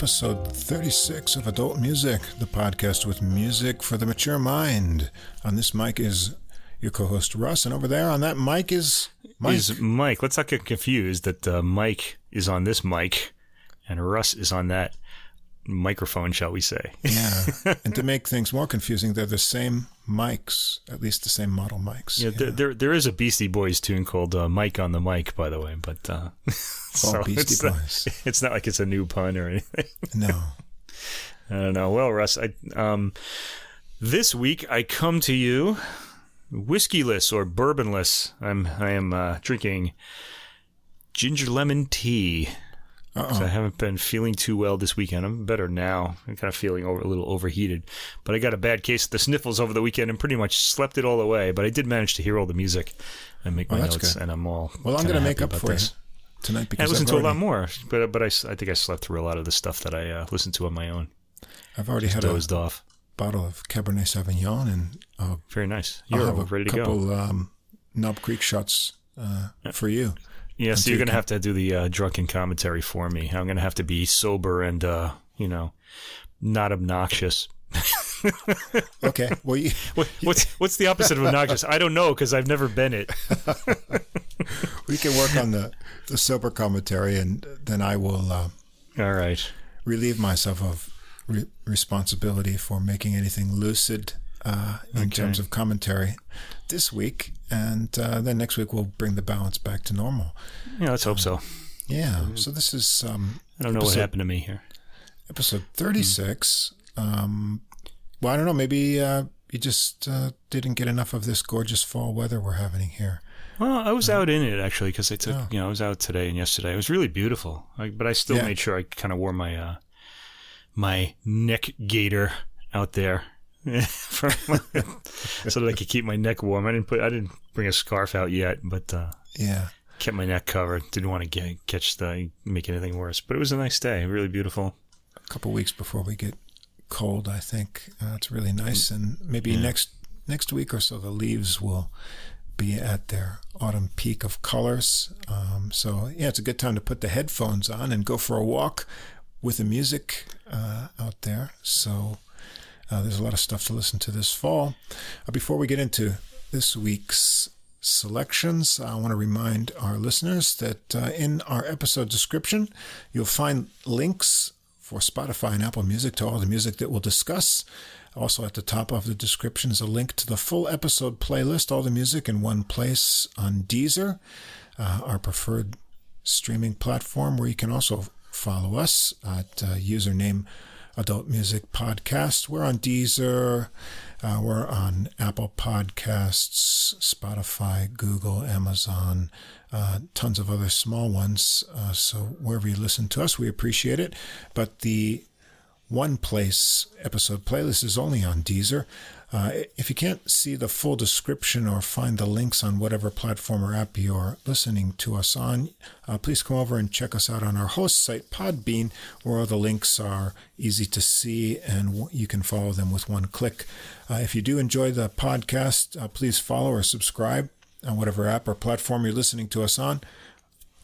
and welcome to episode 36 of Adult Music, the podcast with music for the mature mind. On this mic is your co host Russ, and over there on that mic is Mike. Is Mike. Let's not get confused that uh, Mike is on this mic and Russ is on that microphone, shall we say. yeah. And to make things more confusing, they're the same mics, at least the same model mics. Yeah, There, there, there is a Beastie Boys tune called uh, Mike on the Mic, by the way, but uh, so Beastie it's, Boys. Not, it's not like it's a new pun or anything. No. I don't know. Well, Russ, I, um, this week I come to you whiskeyless or bourbonless. I'm I am uh, drinking ginger lemon tea. I haven't been feeling too well this weekend. I'm better now. I'm kind of feeling over, a little overheated, but I got a bad case of the sniffles over the weekend and pretty much slept it all away. But I did manage to hear all the music and make my Oh, notes, good. and I'm all Well, I'm going to make up for this. you tonight I because listened I've to a lot more, but but I, I think I slept through a lot of the stuff that I uh, listened to on my own. I've already had a off. bottle of Cabernet Sauvignon, and I'll, Very nice. I'll You're have a ready to go. couple um, Knob Creek shots uh, for you. Yeah, so you're going to have to do the uh, drunken commentary for me. I'm going to have to be sober and, uh, you know, not obnoxious. Okay. Well, you, What, what's what's the opposite of obnoxious? I don't know because I've never been it. we can work on the, the sober commentary, and then I will uh, All right. relieve myself of re- responsibility for making anything lucid uh, in Okay. terms of commentary this week, and uh, then next week we'll bring the balance back to normal. Yeah, let's hope so. Yeah. So this is um, I don't know what happened to me here. episode thirty-six. Um, well, I don't know. Maybe uh, you just uh, didn't get enough of this gorgeous fall weather we're having here. Well, I was out in it actually because I took, Oh. you know, I was out today and yesterday. It was really beautiful, I, but I still Yeah. made sure I kind of wore my uh, my neck gaiter out there. so that I could keep my neck warm. I didn't put, I didn't bring a scarf out yet, but uh, Yeah. kept my neck covered. Didn't want to get catch the make anything worse. But it was a nice day, really beautiful. a couple weeks before we get cold. I think uh, it's really nice, and maybe Yeah. next next week or so the leaves will be at their autumn peak of colors. Um, so yeah, it's a good time to put the headphones on and go for a walk with the music uh, out there. So uh, there's a lot of stuff to listen to this fall. Uh, before we get into this week's selections, I want to remind our listeners that uh, in our episode description, you'll find links for Spotify and Apple Music to all the music that we'll discuss. Also, at the top of the description is a link to the full episode playlist, all the music in one place on Deezer, uh, our preferred streaming platform, where you can also follow us at uh, username Adult Music Podcast. We're on Deezer, uh, we're on Apple Podcasts, Spotify, Google, Amazon, uh, tons of other small ones. Uh, so wherever you listen to us, we appreciate it. But the one place episode playlist is only on Deezer. Uh, if you can't see the full description or find the links on whatever platform or app you're listening to us on, uh, please come over and check us out on our host site, Podbean, where all the links are easy to see and you can follow them with one click. Uh, if you do enjoy the podcast, uh, please follow or subscribe on whatever app or platform you're listening to us on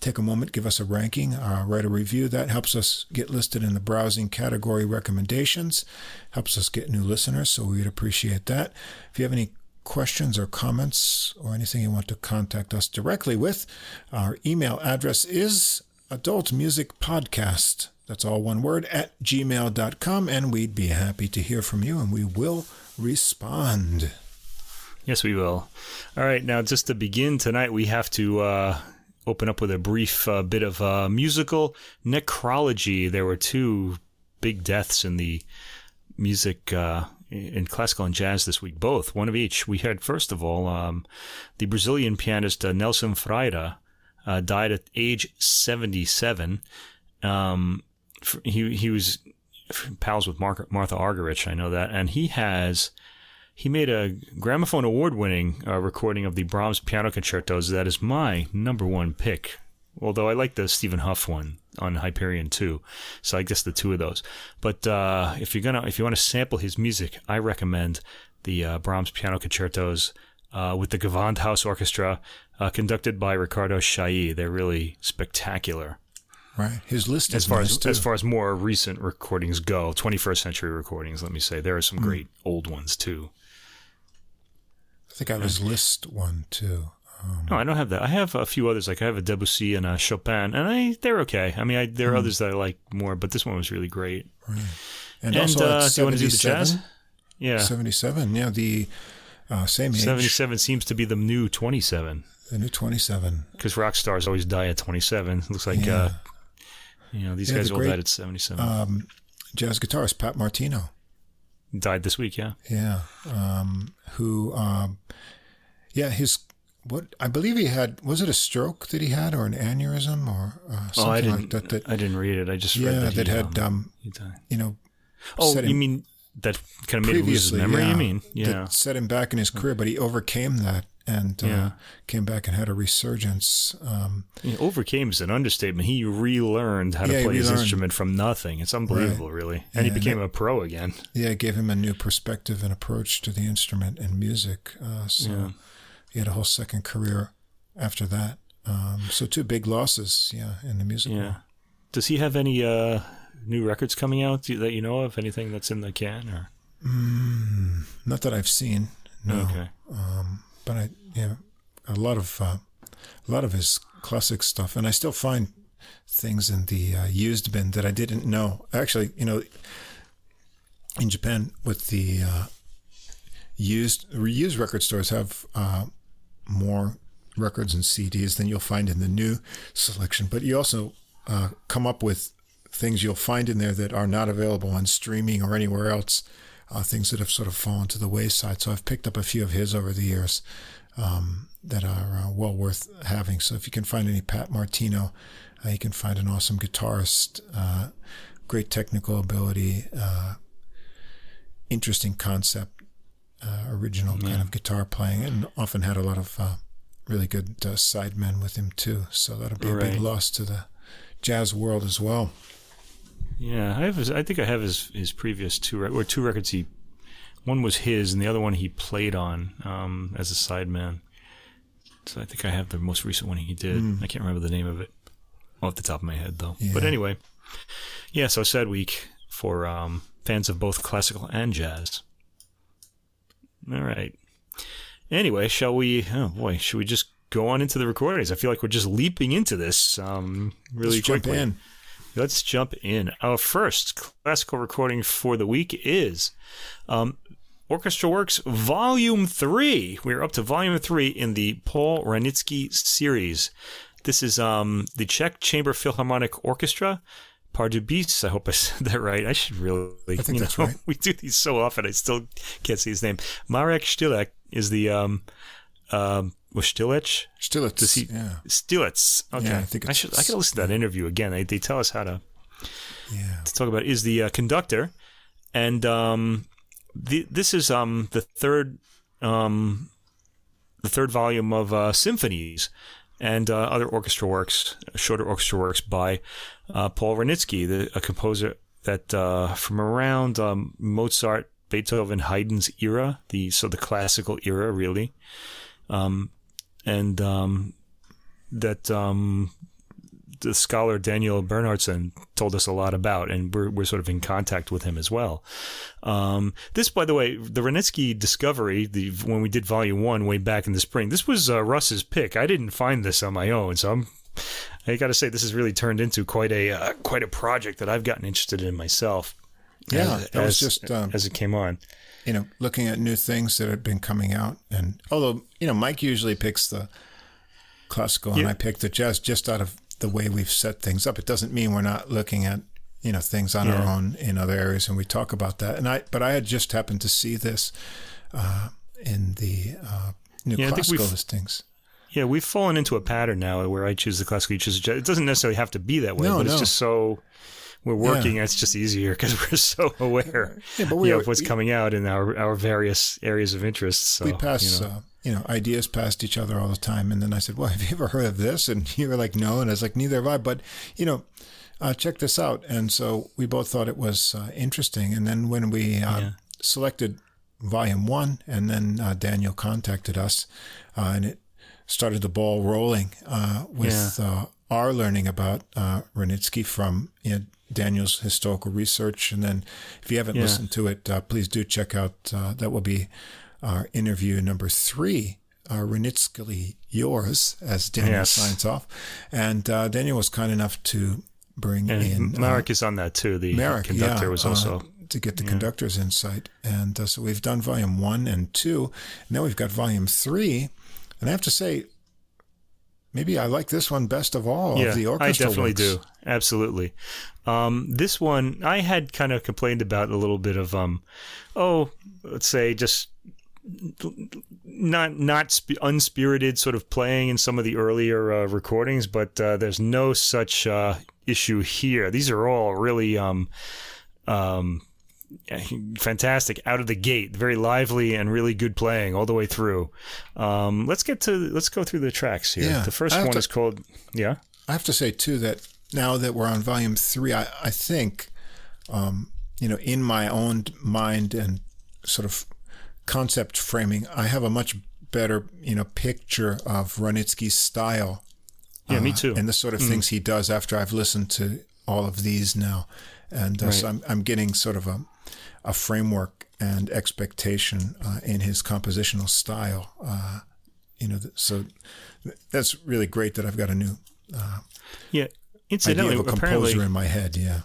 take a moment, give us a ranking, uh, write a review. That helps us get listed in the browsing category recommendations, helps us get new listeners. So we'd appreciate that. If you have any questions or comments or anything you want to contact us directly with, our email address is adultmusicpodcast. That's all one word at gmail.com. And we'd be happy to hear from you and we will respond. Yes, we will. All right, now just to begin tonight, we have to uh, open up with a brief uh, bit of uh, musical necrology. There were two big deaths in the music uh, in classical and jazz this week, both one of each. We had first of all um, the Brazilian pianist uh, Nelson Freire uh, died at age seventy-seven. Um, he he was pals with Mar- Martha Argerich, I know that, and he has he made a gramophone award winning uh, recording of the Brahms piano concertos. That is my number one pick. Although I like the Stephen Hough one on Hyperion too, so I guess the two of those. But uh, if you're gonna, if you want to sample his music, I recommend the uh, Brahms piano concertos uh, with the Gewandhaus Orchestra, uh, conducted by Riccardo Chailly. They're really spectacular. Right. His Liszt as is far nice as too. as far as more recent recordings go, 21st century recordings. Let me say there are some Hmm. great old ones too. I think I have his Liszt one too. Um, No, I don't have that. I have a few others. Like I have a Debussy and a Chopin, and I they're okay. I mean, I, there are others that I like more, but this one was really great. right. And, And, also uh, do you want to do the jazz? Yeah, 77, yeah, the uh, same age, 77 seems to be the new 27 the new 27. because rock stars always die at 27. It Looks like Yeah. uh, you know these Yeah, guys the all great, died at 77. Um, jazz guitarist Pat Martino, died this week, yeah. yeah, um, who, um, yeah, his what I believe he had was it a stroke that he had or an aneurysm or uh, something Oh, I didn't. like that. That I didn't read it. I just read yeah, that, that he, had um, um, you know Oh, you mean that kind of made him lose his memory? yeah, You mean, yeah, that set him back in his career, but he overcame that and uh, came back and had a resurgence. Um, Yeah, overcame is an understatement. He relearned how to Yeah, play his instrument from nothing. It's unbelievable, really. And he Yeah, became a pro again. yeah, it gave him a new perspective and approach to the instrument and music. Uh, so Yeah. he had a whole second career after that. Um, so two big losses, yeah, in the music. Yeah. world. Does he have any uh, new records coming out that you know of? Anything that's in the can? Or Mm, not that I've seen. No. okay, Um, but I, yeah, a lot of uh, a lot of his classic stuff, and I still find things in the uh, used bin that I didn't know. Actually, you know, in Japan, with the uh, used reused record stores have uh, more records and CDs than you'll find in the new selection. But you also uh, come up with things you'll find in there that are not available on streaming or anywhere else. Uh, things that have sort of fallen to the wayside. So I've picked up a few of his over the years um, that are uh, well worth having. So if you can find any Pat Martino, uh, you can find an awesome guitarist, uh, great technical ability, uh, interesting concept, uh, original kind of guitar playing, and often had a lot of uh, really good uh, sidemen with him too. So that'll be a big loss to the jazz world as well. Yeah, I have. His, I think I have his his previous two rec- or two records. He one was his, and the other one he played on um, as a sideman. So I think I have the most recent one he did. I can't remember the name of it off the top of my head though. But anyway, yeah. So sad week for um, fans of both classical and jazz. All right. Anyway, shall we? Oh boy, should we just go on into the recordings? I feel like we're just leaping into this um, really Let's jump quickly. Let's jump in. Our first classical recording for the week is um, Orchestra Works Volume 3. We're up to Volume 3 in the Paul Wranitzky series. This is um, the Czech Chamber Philharmonic Orchestra. Pardubis, I hope I said that right. I should really. I think that's right. We do these so often, I still can't see his name. Marek Stilek is the. Um, um, was Stilech? Still, it's Does he? yeah, Stilets. Okay. Yeah, I think I should. I gotta listen to that interview again. They, they tell us how to yeah. to talk about is the uh, conductor, and um, the, this is um, the third um, the third volume of uh, symphonies and uh, other orchestra works, shorter orchestra works by uh, Paul Wranitzky, the, a composer that uh, from around um, Mozart, Beethoven, Haydn's era, the so the classical era really, um, and um, that um, the scholar Daniel Bernhardsen told us a lot about, and we're, we're sort of in contact with him as well. Um, this, by the way, the Wranitzky discovery, the when we did Volume One way back in the spring, this was uh, Russ's pick. I didn't find this on my own, so I'm. I got to say, this has really turned into quite a uh, quite a project that I've gotten interested in myself. Yeah, as, that was just um, as it came on. You know looking at new things that have been coming out, and although you know Mike usually picks the classical and I pick the jazz just out of the way we've set things up. It doesn't mean we're not looking at you know things on our own in other areas, and we talk about that. And I, but I had just happened to see this uh, in the uh, new Yeah, classical listings. Yeah, we've fallen into a pattern now where I choose the classical, you choose the jazz. It doesn't necessarily have to be that way, No, but it's no. just so we're working. It's just easier because we're so aware Yeah, but you we know, of what's we- coming out in our, our various areas of interest. So we pass, you know. uh, you know, ideas past each other all the time. And then I said, "Well, have you ever heard of this?" And you were like, "No," and I was like, "Neither have I." But you know, uh, check this out. And so we both thought it was uh, interesting. And then when we uh, Yeah. selected volume one, and then uh, Daniel contacted us, uh, and it started the ball rolling uh, with uh, are learning about uh, Wranitzky from you know, Daniel's historical research. And then if you haven't Yeah. listened to it, uh, please do check out, uh, that will be our interview number three, uh, Wranitzky Yours, as Daniel Yes. signs off. And uh, Daniel was kind enough to bring And in uh, Marek is on that too. The Marek, conductor yeah, was uh, also. to get the conductor's insight. And so we've done volume one and two. Now we've got volume three. And I have to say, maybe I like this one best of all yeah, of the orchestra I definitely works. do. Absolutely. Um, this one I had kind of complained about a little bit of um, oh, let's say just not not sp- unspirited sort of playing in some of the earlier uh, recordings, but uh, there's no such uh, issue here. These are all really um, um, fantastic out of the gate, very lively and really good playing all the way through. Um, let's get to let's go through the tracks here. Yeah, the first one to- is called yeah. I have to say too that now that we're on volume three, I, I think, um, you know, in my own mind and sort of concept framing, I have a much better, you know, picture of Wranitzky's style. Yeah, me uh, too. And the sort of things he does after I've listened to all of these now, and uh, so I'm I'm getting sort of a a framework and expectation uh, in his compositional style. Uh, you know, so that's really great that I've got a new Yeah. idea Incidentally, of a apparently, composer in my head. Yeah.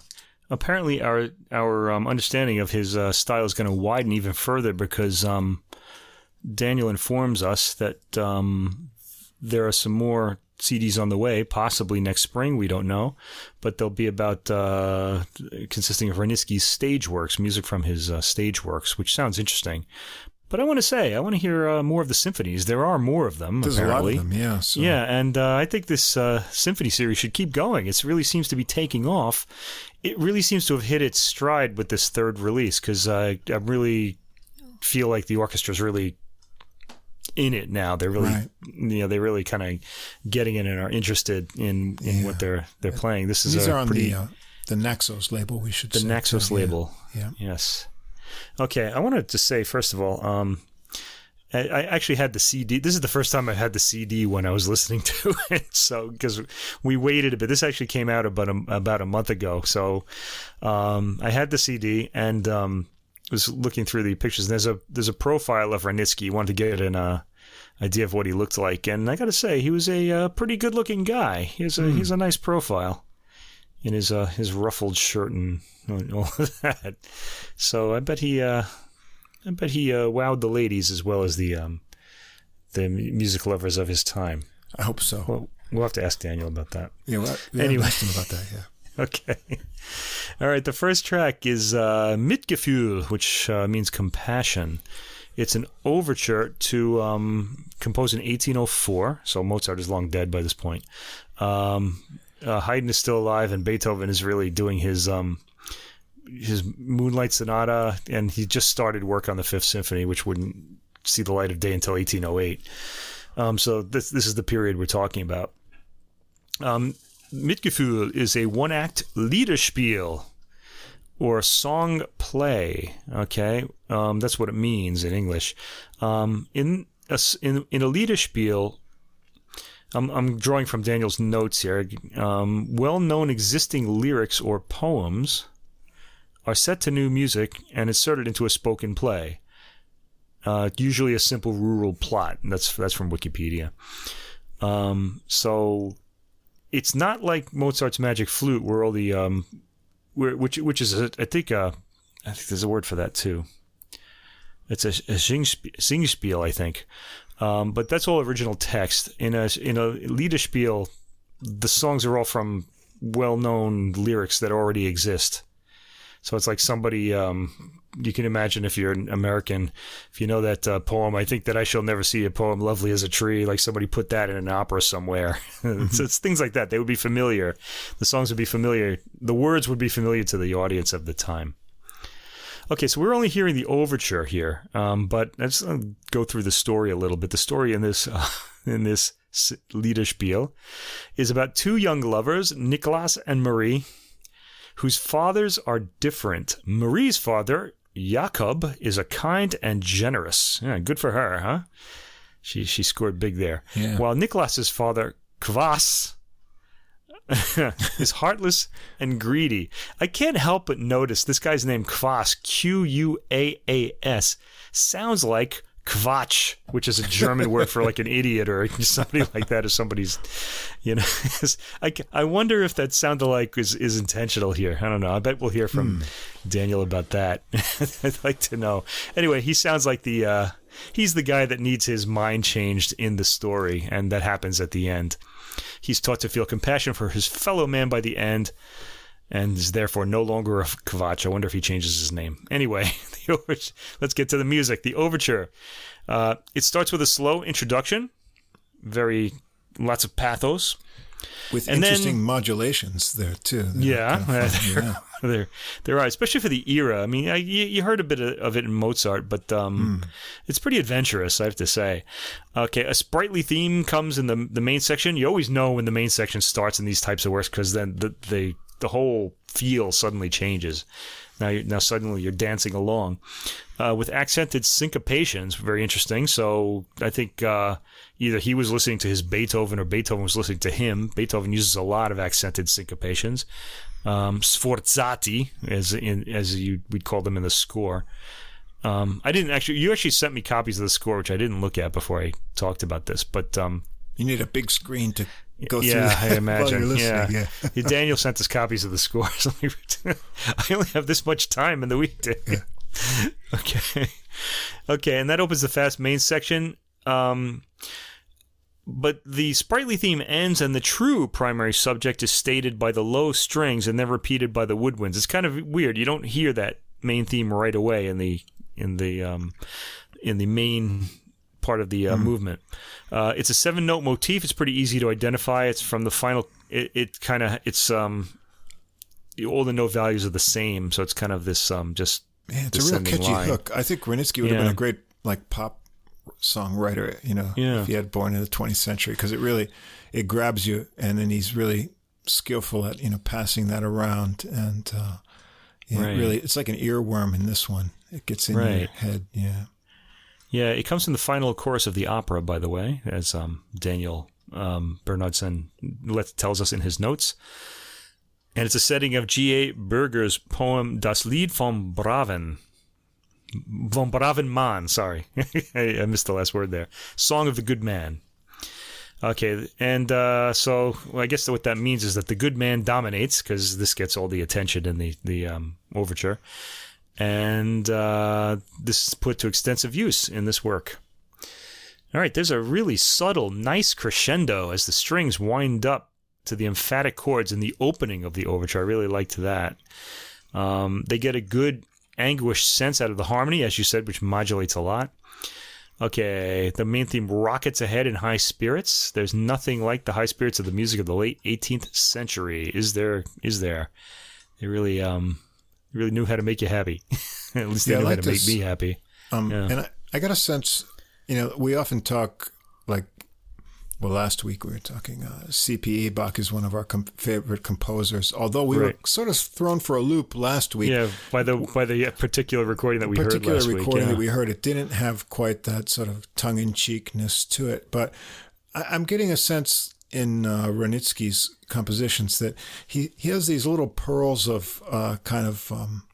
apparently our our um, understanding of his uh, style is going to widen even further because um, Daniel informs us that um, there are some more CDs on the way, possibly next spring. We don't know, but they'll be about uh, consisting of Wranitzky's stage works, music from his uh, stage works, which sounds interesting. But I want to say, I want to hear uh, more of the symphonies. There are more of them. There's apparently. a lot of them. Yeah. So. Yeah, and uh, I think this uh, symphony series should keep going. It really seems to be taking off. It really seems to have hit its stride with this third release because I, I really feel like the orchestra's really in it now. They're really, Right. you know, they're really kind of getting in and are interested in, in Yeah. what they're they're playing. This is These a are on pretty the uh, the Naxos label. We should the say, Naxos. Yeah. label. Yeah. Yes. Okay, I wanted to say first of all, um, I, I actually had the CD. This is the first time I had the CD when I was listening to it. So because we waited a bit, this actually came out about a, about a month ago. So um, I had the CD and um, was looking through the pictures. And there's a there's a profile of Wranitzky. Wanted to get an uh, idea of what he looked like, and I got to say he was a uh, pretty good looking guy. He's a he's a nice profile in his uh, his ruffled shirt and all of that. So I bet he uh, I bet he uh, wowed the ladies as well as the um, the music lovers of his time. I hope so. Well, we'll have to ask Daniel about that. yeah. Well, yeah, anyway. asked him about that. Yeah. Okay. All right. The first track is uh, Mitgefühl, which uh, means compassion. It's an overture to um, composed in 1804. So Mozart is long dead by this point. Um, uh, Haydn is still alive, and Beethoven is really doing his um, his Moonlight Sonata, and he just started work on the Fifth Symphony, which wouldn't see the light of day until 1808. Um, so this this is the period we're talking about. Um, Mitgefühl is a one act Liederspiel or song play. Okay, um, that's what it means in English. Um, in a, in in a Liederspiel, I'm, I'm drawing from Daniel's notes here. Um, well known existing lyrics or poems are set to new music and inserted into a spoken play. Uh, usually a simple rural plot. That's that's from Wikipedia. Um, so it's not like Mozart's Magic Flute, where all the um, where, which which is a, I think uh, I think there's a word for that too. It's a, a singspiel, I think, um, but that's all original text. In a in a Liederspiel, the songs are all from well-known lyrics that already exist. So it's like somebody um, you can imagine if you're an American, if you know that uh, poem, I think that I shall never see a poem lovely as a tree. Like somebody put that in an opera somewhere. it's, it's things like that. They would be familiar. The songs would be familiar. The words would be familiar to the audience of the time. Okay, so we're only hearing the overture here, um, but let's go through the story a little bit. The story in this uh, in this Liederspiel is about two young lovers, Nicolas and Marie, whose fathers are different. Marie's father, Jakob, is a kind and generous. Yeah, good for her, huh? She she scored big there. Yeah. While Nicholas's father, Kvas, is heartless and greedy. I can't help but notice this guy's name Quaas, Q U A A S, sounds like Quatsch, which is a German word for like an idiot or somebody like that, or somebody's, you know. I, I wonder if that sound alike is, is intentional here. I don't know. I bet we'll hear from hmm. Daniel about that. I'd like to know. Anyway, he sounds like the uh, he's the guy that needs his mind changed in the story, and that happens at the end. He's taught to feel compassion for his fellow man by the end, and is therefore no longer a Kvatch. I wonder if he changes his name. Anyway, let's get to the music. The overture. Uh, it starts with a slow introduction, very lots of pathos, with and interesting then, modulations there too. Yeah, kind of yeah. there, there are, especially for the era. I mean, I, you, you, heard a bit of it in Mozart, but um, mm. it's pretty adventurous, I have to say. Okay, a sprightly theme comes in the the main section. You always know when the main section starts in these types of works because then the, the the whole feel suddenly changes. Now, you, now suddenly you're dancing along uh, with accented syncopations. Very interesting. So I think uh, either he was listening to his Beethoven or Beethoven was listening to him. Beethoven uses a lot of accented syncopations, um, sforzati, as in, as you we'd call them in the score. Um, I didn't actually. You actually sent me copies of the score, which I didn't look at before I talked about this. But um, you need a big screen to go yeah, through. I imagine. yeah. yeah. Daniel sent us copies of the scores. I only have this much time in the weekday. Yeah. okay. Okay, and that opens the fast main section. Um, but the sprightly theme ends, and the true primary subject is stated by the low strings and then repeated by the woodwinds. It's kind of weird. You don't hear that main theme right away in the in the um, in the main part of the uh, mm. movement. Uh, it's a seven note motif. It's pretty easy to identify. It's from the final. It, it kind of it's um all the note values are the same, so it's kind of this um just. Man, it's a real catchy line. hook. I think Wranitzky would yeah. have been a great like pop songwriter, you know, yeah. if he had born in the 20th century, because it really it grabs you, and then he's really skillful at you know passing that around, and uh, yeah, right. really it's like an earworm in this one. It gets in right. your head, yeah. Yeah, it comes in the final chorus of the opera, by the way, as um, Daniel um, tells us in his notes. And it's a setting of G.A. Bürger's poem Das Lied vom Braven, Von Braven Mann, sorry. I, missed the last word there. Song of the Good Man. Okay, and uh, so I guess what that means is that the good man dominates because this gets all the attention in the the um, overture, and uh, this is put to extensive use in this work. All right, there's a really subtle, nice crescendo as the strings wind up to the emphatic chords in the opening of the overture. I really liked that. Um, they get a good anguished sense out of the harmony, as you said, which modulates a lot. Okay, the main theme rockets ahead in high spirits. There's nothing like the high spirits of the music of the late 18th century. Is there? Is there? They really, um, really knew how to make you happy. At least they yeah, knew like how to this. make me happy. Um, yeah. and I, I got a sense, you know, we often talk like well, last week we were talking. Uh, C.P. Bach is one of our com- favorite composers. Although we right. were sort of thrown for a loop last week. Yeah, by the by the particular recording that we heard last week. recording yeah. that we heard, it didn't have quite that sort of tongue in cheekness to it. But I, am getting a sense in uh, Wranitzky's compositions that he he has these little pearls of uh, kind of. Um,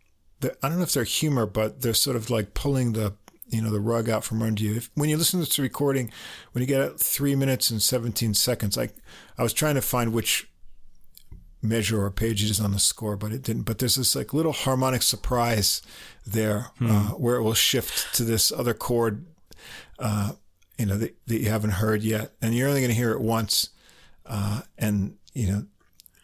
the, I don't know if they're humor, but they're sort of like pulling the you know the rug out from under you. If, when you listen to this recording, when you get at three minutes and seventeen seconds, like I was trying to find which measure or page it is on the score, but it didn't. But there's this like little harmonic surprise there hmm. uh, where it will shift to this other chord, uh, you know, that, that, you haven't heard yet, and you're only going to hear it once, uh, and you know.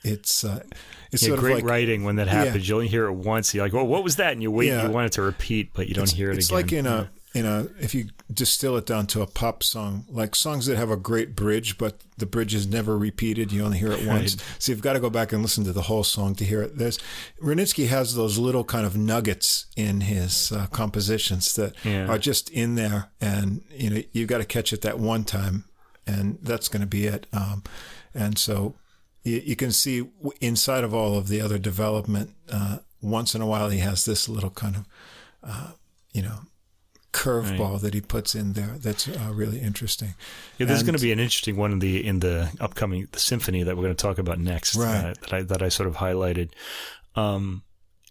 It's uh, it's yeah, sort great of like, writing when that happens. Yeah. You only hear it once. You're like, "Oh, what was that?" And you wait. Yeah. You want it to repeat, but you don't it's, hear it it's again. Like in a you know, if you distill it down to a pop song, like songs that have a great bridge, but the bridge is never repeated, you only hear it once. Right. So you've got to go back and listen to the whole song to hear it. There's Wranitzky has those little kind of nuggets in his uh, compositions that yeah. are just in there, and you know you've got to catch it that one time, and that's going to be it. Um, and so you, you, can see inside of all of the other development, uh, once in a while he has this little kind of, uh, you know curveball right. that he puts in there that's uh, really interesting. Yeah, there's going to be an interesting one in the in the upcoming the symphony that we're going to talk about next. Right. Uh, that I that I sort of highlighted. Um,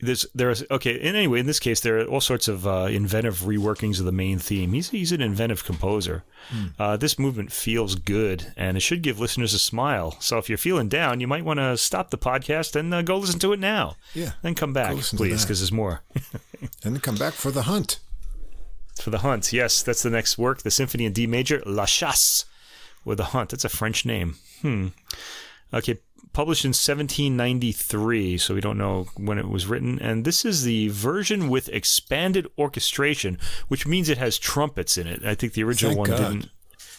there's there's okay. And anyway, in this case, there are all sorts of uh, inventive reworkings of the main theme. He's he's an inventive composer. Hmm. Uh, this movement feels good, and it should give listeners a smile. So if you're feeling down, you might want to stop the podcast and uh, go listen to it now. Yeah, then come back, please, because there's more. and then come back for the hunt. For the hunt, yes, that's the next work. The Symphony in D major, La Chasse, with the hunt. That's a French name. Hmm. Okay, published in 1793, so we don't know when it was written. And this is the version with expanded orchestration, which means it has trumpets in it. I think the original Thank one God. didn't.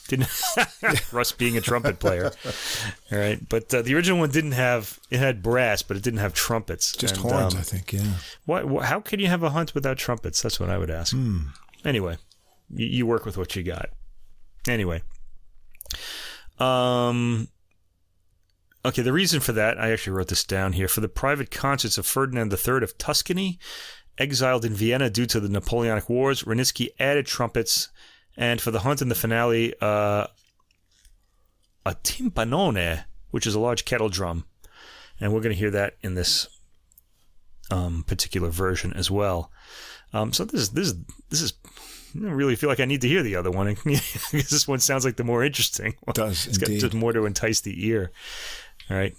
Didn't Russ being a trumpet player, all right? But uh, the original one didn't have it had brass, but it didn't have trumpets. Just and, horns, um, I think. Yeah. Why, how can you have a hunt without trumpets? That's what I would ask. Hmm. Anyway, you, you work with what you got. Anyway, um, Okay, the reason for that, I actually wrote this down here. For the private concerts of Ferdinand III of Tuscany, exiled in Vienna due to the Napoleonic Wars, Wranitzky added trumpets, and for the hunt in the finale, uh, a timpanone, which is a large kettle drum. And we're going to hear that in this um, particular version as well. Um, so this is this is this is. I don't really feel like I need to hear the other one because this one sounds like the more interesting. It does it's indeed. got just more to entice the ear. All right.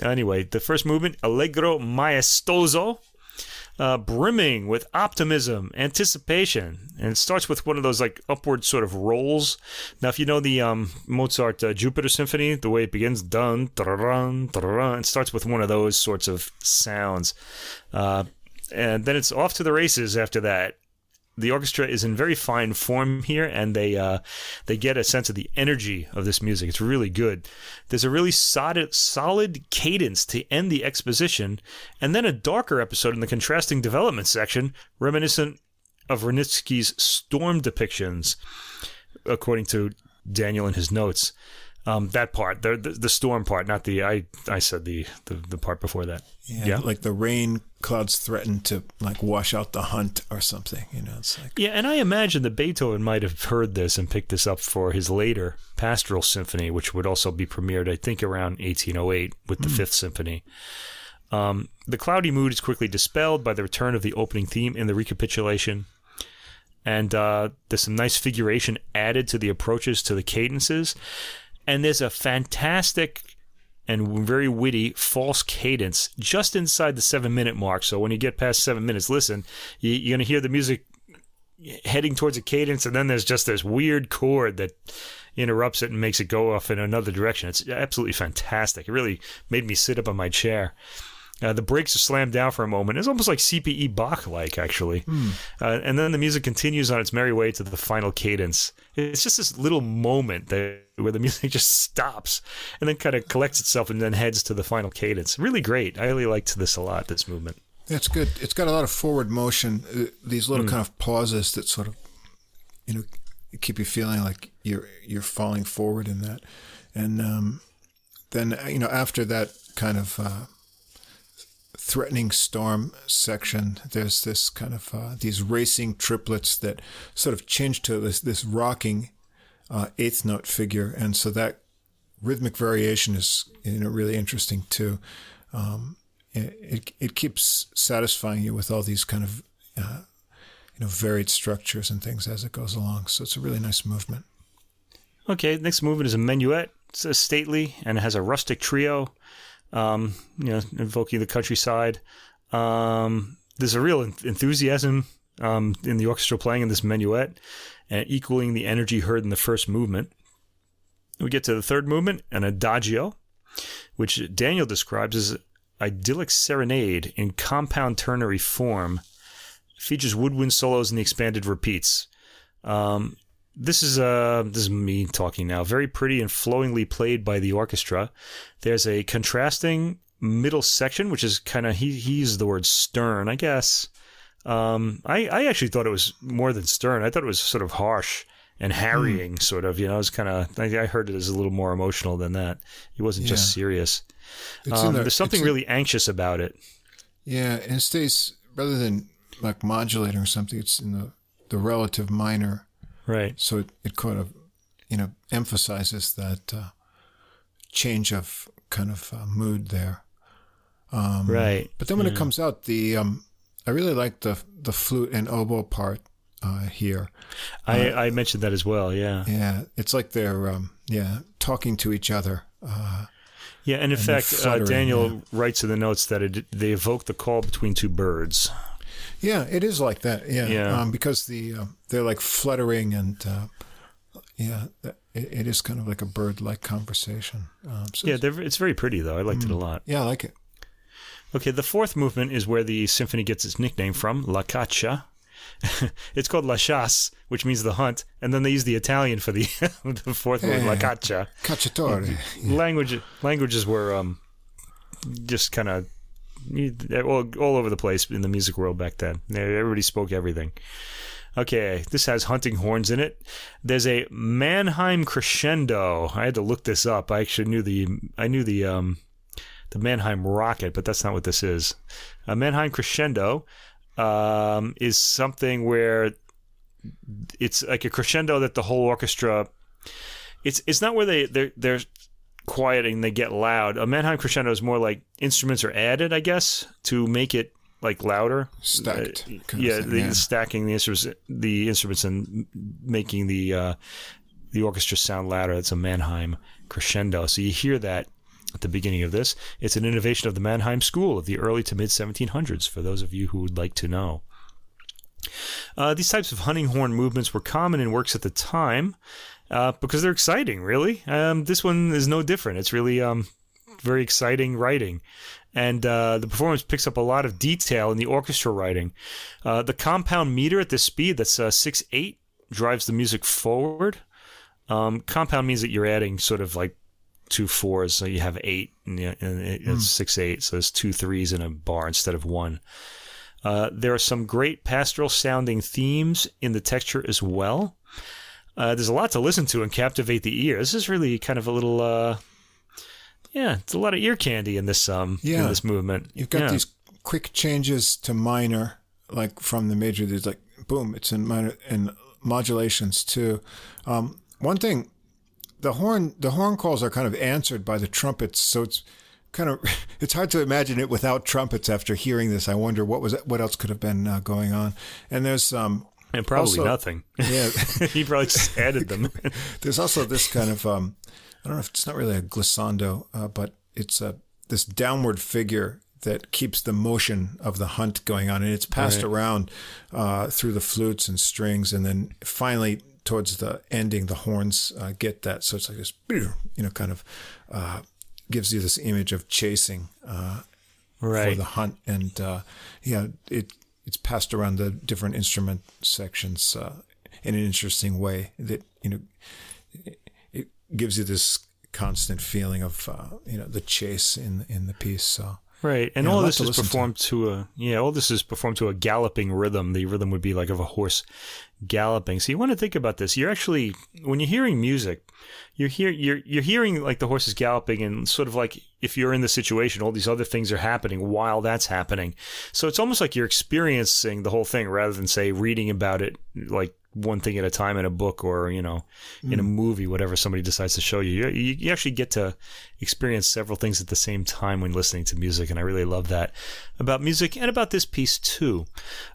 Anyway, the first movement, Allegro Maestoso, uh, brimming with optimism, anticipation, and it starts with one of those like upward sort of rolls. Now, if you know the um, Mozart uh, Jupiter Symphony, the way it begins, dun, dun, dun, it starts with one of those sorts of sounds, uh, and then it's off to the races after that the orchestra is in very fine form here, and they uh, they get a sense of the energy of this music. It's really good. There's a really solid solid cadence to end the exposition, and then a darker episode in the contrasting development section, reminiscent of Wranitzky's storm depictions, according to Daniel in his notes. Um, that part, the, the, the storm part, not the I I said the the, the part before that. Yeah, yeah, like the rain clouds threaten to like wash out the hunt or something. You know, it's like yeah. And I imagine that Beethoven might have heard this and picked this up for his later Pastoral Symphony, which would also be premiered, I think, around 1808 with the mm. Fifth Symphony. Um, the cloudy mood is quickly dispelled by the return of the opening theme in the recapitulation. And uh, there's some nice figuration added to the approaches to the cadences. And there's a fantastic and very witty false cadence just inside the seven minute mark. So when you get past seven minutes, listen, you, are going to hear the music heading towards a cadence, and then there's just this weird chord that interrupts it and makes it go off in another direction. It's absolutely fantastic. It really made me sit up on my chair. Uh, the brakes are slammed down for a moment. It's almost like CPE Bach like, actually. Mm. Uh, and then the music continues on its merry way to the final cadence. It's just this little moment that, where the music just stops and then kind of collects itself and then heads to the final cadence. Really great. I really liked this a lot, this movement. That's good. It's got a lot of forward motion, uh, these little mm. kind of pauses that sort of, you know, keep you feeling like you're you're falling forward in that. And um, then, you know, after that kind of uh, threatening storm section, there's this kind of uh, these racing triplets that sort of change to this this rocking uh, eighth note figure, and so that rhythmic variation is you know really interesting too. Um, it, it, it keeps satisfying you with all these kind of uh, you know varied structures and things as it goes along. So it's a really nice movement. Okay, next movement is a minuet. It's a stately and it has a rustic trio um, you know, invoking the countryside. Um, there's a real enthusiasm um, in the orchestra playing in this minuet and equaling the energy heard in the first movement. We get to the third movement, an adagio, which Daniel describes as idyllic serenade in compound ternary form. Features woodwind solos and the expanded repeats. Um, this is uh this is me talking now. Very pretty and flowingly played by the orchestra. There's a contrasting middle section, which is kind of he he used the word stern, I guess. Um, I I actually thought it was more than stern. I thought it was sort of harsh and harrying, mm. sort of. You know, it was kind of. I, I, heard it as a little more emotional than that. It wasn't yeah. just serious. Um, the, there's something really in, anxious about it. Yeah, and it stays rather than like modulating or something. It's in the the relative minor. Right. So it, it kind of, you know, emphasizes that uh, change of kind of uh, mood there. Um, right. But then when it comes out, the um, I really like the the flute and oboe part uh, here. I, I mentioned that as well. Yeah. Yeah, it's like they're um, yeah talking to each other. Uh, Yeah, and in And fact, uh, Daniel yeah. writes in the notes that it, they evoke the call between two birds. Yeah, it is like that. Yeah, Yeah. Um, because the uh, they're like fluttering and uh, yeah, it, it is kind of like a bird-like conversation. Um, so Yeah, it's- it's very pretty though. I liked it a lot. yeah, I like it. Okay, the fourth movement is where the symphony gets its nickname from, La Caccia. it's called La Chasse, which means the hunt, and then they use the Italian for the the fourth word, La Caccia. Cacciatore. Language languages were um just kind of all, all over the place in the music world back then. Everybody spoke everything. Okay, this has hunting horns in it. There's a Mannheim crescendo. I had to look this up. I actually knew the I knew the um the Mannheim rocket, but that's not what this is. A Mannheim crescendo um, is something where it's like a crescendo that the whole orchestra. It's it's not where they they're they're quiet and they get loud. A Mannheim crescendo is more like instruments are added, I guess, to make it like louder. Stacked. Uh, yeah, thing, the stacking the instruments, the instruments, and making the uh, the orchestra sound louder. That's a Mannheim crescendo. So you hear that at the beginning of this. It's an innovation of the Mannheim School of the early to mid 1700s. For those of you who would like to know. Uh, these types of hunting horn movements were common in works at the time uh, because they're exciting, really. Um, this one is no different. It's really um, very exciting writing. And uh, the performance picks up a lot of detail in the orchestra writing. Uh, the compound meter at this speed, that's uh, 6 8, drives the music forward. Um, compound means that you're adding sort of like two fours, so you have eight, and, and it- it's six eight, so there's two threes in a bar instead of one. Uh, there are some great pastoral sounding themes in the texture as well. Uh, there's a lot to listen to and captivate the ear. This is really kind of a little, uh, yeah, it's a lot of ear candy in this um in this movement. You've got Yeah. these quick changes to minor, like from the major. There's like boom, it's in minor and modulations too. Um, one thing, the horn, the horn calls are kind of answered by the trumpets, so it's kind of it's hard to imagine it without trumpets. After hearing this, I wonder what was what else could have been uh, going on. And there's um, and probably also- nothing. yeah, he probably just added them. There's also this kind of um, I don't know if it's not really a glissando, uh, but it's a this downward figure that keeps the motion of the hunt going on, and it's passed Right. around uh, through the flutes and strings, and then finally towards the ending, the horns uh, get that. So it's like this, you know, kind of uh, gives you this image of chasing uh, for the hunt, and uh, yeah, it it's passed around the different instrument sections uh, in an interesting way that you know it, gives you this constant feeling of uh, you know the chase in in the piece. So Right, and all this is listen to. performed to. a yeah. All this is performed to a galloping rhythm. The rhythm would be like of a horse galloping. So you want to think about this. You're actually when you're hearing music, you're hear you're you're hearing like the horses galloping, and sort of like if you're in the situation, all these other things are happening while that's happening. So it's almost like you're experiencing the whole thing rather than say reading about it like one thing at a time in a book or you know in a movie whatever somebody decides to show you. you you actually get to experience several things at the same time when listening to music and i really love that about music and about this piece too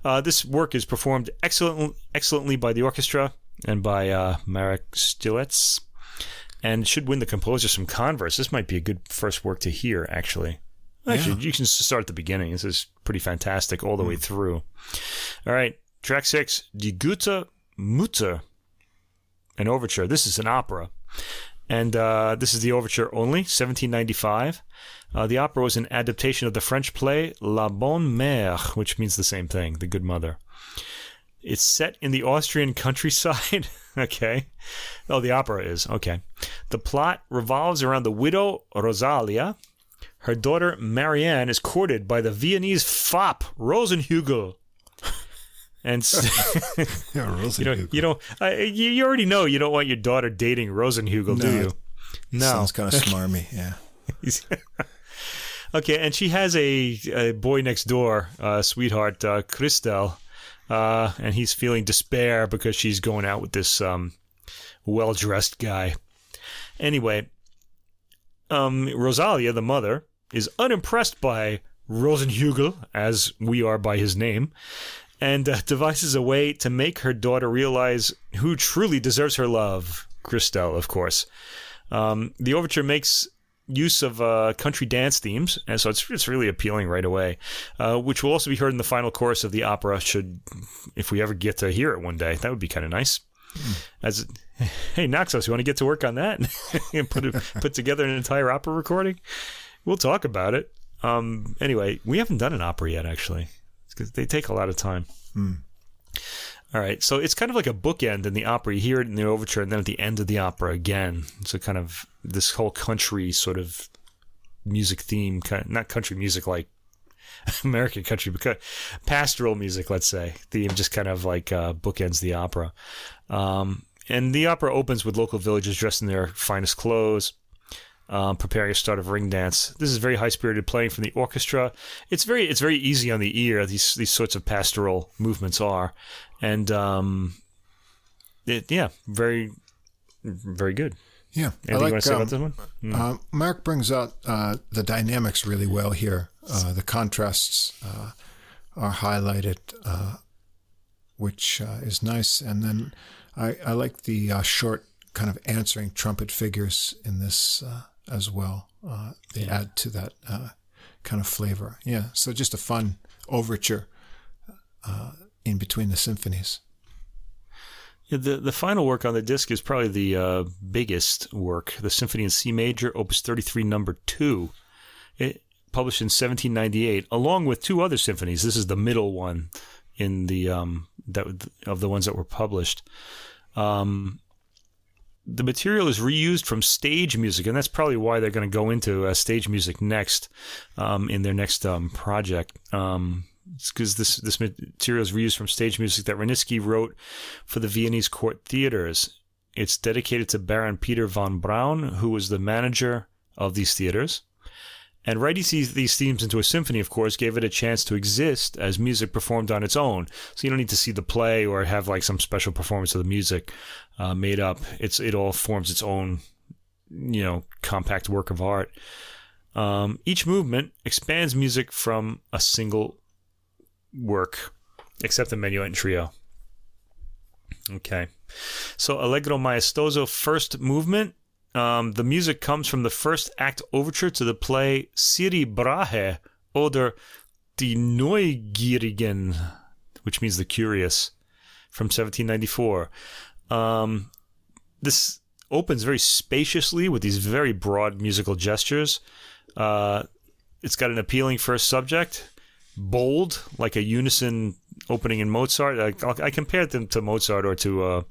uh, this work is performed excellent, excellently by the orchestra and by uh, marek stilets and should win the composer some converse this might be a good first work to hear actually Actually, you can start at the beginning. This is pretty fantastic all the way through. All right, track six, Die Gute Mutter, an overture. This is an opera. And uh, this is the overture only, 1795. Uh, the opera was an adaptation of the French play La Bonne Mère, which means the same thing, the good mother. It's set in the Austrian countryside. okay. Oh, the opera is. Okay. The plot revolves around the widow Rosalia. Her daughter Marianne is courted by the Viennese fop Rosenhugel. And yeah, you know, you know, I, you you already know you don't want your daughter dating Rosenhugel, do No, you? No. sounds kind of smarmy. Yeah, okay, and she has a, a boy next door, uh, sweetheart, uh, Christel, uh, and he's feeling despair because she's going out with this um, well dressed guy. Anyway, um, Rosalia, the mother, is unimpressed by Rosenhügel, as we are by his name, and uh, devises a way to make her daughter realize who truly deserves her love. Christelle, of course. Um, the overture makes use of uh, country dance themes, and so it's it's really appealing right away. Uh, which will also be heard in the final chorus of the opera. Should if we ever get to hear it one day, that would be kind of nice. As hey Naxos, you want to get to work on that and put it, put together an entire opera recording? We'll talk about it. Um, anyway, we haven't done an opera yet, actually, because they take a lot of time. All right, so it's kind of like a bookend in the opera. You hear it in the overture, and then at the end of the opera again. So kind of this whole country sort of music theme, kind of, not country music like American country, but pastoral music, let's say. Theme just kind of like uh, bookends the opera. Um, and the opera opens with local villagers dressed in their finest clothes. Um, preparing a start of ring dance. This is very high spirited playing from the orchestra. It's very it's very easy on the ear. These these sorts of pastoral movements are, and um, it, yeah, very very good. Yeah, Anything you want to say about this one? Uh, Mark brings out uh, the dynamics really well here. Uh, the contrasts uh, are highlighted, uh, which uh, is nice. And then I, I like the short kind of answering trumpet figures in this as well. they Yeah. add to that kind of flavor. Yeah, so just a fun overture in between the symphonies. The the final work on the disc is probably the uh, biggest work, the Symphony in C major, Opus 33, number two. It published in 1798, along with two other symphonies. This is the middle one in the um, that of the ones that were published. Um, the material is reused from stage music, and that's probably why they're going to go into uh, stage music next um, in their next um, project. Um, because this this material is reused from stage music that Wranitzky wrote for the Viennese court theaters. It's dedicated to Baron Peter von Braun, who was the manager of these theaters. And writing these themes into a symphony, of course, gave it a chance to exist as music performed on its own. So you don't need to see the play or have like some special performance of the music uh, made up. It's it all forms its own, you know, compact work of art. Um, each movement expands music from a single work, except the menuet and trio. Okay. So Allegro Maestoso first movement. Um, the music comes from the first act overture to the play Siri Brahe oder Die Neugierigen, which means the curious, from 1794. Um, this opens very spaciously with these very broad musical gestures. Uh, it's got an appealing first subject, bold, like a unison opening in Mozart. I, I compared them to Mozart or to uh,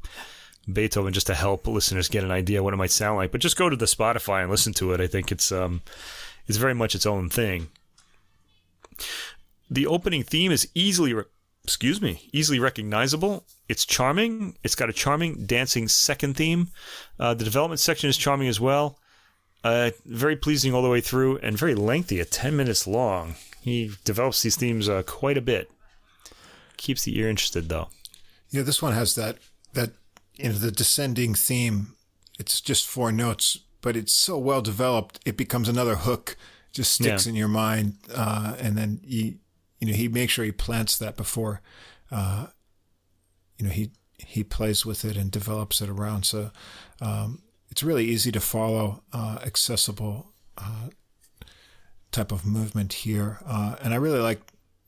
Beethoven just to help listeners get an idea what it might sound like. But just go to the Spotify and listen to it. I think it's um, it's very much its own thing. The opening theme is easily, re- excuse me, easily recognizable. It's charming. It's got a charming dancing second theme. Uh, the development section is charming as well. Uh, very pleasing all the way through and very lengthy at 10 minutes long. He develops these themes uh, quite a bit. Keeps the ear interested though. Yeah, this one has that that you know the descending theme. It's just four notes, but it's so well developed. It becomes another hook. Just sticks Yeah. in your mind, uh, and then you you know he makes sure he plants that before, uh, you know he he plays with it and develops it around. So um, it's really easy to follow, uh, accessible uh, type of movement here, uh, and I really like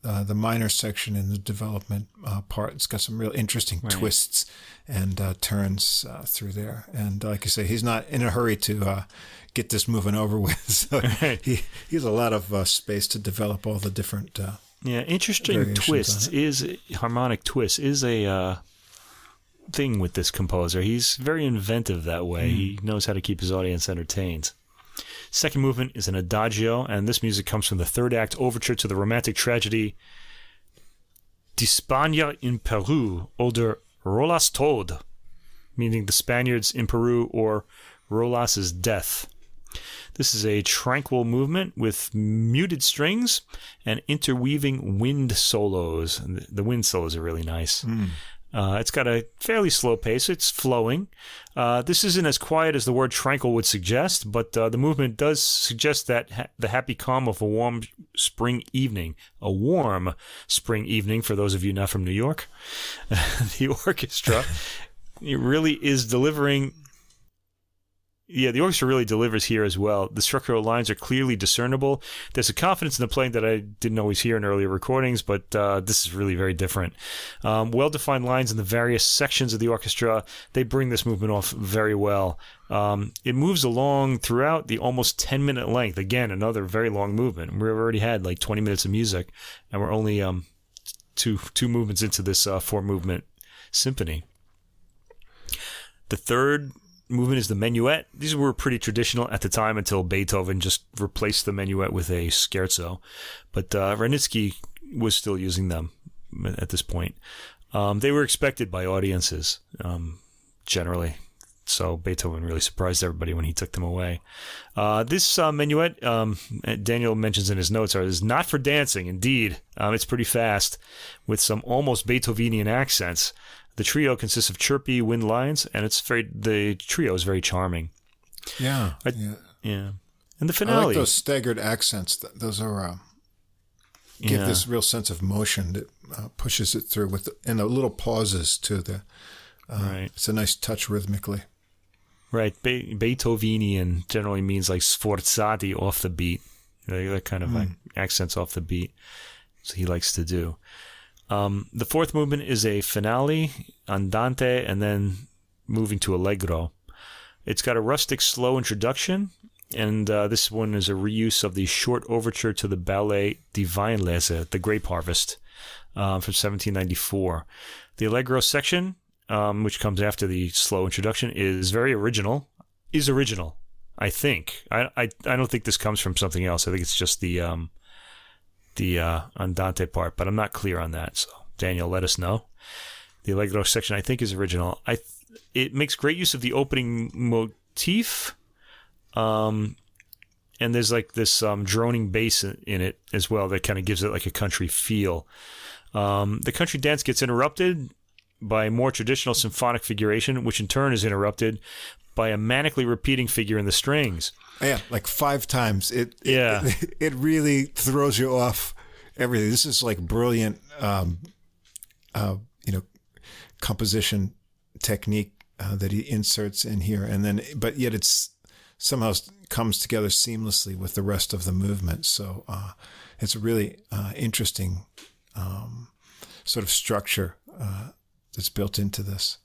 uh, the minor section in the development uh, part. It's got some real interesting twists and uh, turns uh, through there. And like you say, he's not in a hurry to uh, get this moving over with. So Right. he, he has a lot of uh, space to develop all the different. Uh, Yeah, interesting twists is harmonic twist is a uh, thing with this composer. He's very inventive that way. He knows how to keep his audience entertained. Second movement is an adagio, and this music comes from the third act overture to the romantic tragedy Die Spanier in Peru oder Rollas Tod, meaning the Spaniards in Peru or Rolas's death. This is a tranquil movement with muted strings and interweaving wind solos. The wind solos are really nice. Mm. Uh, it's got a fairly slow pace. It's flowing. Uh, this isn't as quiet as the word tranquil would suggest, but uh, the movement does suggest that ha- the happy calm of a warm spring evening. A warm spring evening for those of you not from New York. the orchestra it really is delivering yeah, the orchestra really delivers here as well. The structural lines are clearly discernible. There's a confidence in the playing that I didn't always hear in earlier recordings, but uh, this is really very different. Um, well defined lines in the various sections of the orchestra. They bring this movement off very well. Um, it moves along throughout the almost 10 minute length. Again, another very long movement. We've already had like 20 minutes of music, and we're only um, two, two movements into this uh, four movement symphony. The third movement is the minuet. These were pretty traditional at the time until Beethoven just replaced the minuet with a scherzo. But uh, was still using them at this point. Um, they were expected by audiences um, generally. So Beethoven really surprised everybody when he took them away. Uh, this uh, minuet, um, Daniel mentions in his notes, is not for dancing. Indeed, um, it's pretty fast with some almost Beethovenian accents. The trio consists of chirpy wind lines, and it's very the trio is very charming. Yeah, I, yeah, yeah. And the finale, I like those staggered accents. Those are uh, give yeah. this real sense of motion that uh, pushes it through with the, and the little pauses to the. Uh, right, it's a nice touch rhythmically. Right, Be- Beethovenian generally means like sforzati off the beat. that kind of mm. like accents off the beat. So he likes to do. Um, the fourth movement is a finale, andante, and then moving to allegro. It's got a rustic, slow introduction, and uh, this one is a reuse of the short overture to the ballet Die Weinlese, The Grape Harvest, uh, from 1794. The allegro section, um, which comes after the slow introduction, is very original. Is original, I think. I, I I don't think this comes from something else. I think it's just the um, the uh, andante part, but I'm not clear on that. So Daniel, let us know. The allegro section I think is original. I th- it makes great use of the opening motif. Um, and there's like this um, droning bass in it as well that kind of gives it like a country feel. Um, the country dance gets interrupted by more traditional symphonic figuration, which in turn is interrupted by a manically repeating figure in the strings. Yeah, like five times. It, it yeah, it, it, really throws you off everything. This is like brilliant, um, uh, you know, composition technique uh, that he inserts in here, and then but yet it's somehow comes together seamlessly with the rest of the movement. So uh, it's a really uh, interesting um, sort of structure uh, that's built into this.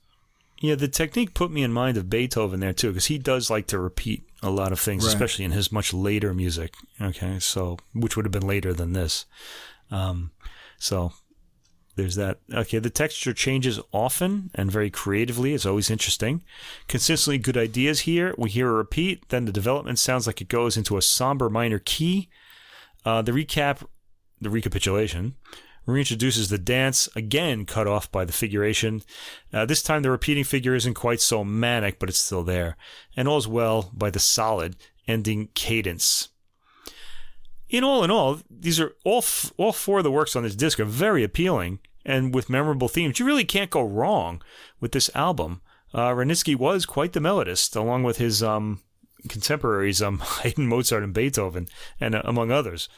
Yeah, the technique put me in mind of Beethoven there too, because he does like to repeat a lot of things, right. especially in his much later music. Okay, so which would have been later than this. Um, so there's that. Okay, the texture changes often and very creatively. It's always interesting. Consistently good ideas here. We hear a repeat, then the development sounds like it goes into a somber minor key. Uh, the recap, the recapitulation reintroduces the dance, again cut off by the figuration. Uh, this time the repeating figure isn't quite so manic, but it's still there. And all's well by the solid ending cadence. In all in all, these are all f- all four of the works on this disc are very appealing and with memorable themes. You really can't go wrong with this album. Uh, was quite the melodist, along with his um, contemporaries, um, Haydn, Mozart, and Beethoven, and uh, among others.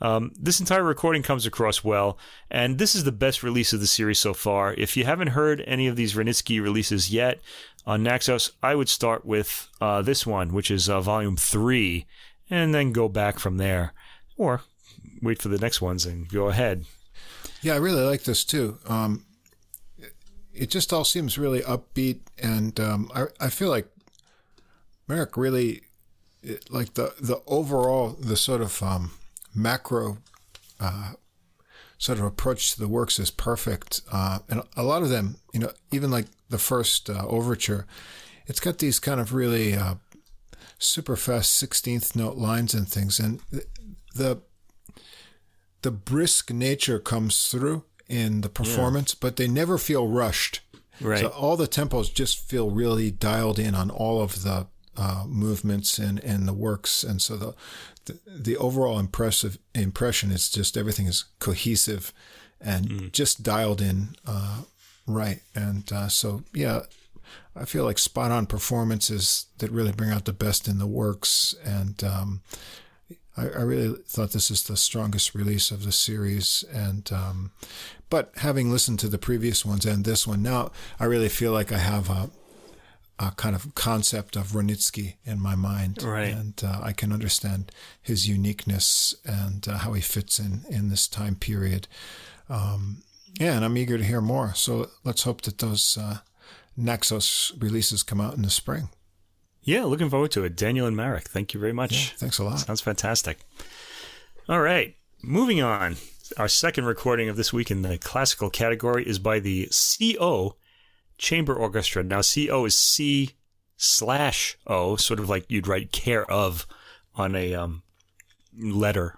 Um, this entire recording comes across well, and this is the best release of the series so far. If you haven't heard any of these Wranitzky releases yet on Naxos, I would start with uh, this one, which is uh, Volume 3, and then go back from there. Or wait for the next ones and go ahead. Yeah, I really like this too. Um, it just all seems really upbeat, and um, I, I feel like Marek really like the the overall the sort of um, macro uh, sort of approach to the works is perfect, uh, and a lot of them, you know, even like the first uh, overture, it's got these kind of really uh, super fast sixteenth note lines and things, and the the brisk nature comes through in the performance, yeah. but they never feel rushed. Right. So all the tempos just feel really dialed in on all of the uh, movements and, and the works. And so the, the, the overall impressive impression is just everything is cohesive and mm. just dialed in uh, right. And uh, so, yeah, I feel like spot on performances that really bring out the best in the works. And um, I, I, really thought this is the strongest release of the series. And um, but having listened to the previous ones and this one, now I really feel like I have a uh, kind of concept of Wranitzky in my mind, right. and uh, I can understand his uniqueness and uh, how he fits in in this time period. Um, yeah, and I'm eager to hear more. So let's hope that those uh, Naxos releases come out in the spring. Yeah, looking forward to it. Daniel and Marek, thank you very much. Yeah, thanks a lot. Sounds fantastic. All right, moving on. Our second recording of this week in the classical category is by the CO chamber orchestra. Now, CO is C slash O, sort of like you'd write care of on a um, letter.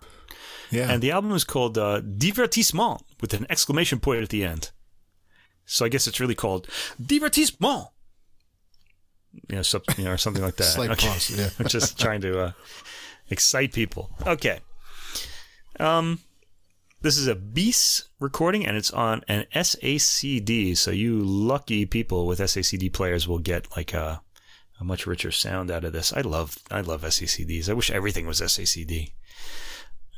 Yeah. And the album is called uh, Divertissement with an exclamation point at the end. So I guess it's really called Divertissement. You know, so, you know or something like that. Slight okay. pause, yeah. Just trying to uh, excite people. Okay. Um, this is a BIS recording and it's on an SACD. So you lucky people with SACD players will get like a, a much richer sound out of this. I love I love SACDs. I wish everything was SACD.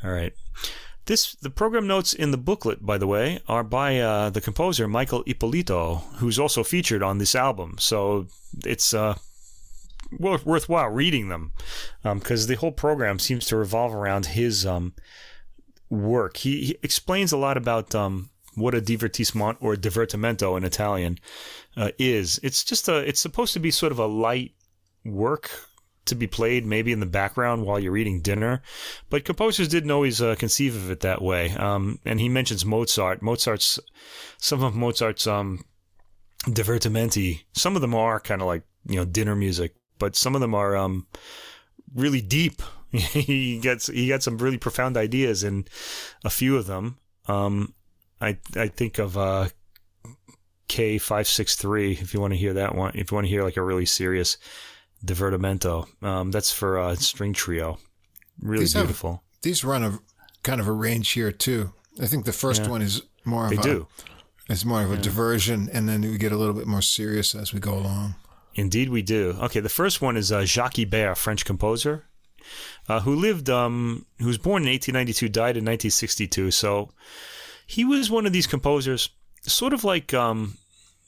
All right. This the program notes in the booklet, by the way, are by uh, the composer Michael Ippolito, who's also featured on this album. So it's uh, worthwhile reading them because um, the whole program seems to revolve around his um, work. He, he explains a lot about um, what a divertissement or divertimento in Italian uh, is. It's just a. It's supposed to be sort of a light work to be played maybe in the background while you're eating dinner, but composers didn't always uh, conceive of it that way. Um, and he mentions Mozart. Mozart's some of Mozart's um, divertimenti. Some of them are kind of like you know dinner music, but some of them are um, really deep he gets he got some really profound ideas in a few of them. Um, I I think of uh, K five six three. If you want to hear that one, if you want to hear like a really serious divertimento, um, that's for uh, string trio. Really these beautiful. Have, these run a kind of a range here too. I think the first yeah. one is more of they a, do. It's more of a yeah. diversion, and then we get a little bit more serious as we go along. Indeed, we do. Okay, the first one is uh, Jacques Ibert, French composer uh, who lived, um, who was born in 1892, died in 1962. So he was one of these composers, sort of like um,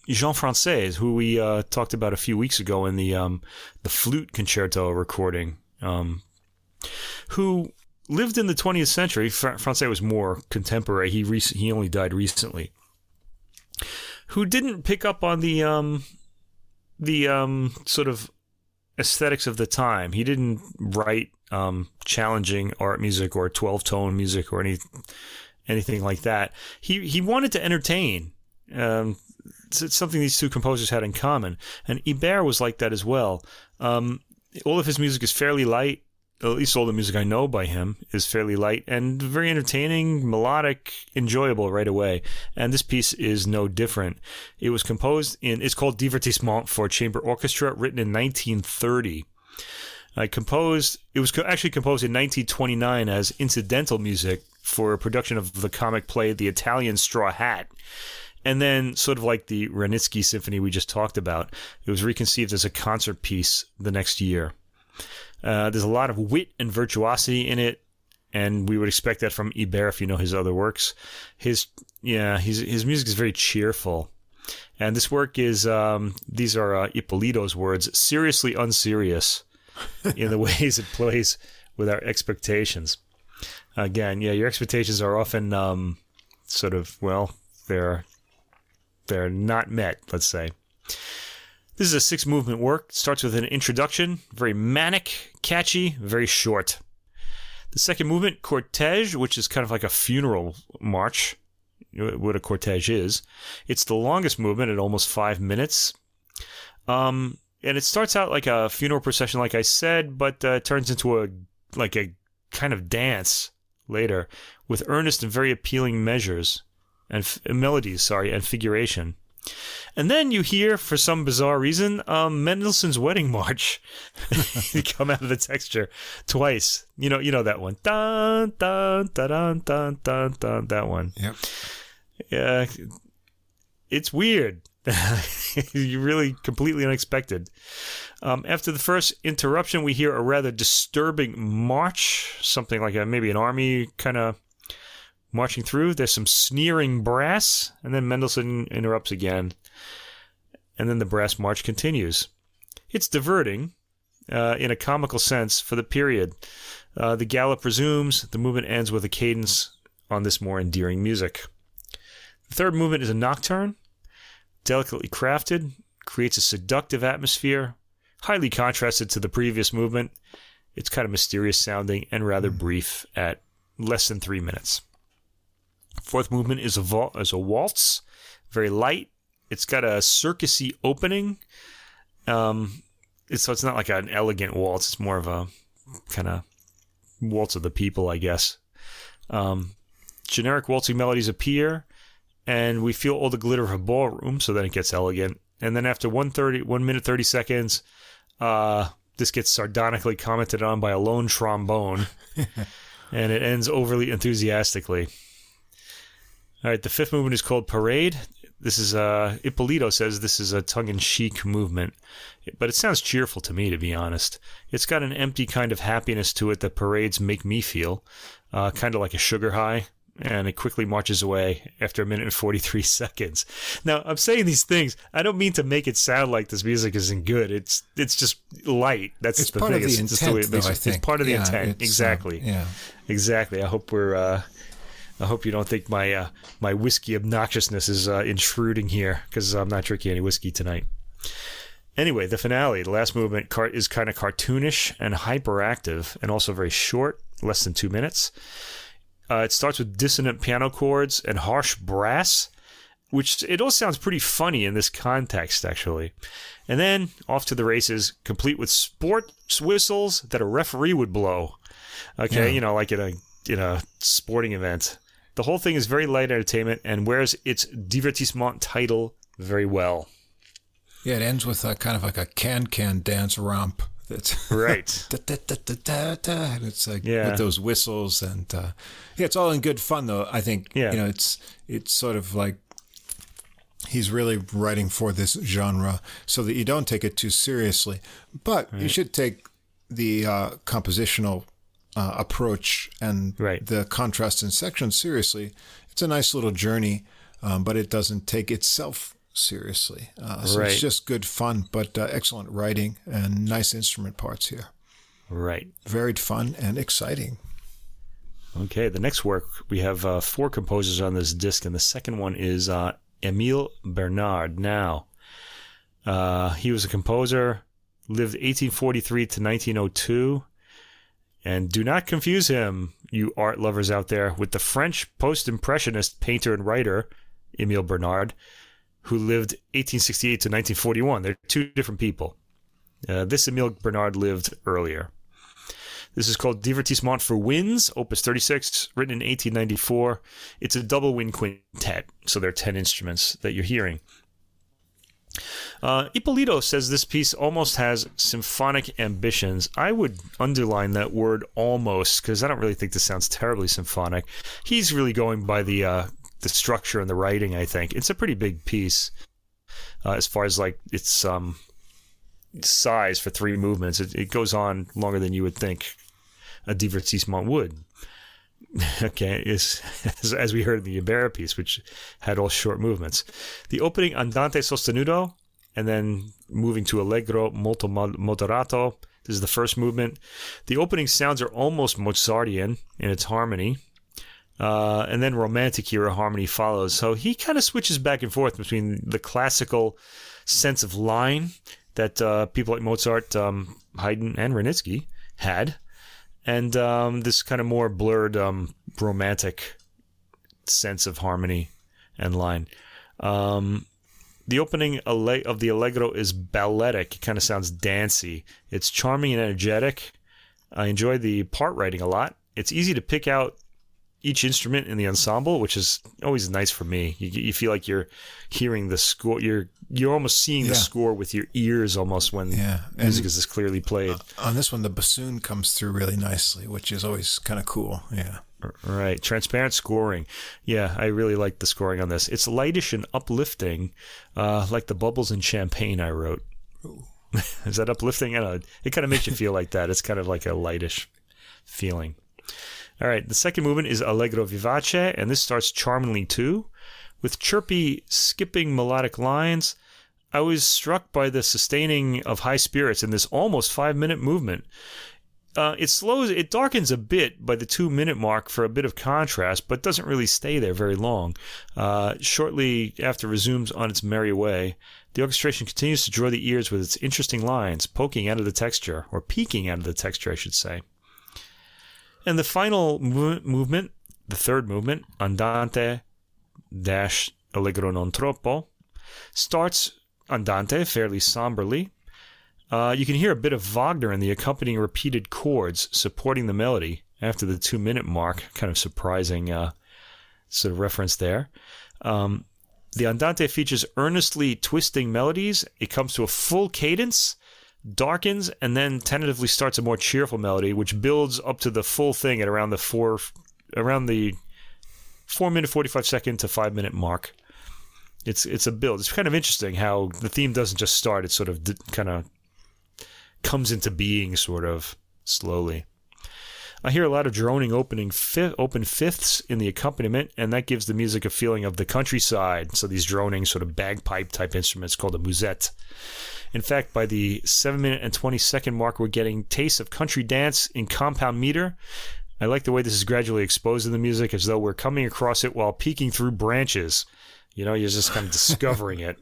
Jean Françaix, who we uh, talked about a few weeks ago in the um, the flute concerto recording, um, who lived in the 20th century. Fr- Françaix was more contemporary. He he only died recently. Who didn't pick up on the um, the um, sort of aesthetics of the time. He didn't write um, challenging art music or 12 tone music or any anything like that. He he wanted to entertain. Um, it's something these two composers had in common, and Ibert was like that as well. Um, all of his music is fairly light at least all the music I know by him is fairly light and very entertaining, melodic, enjoyable right away. And this piece is no different. It was composed in, it's called Divertissement for Chamber Orchestra, written in 1930. I composed, it was actually composed in 1929 as incidental music for a production of the comic play The Italian Straw Hat. And then, sort of like the Wranitzky Symphony we just talked about, it was reconceived as a concert piece the next year. Uh, there's a lot of wit and virtuosity in it, and we would expect that from Ibert if you know his other works. His yeah, his his music is very cheerful, and this work is um, these are uh, Ippolito's words, seriously unserious in the ways it plays with our expectations. Again, yeah, your expectations are often um, sort of well, they're they're not met. Let's say. This is a six movement work. It starts with an introduction, very manic, catchy, very short. The second movement, cortege, which is kind of like a funeral march, what a cortege is. It's the longest movement at almost five minutes. Um, and it starts out like a funeral procession, like I said, but uh, turns into a like a kind of dance later with earnest and very appealing measures and f- melodies, sorry, and figuration. And then you hear, for some bizarre reason, um, Mendelssohn's Wedding March come out of the texture twice. You know, you know that one. Dun dun dun dun dun dun dun. That one. Yep. Yeah, it's weird. you really completely unexpected. Um, after the first interruption, we hear a rather disturbing march, something like a maybe an army kind of marching through. There's some sneering brass, and then Mendelssohn interrupts again, and then the brass march continues. It's diverting, uh, in a comical sense, for the period. Uh, the gallop resumes. The movement ends with a cadence on this more endearing music. The third movement is a nocturne, delicately crafted, creates a seductive atmosphere, highly contrasted to the previous movement. It's kind of mysterious sounding and rather brief at less than three minutes. Fourth movement is a val- is a waltz, very light. It's got a circusy opening. Um, it's, so it's not like an elegant waltz. It's more of a kind of waltz of the people, I guess. Um, generic waltzing melodies appear, and we feel all the glitter of a ballroom. So then it gets elegant. And then after 130, 1 minute 30 seconds, uh, this gets sardonically commented on by a lone trombone, and it ends overly enthusiastically. All right, the fifth movement is called Parade. This is uh, Ippolito says this is a tongue-in-cheek movement, but it sounds cheerful to me, to be honest. It's got an empty kind of happiness to it that parades make me feel, uh, kind of like a sugar high and it quickly marches away after a minute and 43 seconds. Now, I'm saying these things, I don't mean to make it sound like this music isn't good. It's it's just light. That's It's the part thing. of the it's just the way it intent, though, I it- think. It's part of the Yeah, intent. uh, exactly. yeah. Exactly. I hope we're uh I hope you don't think my uh, my whiskey obnoxiousness is uh, intruding here because I'm not drinking any whiskey tonight. Anyway, the finale, the last movement, is kind of cartoonish and hyperactive, and also very short, less than two minutes. Uh, it starts with dissonant piano chords and harsh brass, which it all sounds pretty funny in this context, actually. And then off to the races, complete with sports whistles that a referee would blow. Okay, Yeah. you know, like in a in a sporting event. The whole thing is very light entertainment and wears its divertissement title very well. Yeah, it ends with a kind of like a can-can dance romp. That's Right. da, da, da, da, da, da, and it's like Yeah. with those whistles and uh, yeah, it's all in good fun though. I think Yeah. you know it's it's sort of like he's really writing for this genre so that you don't take it too seriously, but you should take the uh, compositional uh, approach and Right. the contrast in sections seriously. It's a nice little journey, um, but it doesn't take itself seriously. Uh, so Right. it's just good fun, but uh, excellent writing and nice instrument parts here right. varied fun and exciting. Okay, the next work we have uh, four composers on this disc, and the second one is uh, Emile Bernard. Now, uh, he was a composer, lived 1843 to 1902, and do not confuse him, you art lovers out there, with the French post-impressionist painter and writer Emile Bernard, who lived 1868 to 1941. They're two different people. Uh, this Emile Bernard lived earlier. This is called Divertissement for Winds, Opus 36, written in 1894. It's a double wind quintet, so there are 10 instruments that you're hearing. Uh, Ippolito says this piece almost has symphonic ambitions. I would underline that word almost because I don't really think this sounds terribly symphonic. He's really going by the uh, the structure and the writing. I think it's a pretty big piece uh, as far as like its um, size for three movements. It, it goes on longer than you would think a divertissement would. okay, is as, we heard in the Ibert piece, which had all short movements. The opening andante sostenuto, and then moving to allegro molto moderato. This is the first movement. The opening sounds are almost Mozartian in its harmony. Uh, and then romantic era harmony follows. So he kind of switches back and forth between the classical sense of line that uh, people like Mozart, um, Haydn, and Wranitzky had, and um, this kind of more blurred um, romantic sense of harmony and line. Um, the opening of the allegro is balletic. It kind of sounds dancey. It's charming and energetic. I enjoy the part writing a lot. It's easy to pick out each instrument in the ensemble, which is always nice for me. You, you feel like you're hearing the score. You're you're almost seeing Yeah. the score with your ears almost when Yeah, music is this clearly played. On this one, the bassoon comes through really nicely, which is always kind of cool. Yeah. Right. Transparent scoring. Yeah, I really like the scoring on this. It's lightish and uplifting, uh, like the bubbles in champagne I wrote. Is that uplifting? I don't know. It kind of makes you feel like that. It's kind of like a lightish feeling. All right. The second movement is Allegro Vivace, and this starts charmingly too, with chirpy, skipping melodic lines. I was struck by the sustaining of high spirits in this almost five minute movement. Uh, it slows, it darkens a bit by the two minute mark for a bit of contrast, but doesn't really stay there very long. Uh, shortly after resumes on its merry way, the orchestration continues to draw the ears with its interesting lines, poking out of the texture, or peeking out of the texture, I should say. And the final mo- movement, the third movement, Andante dash Allegro non troppo, starts Andante fairly somberly, uh, you can hear a bit of Wagner in the accompanying repeated chords supporting the melody after the two minute mark. Kind of surprising uh, sort of reference there. Um, the Andante features earnestly twisting melodies. It comes to a full cadence, darkens, and then tentatively starts a more cheerful melody, which builds up to the full thing at around the four, around the four minute forty five second to five minute mark. It's it's a build. It's kind of interesting how the theme doesn't just start; it sort of kind of comes into being sort of slowly. I hear a lot of droning opening fi- open fifths in the accompaniment, and that gives the music a feeling of the countryside. So these droning sort of bagpipe type instruments called a musette. In fact, by the 7 minute and 20 second mark, we're getting tastes of country dance in compound meter. I like the way this is gradually exposed in the music as though we're coming across it while peeking through branches. You know, you're just kind of discovering it.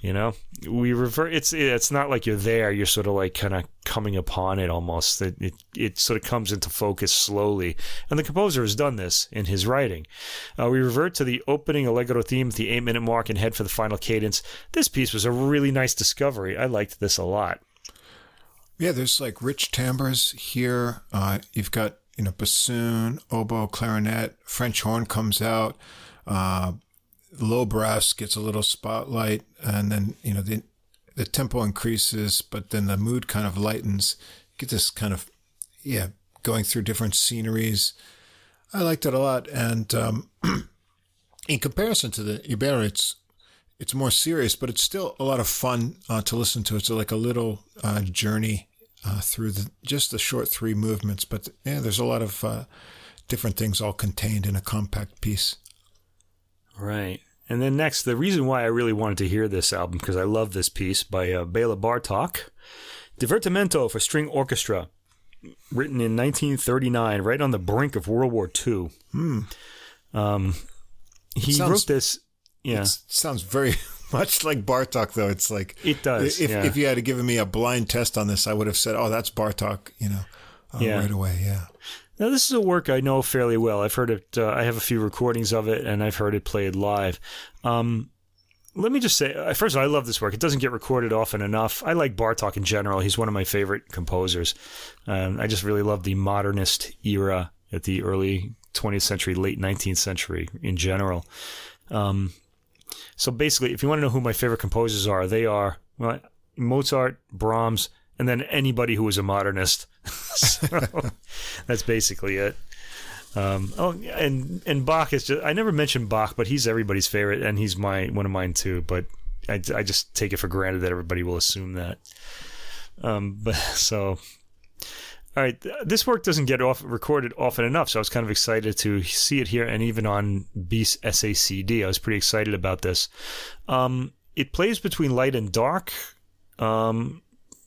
You know, we revert. It's it's not like you're there. You're sort of like kind of coming upon it almost. It, it it sort of comes into focus slowly, and the composer has done this in his writing. Uh, we revert to the opening allegro theme at the eight minute mark and head for the final cadence. This piece was a really nice discovery. I liked this a lot. Yeah, there's like rich timbres here. Uh, you've got you know bassoon, oboe, clarinet, French horn comes out. Uh, low brass gets a little spotlight, and then you know the the tempo increases, but then the mood kind of lightens. Get this kind of yeah going through different sceneries. I liked it a lot, and um, in comparison to the Ibert, it's it's more serious, but it's still a lot of fun uh, to listen to. It's like a little uh, journey uh, through the just the short three movements, but yeah, there's a lot of uh, different things all contained in a compact piece. Right. And then next, the reason why I really wanted to hear this album, because I love this piece by uh, Bela Bartok, Divertimento for String Orchestra, written in 1939, right on the brink of World War II. Um, he Sounds- wrote this. Yeah, It sounds very much like Bartok, though. It's like It does, If, yeah. if you had given me a blind test on this, I would have said, "Oh, that's Bartok," you know, uh, Yeah. right away. Yeah. Now, this is a work I know fairly well. I've heard it. Uh, I have a few recordings of it, and I've heard it played live. Um, let me just say, uh, first of all, I love this work. It doesn't get recorded often enough. I like Bartok in general. He's one of my favorite composers. Um, I just really love the modernist era at the early 20th century, late 19th century in general. Um, so basically, if you want to know who my favorite composers are, they are well, Mozart, Brahms, and then anybody who was a modernist. so that's basically it. Um, oh, and and Bach is just—I never mentioned Bach, but he's everybody's favorite, and he's my one of mine too. But I, I just take it for granted that everybody will assume that. Um, but so, all right, this work doesn't get off recorded often enough, so I was kind of excited to see it here, and even on BIS SACD, I was pretty excited about this. Um, it plays between light and dark. Um,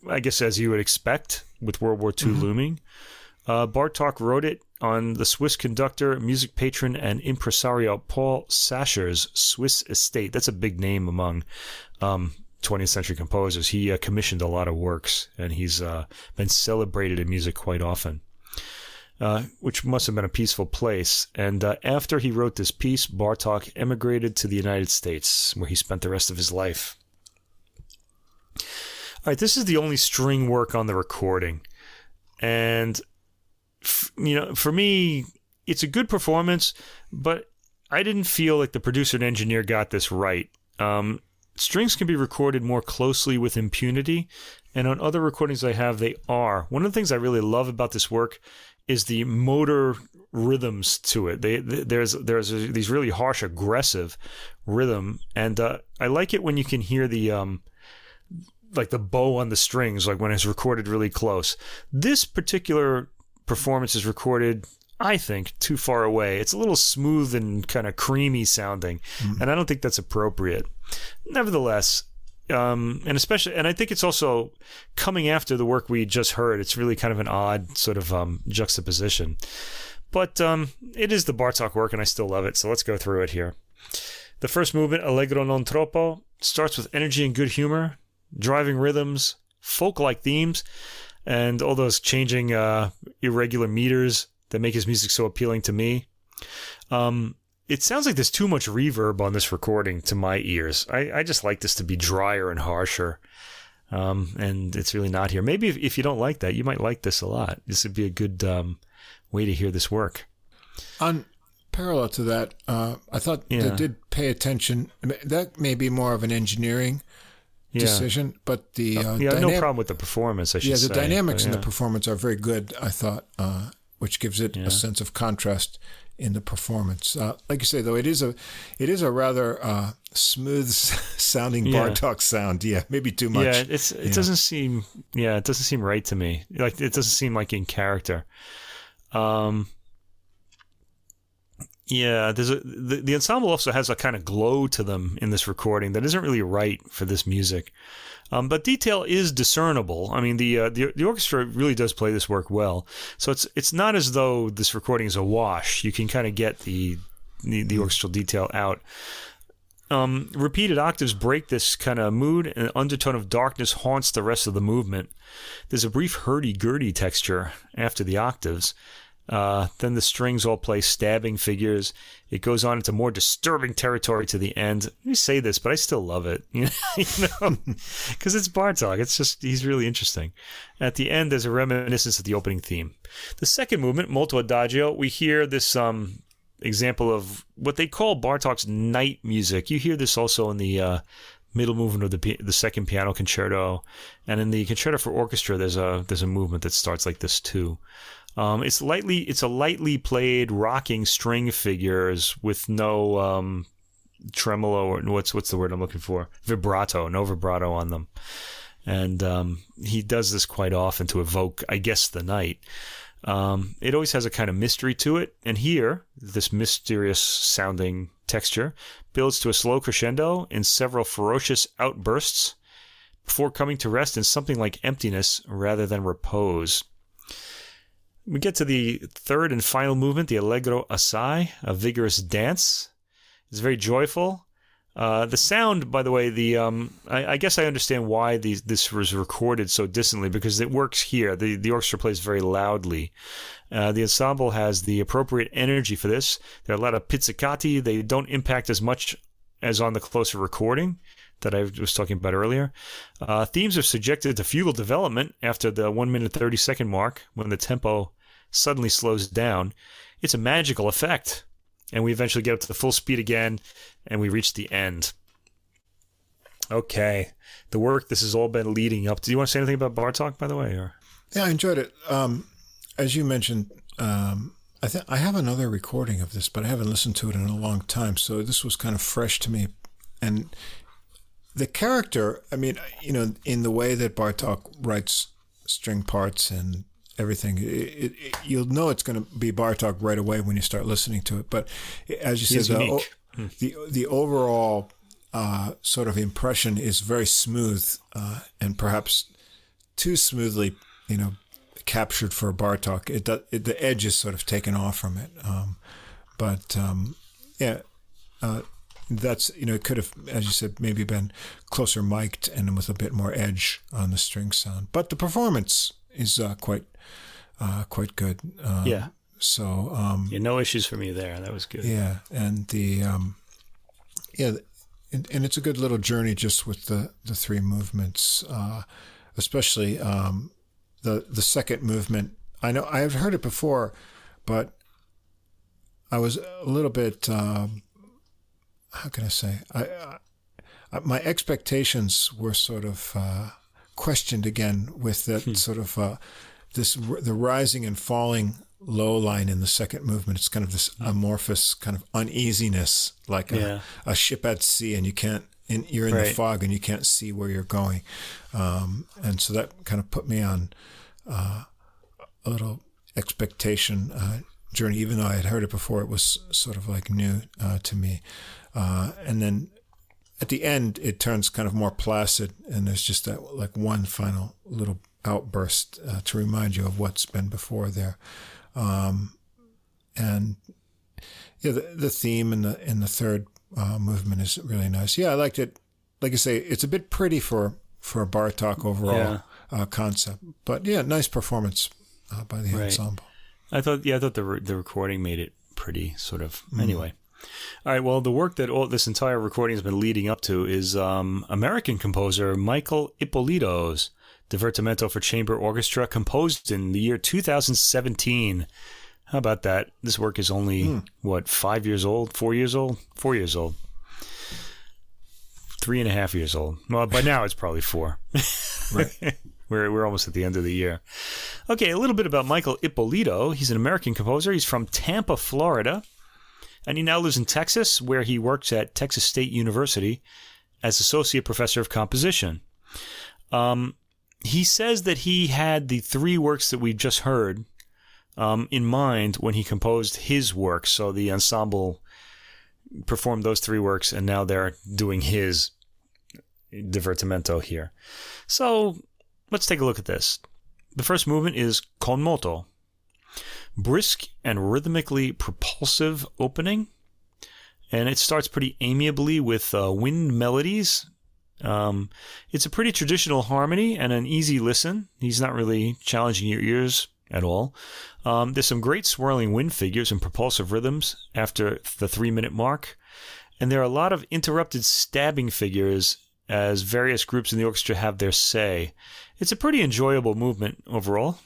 I guess as you would expect with World War II looming. Uh, Bartok wrote it on the Swiss conductor, music patron, and impresario Paul Sacher's Swiss estate. That's a big name among um, 20th century composers. He uh, commissioned a lot of works, and he's uh, been celebrated in music quite often. Uh, which must have been a peaceful place. And uh, after he wrote this piece, Bartok emigrated to the United States, where he spent the rest of his life. All right, this is the only string work on the recording, and f- you know, for me, it's a good performance, but I didn't feel like the producer and engineer got this right. Um, strings can be recorded more closely with impunity, and on other recordings I have, they are. One of the things I really love about this work is the motor rhythms to it. They, there's there's these really harsh, aggressive rhythm, and uh, I like it when you can hear the um, like the bow on the strings, like when it's recorded really close. This particular performance is recorded I think, too far away. It's a little smooth and kind of creamy sounding, mm. and I don't think that's appropriate. Nevertheless, um, and especially, and I think it's also coming after the work we just heard. It's really kind of an odd sort of um, juxtaposition, but um, it is the Bartok work, and I still love it. So let's go through it here. The first movement, Allegro non troppo, starts with energy and good humor, driving rhythms, folk-like themes, and all those changing uh, irregular meters that make his music so appealing to me. Um, it sounds like there's too much reverb on this recording to my ears. I, I just like this to be drier and harsher. Um, and it's really not here. Maybe if, if, you don't like that, you might like this a lot. This would be a good um, way to hear this work. On parallel to that, uh, I thought yeah. they did pay attention. That may be more of an engineering yeah. decision, but the uh, yeah, dynam- no problem with the performance. I should yeah, the say, dynamics but, in the performance are very good. I thought, uh, which gives it yeah. a sense of contrast in the performance. Uh, like you say, though, it is a it is a rather uh, smooth sounding yeah. Bartok sound. Yeah, maybe too much. Yeah, it's it yeah. doesn't seem yeah it doesn't seem right to me. Like it doesn't seem like in character. Um. Yeah, there's a the, the ensemble also has a kind of glow to them in this recording that isn't really right for this music. Um, but detail is discernible. I mean, the, uh, the the orchestra really does play this work well. So it's it's not as though this recording is a wash. You can kind of get the, the, the orchestral detail out. Um, repeated octaves break this kind of mood, and an undertone of darkness haunts the rest of the movement. There's a brief hurdy-gurdy texture after the octaves, uh, then the strings all play stabbing figures. It goes on into more disturbing territory to the end. Let me say this, but I still love it, you know, because it's Bartok. It's just he's really interesting. At the end, there's a reminiscence of the opening theme. The second movement, Molto Adagio, we hear this um, example of what they call Bartok's night music. You hear this also in the uh, middle movement of the the second piano concerto, and in the concerto for orchestra, there's a there's a movement that starts like this too. Um, it's lightly, it's a lightly played rocking string figures with no um, tremolo or what's what's the word I'm looking for? Vibrato, no vibrato on them. And um, he does this quite often to evoke, I guess, the night. Um, it always has a kind of mystery to it, and here, this mysterious sounding texture builds to a slow crescendo in several ferocious outbursts before coming to rest in something like emptiness rather than repose. We get to the third and final movement, the Allegro Assai, a vigorous dance. It's very joyful. Uh, the sound, by the way, the um, I, I, guess I understand why these, this was recorded so distantly because it works here. The the orchestra plays very loudly. Uh, the ensemble has the appropriate energy for this. There are a lot of pizzicati. They don't impact as much as on the closer recording that I was talking about earlier. Uh, themes are subjected to fugal development after the one minute thirty second mark when the tempo suddenly slows down. It's a magical effect. And we eventually get up to the full speed again, and we reach the end. Okay. The work this has all been leading up. Do you want to say anything about Bartok, by the way? Or? Yeah, I enjoyed it. Um, as you mentioned, um, I think I have another recording of this, but I haven't listened to it in a long time. So this was kind of fresh to me. And the character, I mean, you know, in the way that Bartok writes string parts and everything. It, it, it, you'll know it's going to be Bartok right away when you start listening to it. But as you said, the, hmm. the, the overall uh, sort of impression is very smooth uh, and perhaps too smoothly, you know, captured for Bartok. It, it the edge is sort of taken off from it. Um, but um, yeah. Uh, that's you know it could have as you said maybe been closer mic'd and with a bit more edge on the string sound but the performance is uh, quite uh, quite good. Um, yeah. So um, yeah, no issues for me there. That was good. Yeah, and the um, yeah, and, and, it's a good little journey just with the the three movements, uh, especially um, the the second movement. I know I've heard it before, but I was a little bit. Um, how can I say? I, I, my expectations were sort of uh, questioned again with that hmm. sort of uh, this the rising and falling low line in the second movement. It's kind of this hmm. amorphous kind of uneasiness, like yeah. a, a, ship at sea, and you can't. In, you're in right. the fog and you can't see where you're going, um, and so that kind of put me on uh, a little expectation uh, journey. Even though I had heard it before, it was sort of like new uh, to me. Uh, and then at the end, it turns kind of more placid, and there's just that like one final little outburst uh, to remind you of what's been before there. Um, and yeah, the, the theme in the in the third uh, movement is really nice. Yeah, I liked it. Like I say, it's a bit pretty for for a Bartok overall yeah. uh, concept, but yeah, nice performance uh, by the right. ensemble. I thought, yeah, I thought the re- the recording made it pretty. Sort of. Mm. Anyway, all right. Well, the work that all this entire recording has been leading up to is um, American composer Michael Ippolito's Divertimento for Chamber Orchestra, composed in the year 2017. How about that? This work is only mm. what five years old, four years old, four years old, three and a half years old. Well, by now it's probably four. right. We're, we're almost at the end of the year. Okay, a little bit about Michael Ippolito. He's an American composer. He's from Tampa, Florida. And he now lives in Texas, where he works at Texas State University as associate professor of composition. Um, he says that he had the three works that we just heard um, in mind when he composed his works. So the ensemble performed those three works, and now they're doing his divertimento here. So let's take a look at this. The first movement is con moto brisk and rhythmically propulsive opening. And it starts pretty amiably with uh, wind melodies. Um, it's a pretty traditional harmony and an easy listen. He's not really challenging your ears at all. Um, there's some great swirling wind figures and propulsive rhythms after the three minute mark. And there are a lot of interrupted stabbing figures as various groups in the orchestra have their say. It's a pretty enjoyable movement overall.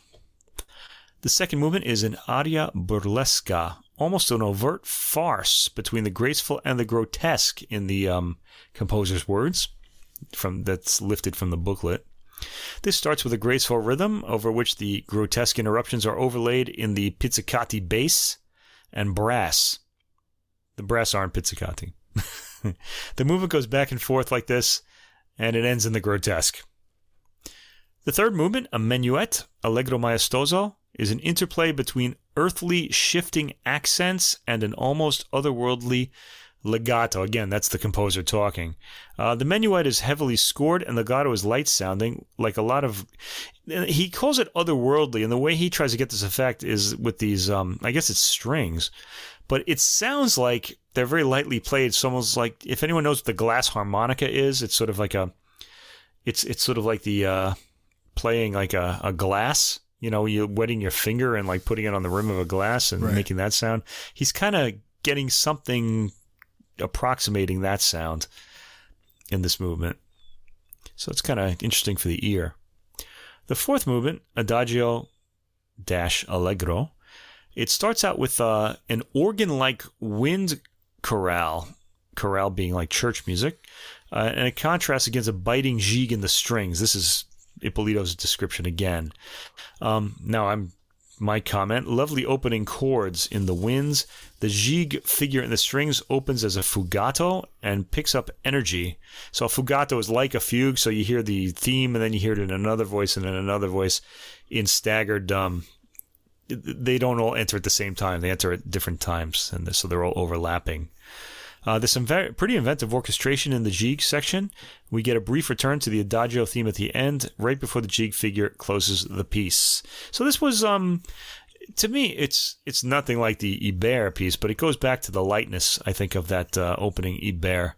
The second movement is an aria burlesca, almost an overt farce between the graceful and the grotesque in the um, composer's words, from that's lifted from the booklet. This starts with a graceful rhythm over which the grotesque interruptions are overlaid in the pizzicati bass and brass. The brass aren't pizzicati. the movement goes back and forth like this, and it ends in the grotesque. The third movement, a menuet, allegro maestoso, is an interplay between earthly shifting accents and an almost otherworldly legato. Again, that's the composer talking. Uh, the menuet is heavily scored and the legato is light sounding, like a lot of. He calls it otherworldly, and the way he tries to get this effect is with these, um, I guess it's strings, but it sounds like they're very lightly played. It's almost like if anyone knows what the glass harmonica is, it's sort of like a. It's it's sort of like the uh, playing like a, a glass you know, you wetting your finger and like putting it on the rim of a glass and right. making that sound. He's kind of getting something approximating that sound in this movement. So it's kind of interesting for the ear. The fourth movement, Adagio dash Allegro, it starts out with uh, an organ like wind chorale, chorale being like church music, uh, and it contrasts against a biting jig in the strings. This is Ippolito's description again. Um, now I'm my comment. Lovely opening chords in the winds. The jig figure in the strings opens as a fugato and picks up energy. So a fugato is like a fugue. So you hear the theme and then you hear it in another voice and then another voice in staggered. Um, they don't all enter at the same time. They enter at different times, and so they're all overlapping. Uh, there's some very, pretty inventive orchestration in the jig section. We get a brief return to the adagio theme at the end, right before the jig figure closes the piece. So this was, um, to me, it's it's nothing like the Ibert piece, but it goes back to the lightness, I think, of that uh, opening Ibert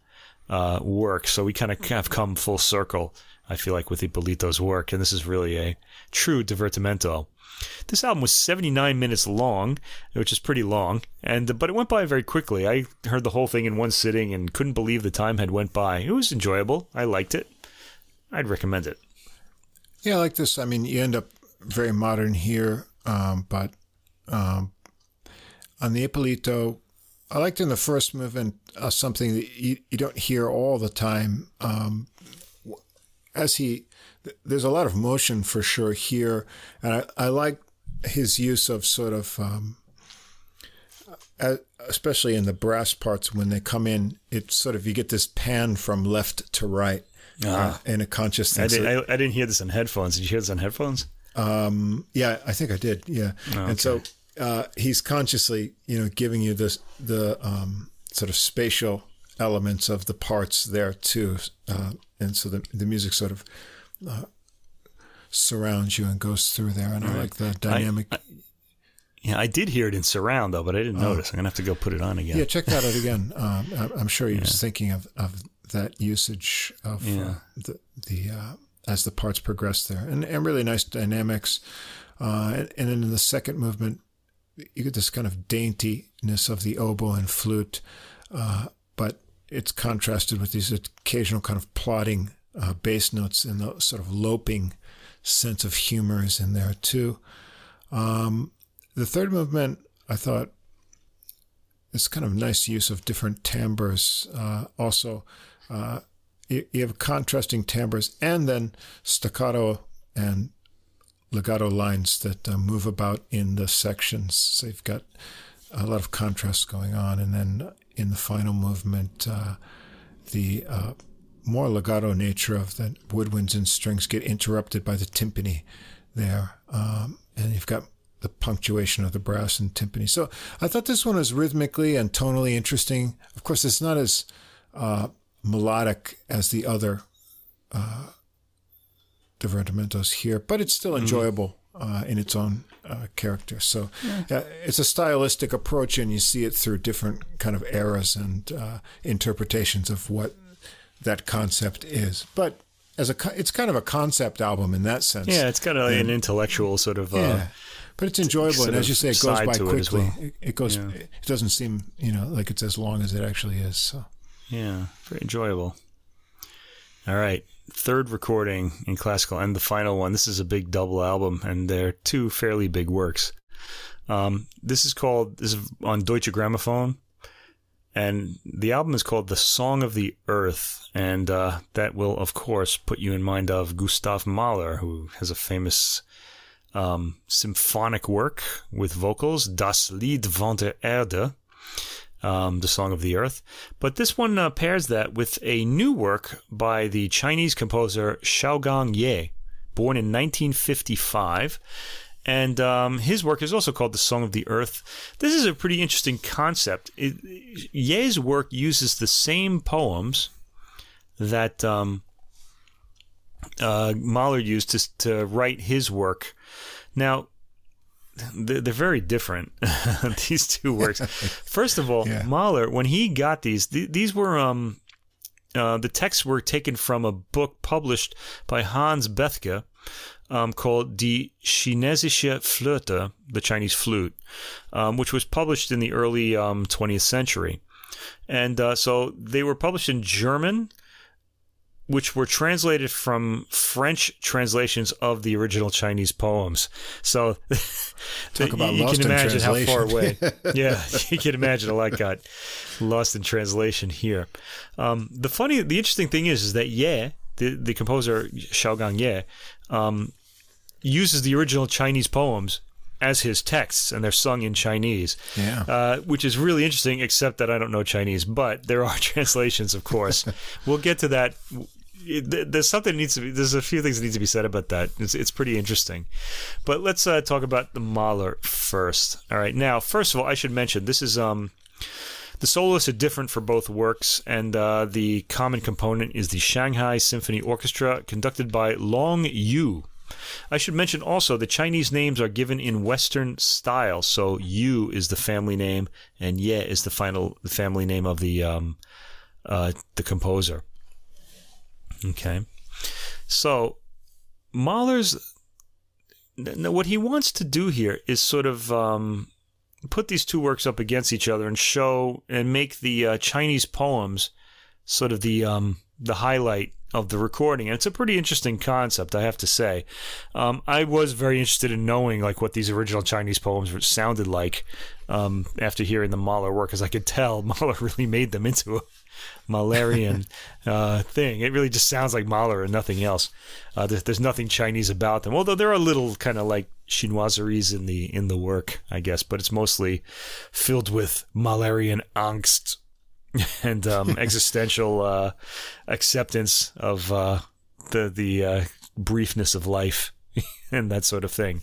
uh, work. So we kind of have come full circle, I feel like, with Ippolito's work, and this is really a true divertimento. This album was 79 minutes long, which is pretty long, and but it went by very quickly. I heard the whole thing in one sitting and couldn't believe the time had went by. It was enjoyable. I liked it. I'd recommend it. Yeah, I like this. I mean, you end up very modern here, um, but um, on the Ippolito, I liked in the first movement uh, something that you, you don't hear all the time. Um, as he, there's a lot of motion for sure here, and I, I like his use of sort of, um, especially in the brass parts when they come in, it's sort of you get this pan from left to right uh, in a conscious thing. I, did, I, I, didn't hear this on headphones. Did you hear this on headphones? Um, yeah, I think I did. Yeah, oh, okay. and so uh, he's consciously, you know, giving you this the um, sort of spatial elements of the parts there too, uh, and so the the music sort of uh, surrounds you and goes through there, and I like the dynamic. I, yeah, I did hear it in surround though, but I didn't oh. notice. I'm gonna have to go put it on again. Yeah, check that out again. Um, I'm sure he was thinking of, of that usage of uh, the the uh, as the parts progress there, and and really nice dynamics. Uh, and, and then in the second movement, you get this kind of daintiness of the oboe and flute, uh, but it's contrasted with these occasional kind of plodding uh, bass notes and the sort of loping sense of humor is in there too. Um, the third movement, I thought, is kind of nice use of different timbres. Uh, also, uh, you, you have contrasting timbres and then staccato and legato lines that uh, move about in the sections. So you've got a lot of contrast going on. And then in the final movement, uh, the uh, more legato nature of the woodwinds and strings get interrupted by the timpani there. Um, and you've got the punctuation of the brass and timpani. So I thought this one was rhythmically and tonally interesting. Of course, it's not as uh, melodic as the other uh, divertimentos here, but it's still mm-hmm. enjoyable uh, in its own uh, character. So yeah. uh, it's a stylistic approach, and you see it through different kind of eras and uh, interpretations of what that concept is. But as a, it's kind of a concept album in that sense. Yeah, it's kind of and, an intellectual sort of. Uh, yeah. But it's enjoyable, and as you say, it goes by quickly. It, well. it, it goes. Yeah. It doesn't seem, you know, like it's as long as it actually is. So. Yeah, very enjoyable. All right third recording in classical and the final one. This is a big double album, and they're two fairly big works. Um, this is called this is on Deutsche Grammophon, and the album is called "The Song of the Earth," and uh, that will, of course, put you in mind of Gustav Mahler, who has a famous um, symphonic work with vocals, "Das Lied von der Erde." um, the Song of the Earth. But this one uh, pairs that with a new work by the Chinese composer Xiaogang Ye, born in 1955. And um, his work is also called The Song of the Earth. This is a pretty interesting concept. It, Ye's work uses the same poems that um, uh, Mahler used to, to write his work. Now, they're very different. these two works. First of all, yeah. Mahler, when he got these, th- these were um, uh, the texts were taken from a book published by Hans Bethge um, called Die Chinesische Flöte, the Chinese flute, um, which was published in the early um, 20th century. And uh, so they were published in German, which were translated from French translations of the original Chinese poems. So Talk about you, you can imagine how far away. yeah, you can imagine a lot got lost in translation here. Um, the funny, the interesting thing is, is that Ye, the, the composer Xiaogang Ye, um, uses the original Chinese poems as his texts, and they're sung in Chinese. Yeah. Uh, which is really interesting, except that I don't know Chinese, but there are translations, of course. we'll get to that. There's something needs to be. There's a few things that need to be said about that. It's, it's pretty interesting, but let's uh, talk about the Mahler first. All right. Now, first of all, I should mention this is um, the soloists are different for both works, and uh, the common component is the Shanghai Symphony Orchestra, conducted by Long Yu. I should mention also the Chinese names are given in Western style. So Yu is the family name, and Ye is the final the family name of the um, uh, the composer. Okay, so Mahler's what he wants to do here is sort of um, put these two works up against each other and show and make the uh, Chinese poems sort of the um, the highlight of the recording. And it's a pretty interesting concept, I have to say. Um, I was very interested in knowing like what these original Chinese poems sounded like um, after hearing the Mahler work, because I could tell Mahler really made them into a Mahlerian uh, thing. It really just sounds like Mahler and nothing else. Uh, there's, there's, nothing Chinese about them, although there are little kind of like chinoiseries in the in the work, I guess. But it's mostly filled with Mahlerian angst and um, existential uh, acceptance of uh, the the uh, briefness of life and that sort of thing.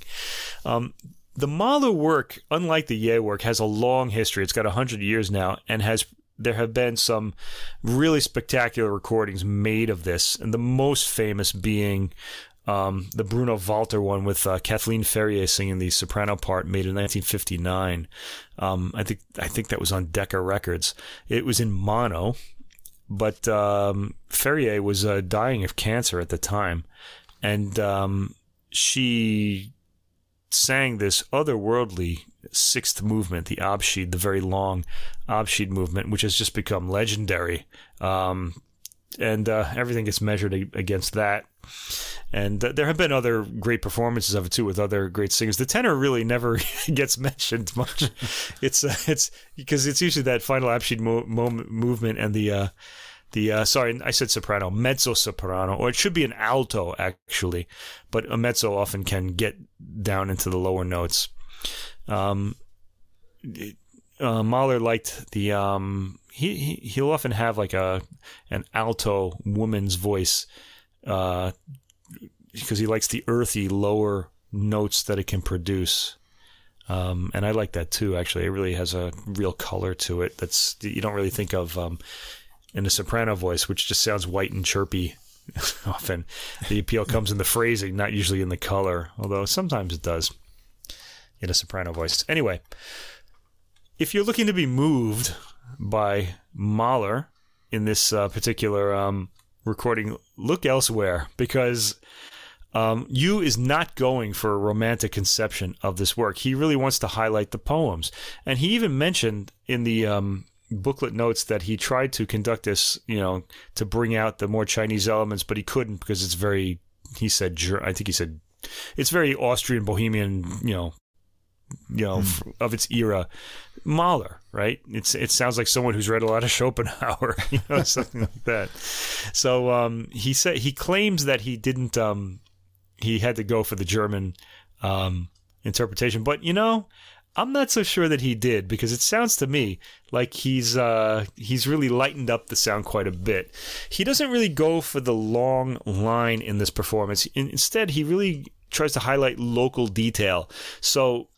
Um, the Mahler work, unlike the Ye work, has a long history. It's got hundred years now, and has there have been some really spectacular recordings made of this, and the most famous being um, the Bruno Walter one with uh, Kathleen Ferrier singing the soprano part, made in 1959. Um, I think I think that was on Decca Records. It was in mono, but um, Ferrier was uh, dying of cancer at the time, and um, she sang this otherworldly sixth movement, the Abschied, the very long Abschied movement, which has just become legendary. Um, and uh, everything gets measured against that. And uh, there have been other great performances of it too with other great singers. The tenor really never gets mentioned much. it's uh, it's because it's usually that final Abschied mo- movement and the uh, the uh, sorry I said soprano mezzo soprano or it should be an alto actually, but a mezzo often can get down into the lower notes. Um, uh, Mahler liked the um, he, he he'll often have like a an alto woman's voice uh, because he likes the earthy lower notes that it can produce. Um, and I like that too. Actually, it really has a real color to it. That's you don't really think of um, in a soprano voice, which just sounds white and chirpy. Often, the appeal comes in the phrasing, not usually in the color. Although sometimes it does in a soprano voice. Anyway, if you're looking to be moved by Mahler in this uh, particular um, recording, look elsewhere because um, Yu is not going for a romantic conception of this work. He really wants to highlight the poems. And he even mentioned in the um, booklet notes that he tried to conduct this, you know, to bring out the more Chinese elements, but he couldn't because it's very, he said, I think he said, it's very Austrian Bohemian, you know, you know, mm. of its era. Mahler, right? It's it sounds like someone who's read a lot of Schopenhauer, you know, something like that. So um, he said he claims that he didn't. Um, he had to go for the German um, interpretation, but you know, I'm not so sure that he did because it sounds to me like he's uh, he's really lightened up the sound quite a bit. He doesn't really go for the long line in this performance. instead, he really tries to highlight local detail. So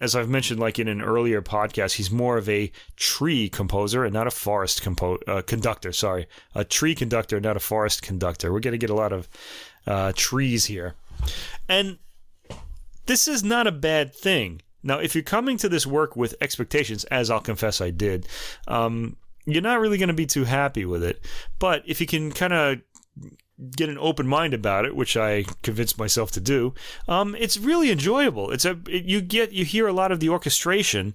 as I've mentioned, like in an earlier podcast, he's more of a tree composer and not a forest compo- uh, conductor. Sorry, a tree conductor, not a forest conductor. We're going to get a lot of uh, trees here, and this is not a bad thing. Now, if you're coming to this work with expectations, as I'll confess I did, um, you're not really going to be too happy with it. But if you can kind of get an open mind about it, which I convinced myself to do, um, it's really enjoyable. It's a it, you get you hear a lot of the orchestration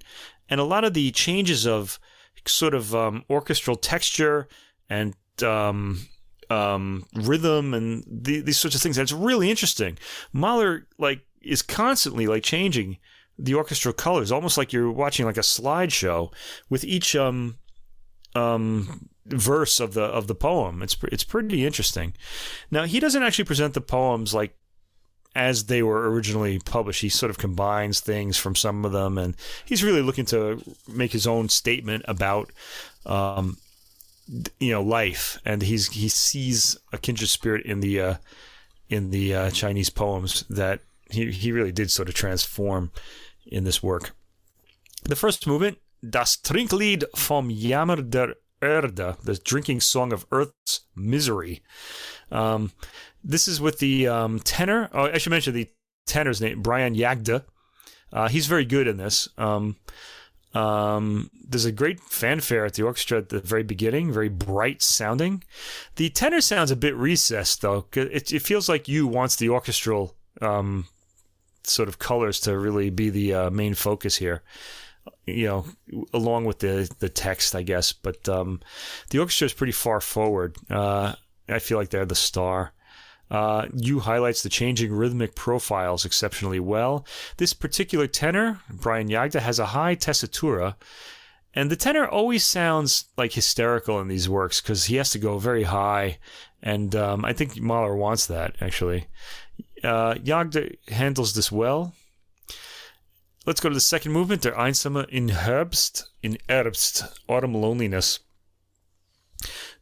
and a lot of the changes of sort of um, orchestral texture and um, um, rhythm and the, these sorts of things. It's really interesting. Mahler like is constantly like changing the orchestral colors, almost like you're watching like a slideshow with each um um verse of the of the poem. It's it's pretty interesting. Now he doesn't actually present the poems like as they were originally published. He sort of combines things from some of them, and he's really looking to make his own statement about. Um, you know life and he's he sees a kindred spirit in the uh, in the uh, Chinese poems that he he really did sort of transform in this work. The first movement, Das Trinklied vom Jammer der Erde, the drinking song of Earth's misery. Um, this is with the um, tenor. Oh, I should mention the tenor's name, Brian Jagde. Uh, he's very good in this. Um, um, there's a great fanfare at the orchestra at the very beginning, very bright sounding. The tenor sounds a bit recessed though. It, it feels like Yu wants the orchestral um, sort of colors to really be the uh, main focus here. You know, along with the the text, I guess. But um, the orchestra is pretty far forward. Uh, I feel like they're the star. Uh, you highlights the changing rhythmic profiles exceptionally well. This particular tenor, Brian Jagde, has a high tessitura, and the tenor always sounds like hysterical in these works because he has to go very high, and um, I think Mahler wants that actually. Uh, Jagde handles this well. Let's go to the second movement, Der Einsame in Herbst, in Herbst, Autumn Loneliness.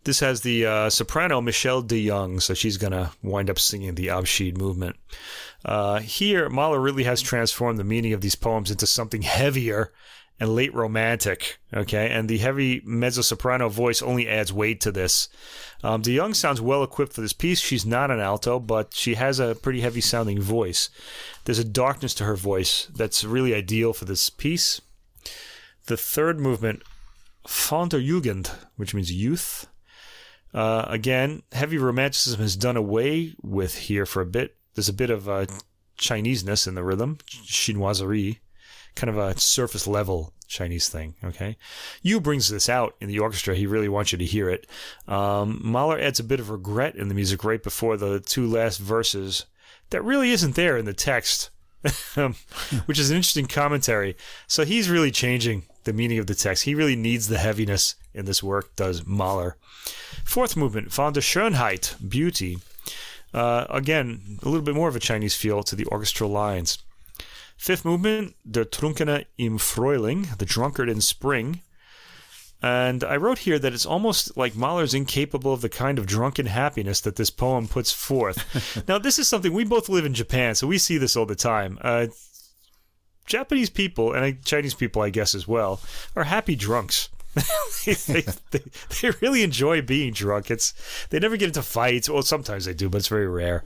This has the uh, soprano Michelle DeYoung, so she's going to wind up singing the Abschied movement. Uh, here, Mahler really has transformed the meaning of these poems into something heavier and late romantic. Okay, and the heavy mezzo soprano voice only adds weight to this. Um, DeYoung sounds well equipped for this piece. She's not an alto, but she has a pretty heavy sounding voice. There's a darkness to her voice that's really ideal for this piece. The third movement, Von der Jugend, which means youth. Uh, again, heavy romanticism is done away with here for a bit. There's a bit of uh, Chineseness in the rhythm, chinoiserie, kind of a surface level Chinese thing. Okay, Yu brings this out in the orchestra. He really wants you to hear it. Um, Mahler adds a bit of regret in the music right before the two last verses that really isn't there in the text, which is an interesting commentary. So he's really changing the meaning of the text. He really needs the heaviness in this work. Does Mahler? Fourth movement, von der Schönheit, beauty. Uh, again, a little bit more of a Chinese feel to the orchestral lines. Fifth movement, Der Trunkene im Frühling, the drunkard in spring. And I wrote here that it's almost like Mahler's incapable of the kind of drunken happiness that this poem puts forth. now, this is something we both live in Japan, so we see this all the time. Uh, Japanese people, and Chinese people, I guess, as well, are happy drunks. they, they, they, really enjoy being drunk. It's they never get into fights. Well, sometimes they do, but it's very rare.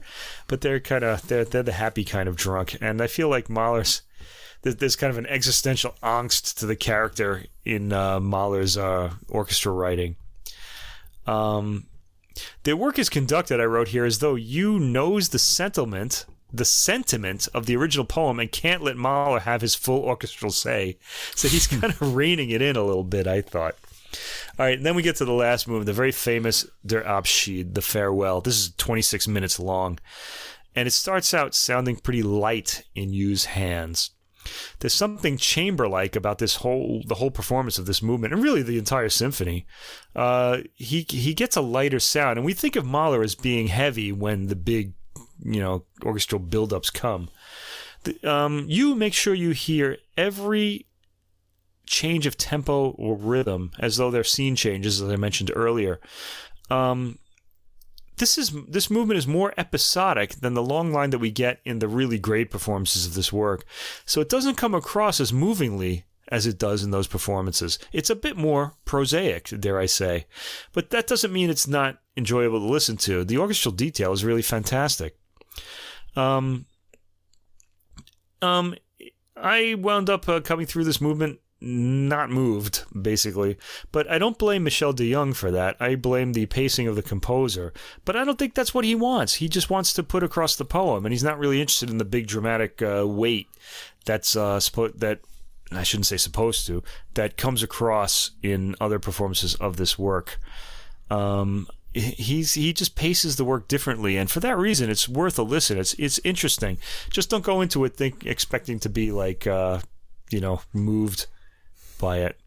But they're kind of they're they're the happy kind of drunk, and I feel like Mahler's there's, kind of an existential angst to the character in uh, Mahler's uh, orchestra writing. Um, work is conducted, I wrote here, as though Yu knows the sentiment the sentiment of the original poem and can't let Mahler have his full orchestral say. So he's kind of reining it in a little bit, I thought. All right, then we get to the last movement, the very famous Der Abschied, the farewell. This is 26 minutes long, and it starts out sounding pretty light in Yu's hands. There's something chamber-like about this whole the whole performance of this movement, and really the entire symphony. Uh, he he gets a lighter sound, and we think of Mahler as being heavy when the big you know orchestral buildups come. The, um, you make sure you hear every change of tempo or rhythm as though they're scene changes, as I mentioned earlier. Um, this is this movement is more episodic than the long line that we get in the really great performances of this work. So it doesn't come across as movingly as it does in those performances. It's a bit more prosaic, dare I say. But that doesn't mean it's not enjoyable to listen to. The orchestral detail is really fantastic. Um, um, I wound up uh, coming through this movement not moved, basically. But I don't blame Michelle DeYoung for that. I blame the pacing of the composer. But I don't think that's what he wants. He just wants to put across the poem, and he's not really interested in the big dramatic uh, weight that's uh, suppo- that I shouldn't say supposed to that comes across in other performances of this work. Um, he's he just paces the work differently. And for that reason it's worth a listen. It's it's interesting. Just don't go into it think expecting to be like uh, you know moved by it.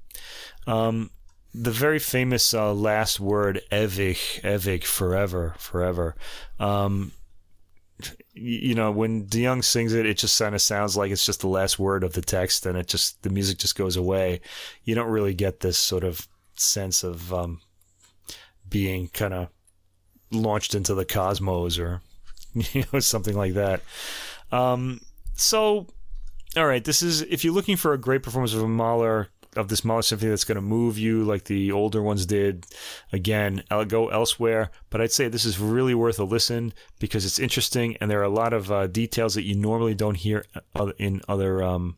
Um, the very famous uh, last word ewig ewig forever forever. Um, you know when DeYoung sings it it just kind of sounds like it's just the last word of the text and it just the music just goes away. You don't really get this sort of sense of um, being kind of launched into the cosmos or you know something like that. Um, so, all right, this is if you're looking for a great performance of a Mahler of this Mahler symphony that's going to move you like the older ones did. Again, I'll go elsewhere, but I'd say this is really worth a listen because it's interesting and there are a lot of uh, details that you normally don't hear in other um,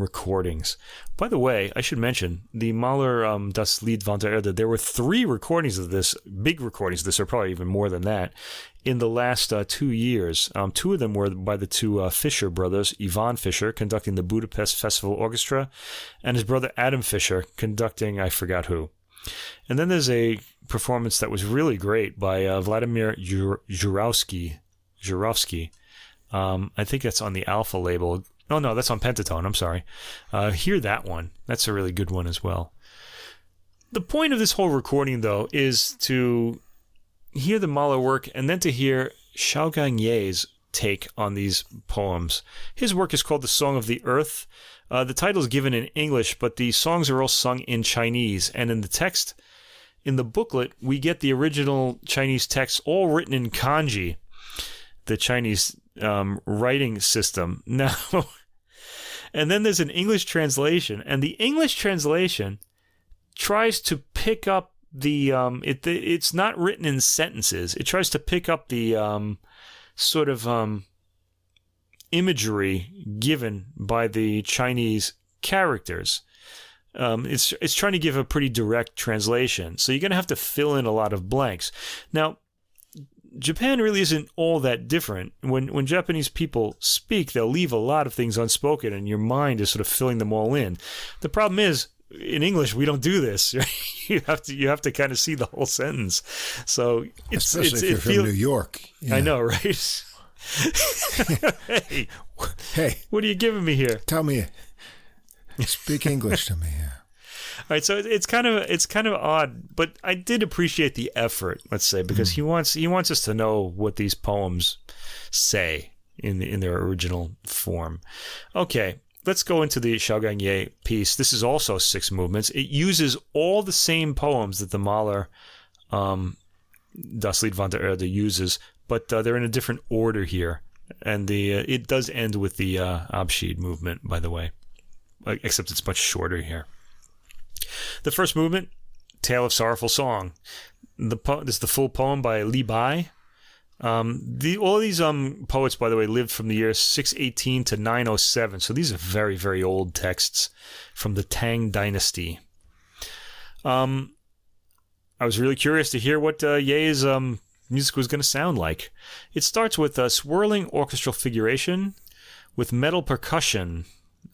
recordings. By the way, I should mention the Mahler um, Das Lied von der Erde. There were three recordings of this, big recordings of this, or probably even more than that, in the last uh, two years. Um, two of them were by the two uh, Fischer brothers, Ivan Fischer conducting the Budapest Festival Orchestra, and his brother Adam Fischer conducting I forgot who. And then there's a performance that was really great by uh, Vladimir Jurowski. Jurowski. Um, I think that's on the Alpha label. Oh no, that's on Pentatone. I'm sorry. Uh, hear that one. That's a really good one as well. The point of this whole recording, though, is to hear the Mahler work and then to hear Xiaogang Ye's take on these poems. His work is called The Song of the Earth. Uh, the title is given in English, but the songs are all sung in Chinese. And in the text, in the booklet, we get the original Chinese text all written in kanji, the Chinese um, writing system. Now, and then there's an English translation, and the English translation tries to pick up the um, it. It's not written in sentences. It tries to pick up the um, sort of um, imagery given by the Chinese characters. Um, it's it's trying to give a pretty direct translation, so you're going to have to fill in a lot of blanks. Now, Japan really isn't all that different. When when Japanese people speak, they'll leave a lot of things unspoken, and your mind is sort of filling them all in. The problem is in English we don't do this. you have to you have to kind of see the whole sentence. So it's, especially it's, if you're it from New York. Yeah. I know, right? hey, hey, what are you giving me here? Tell me, speak English to me. Here. All right, so it's kind of it's kind of odd, but I did appreciate the effort. Let's say because mm. he wants he wants us to know what these poems say in in their original form. Okay, let's go into the Xiaogang Ye piece. This is also six movements. It uses all the same poems that the Mahler um, Das Lied von der Erde uses, but uh, they're in a different order here. And the uh, it does end with the uh, Abschied movement, by the way, except it's much shorter here. The first movement, Tale of Sorrowful Song. The po- this is the full poem by Li Bai. Um, the all these um poets, by the way, lived from the year 618 to 907. So these are very very old texts from the Tang Dynasty. Um, I was really curious to hear what uh, Ye's um music was going to sound like. It starts with a swirling orchestral figuration with metal percussion,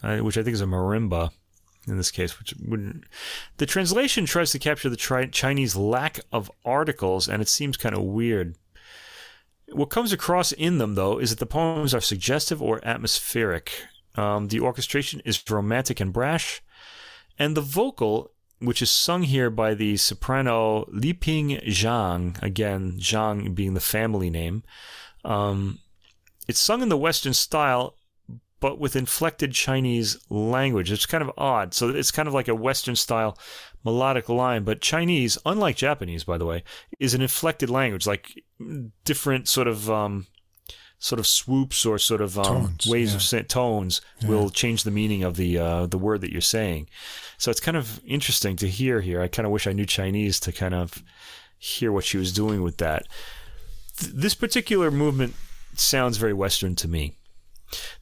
uh, which I think is a marimba in this case, which wouldn't. The translation tries to capture the tri- Chinese lack of articles, and it seems kind of weird. What comes across in them, though, is that the poems are suggestive or atmospheric. Um, the orchestration is romantic and brash, and the vocal which is sung here by the soprano Liping Zhang, again, Zhang being the family name. Um, it's sung in the Western style, but with inflected Chinese language. It's kind of odd. So it's kind of like a Western style melodic line, but Chinese, unlike Japanese, by the way, is an inflected language, like different sort of um, sort of swoops or sort of um, tones, ways yeah. of tones yeah. will change the meaning of the uh, the word that you're saying. So it's kind of interesting to hear here. I kind of wish I knew Chinese to kind of hear what she was doing with that. Th- this particular movement sounds very Western to me.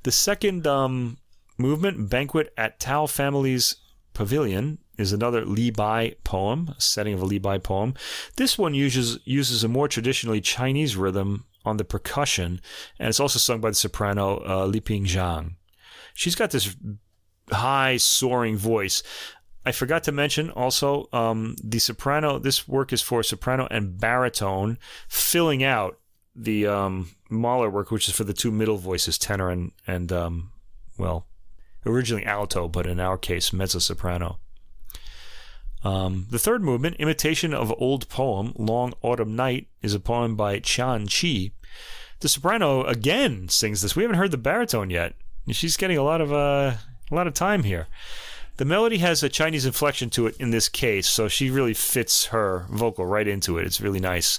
The second um, movement, Banquet at Tao Family's Pavilion, is another Li Bai poem, setting of a Li Bai poem. This one uses uses a more traditionally Chinese rhythm on the percussion, and it's also sung by the soprano uh, Li Ping Zhang. She's got this high, soaring voice. I forgot to mention also um, the soprano. This work is for soprano and baritone, filling out the um, Mahler work, which is for the two middle voices, tenor and and um, well, originally alto, but in our case, mezzo soprano. Um, the third movement, Imitation of Old Poem, Long Autumn Night, is a poem by Qian Qi. The soprano again sings this. We haven't heard the baritone yet. She's getting a lot of uh, a lot of time here. The melody has a Chinese inflection to it in this case, so she really fits her vocal right into it. It's really nice.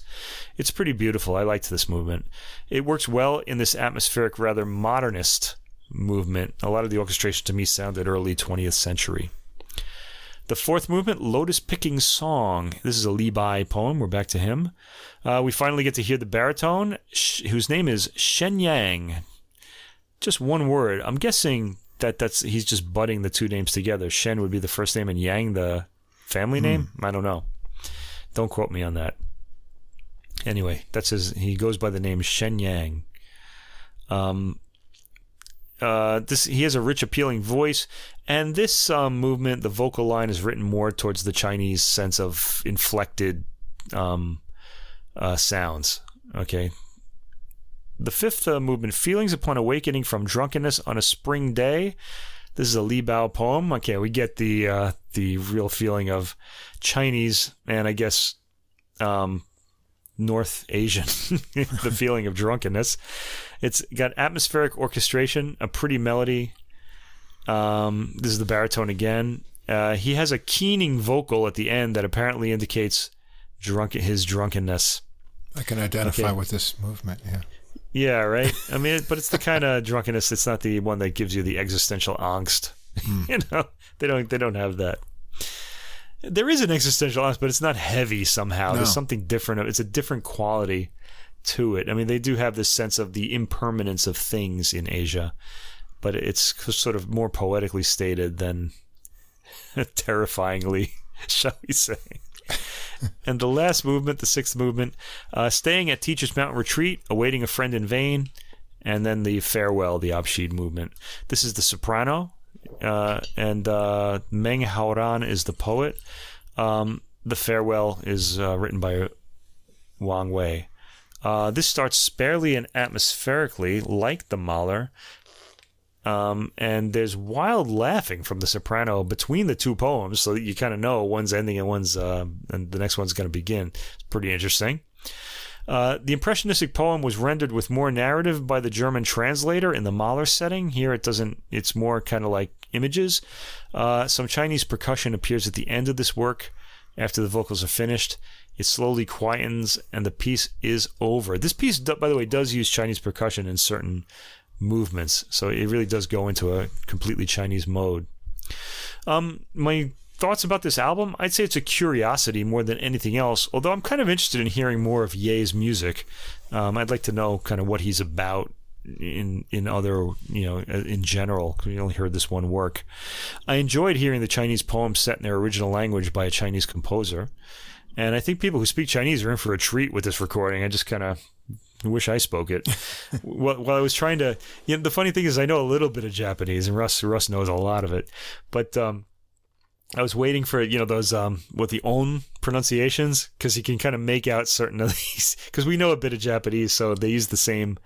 It's pretty beautiful. I liked this movement. It works well in this atmospheric, rather modernist movement. A lot of the orchestration to me sounded early 20th century. The fourth movement, Lotus Picking Song. This is a Li Bai poem. We're back to him. Uh, we finally get to hear the baritone, sh- whose name is Shen Yang. Just one word. I'm guessing that that's he's just butting the two names together. Shen would be the first name and Yang the family name. I don't know. Don't quote me on that. Anyway, that's his. He goes by the name Shen Yang. Um, uh, this he has a rich, appealing voice, and this um, movement, the vocal line is written more towards the Chinese sense of inflected um, uh, sounds. Okay. The fifth uh, movement, feelings upon awakening from drunkenness on a spring day. This is a Li Bai poem. Okay, we get the uh, the real feeling of Chinese and I guess um, North Asian, the feeling of drunkenness. It's got atmospheric orchestration, a pretty melody. Um, this is the baritone again. Uh, he has a keening vocal at the end that apparently indicates drunk his drunkenness. I can identify Okay. with this movement. Yeah. Yeah, right. I mean, but it's the kind of drunkenness. It's not the one that gives you the existential angst. Hmm. you know, they don't. They don't have that. There is an existential angst, but it's not heavy somehow. No. There's something different. It's a different quality to it. I mean, they do have this sense of the impermanence of things in Asia, but it's sort of more poetically stated than terrifyingly, shall we say. and the last movement, the sixth movement, uh, staying at Teacher's Mountain Retreat, awaiting a friend in vain, and then the farewell, the Abschied movement. This is the soprano, uh, and uh, Meng Haoran is the poet. Um, the farewell is uh, written by Wang Wei. Uh, this starts sparely and atmospherically, like the Mahler, um, and there's wild laughing from the soprano between the two poems, so that you kind of know one's ending and one's uh, and the next one's going to begin. It's pretty interesting. Uh, the impressionistic poem was rendered with more narrative by the German translator in the Mahler setting. Here it doesn't. It's more kind of like images. Uh, some Chinese percussion appears at the end of this work after the vocals are finished. It slowly quietens and the piece is over. This piece, by the way, does use Chinese percussion in certain movements, so it really does go into a completely Chinese mode. Um, my thoughts about this album, I'd say it's a curiosity more than anything else. Although I'm kind of interested in hearing more of Ye's music. Um, I'd like to know kind of what he's about in in other you know in general. We only heard this one work. I enjoyed hearing the Chinese poems set in their original language by a Chinese composer, and I think people who speak Chinese are in for a treat with this recording. I just kind of wish I spoke it. while, while I was trying to, you know, the funny thing is I know a little bit of Japanese, and Russ Russ knows a lot of it, but um, I was waiting for you know those um what the own pronunciations because he can kind of make out certain of these because we know a bit of Japanese, so they use the same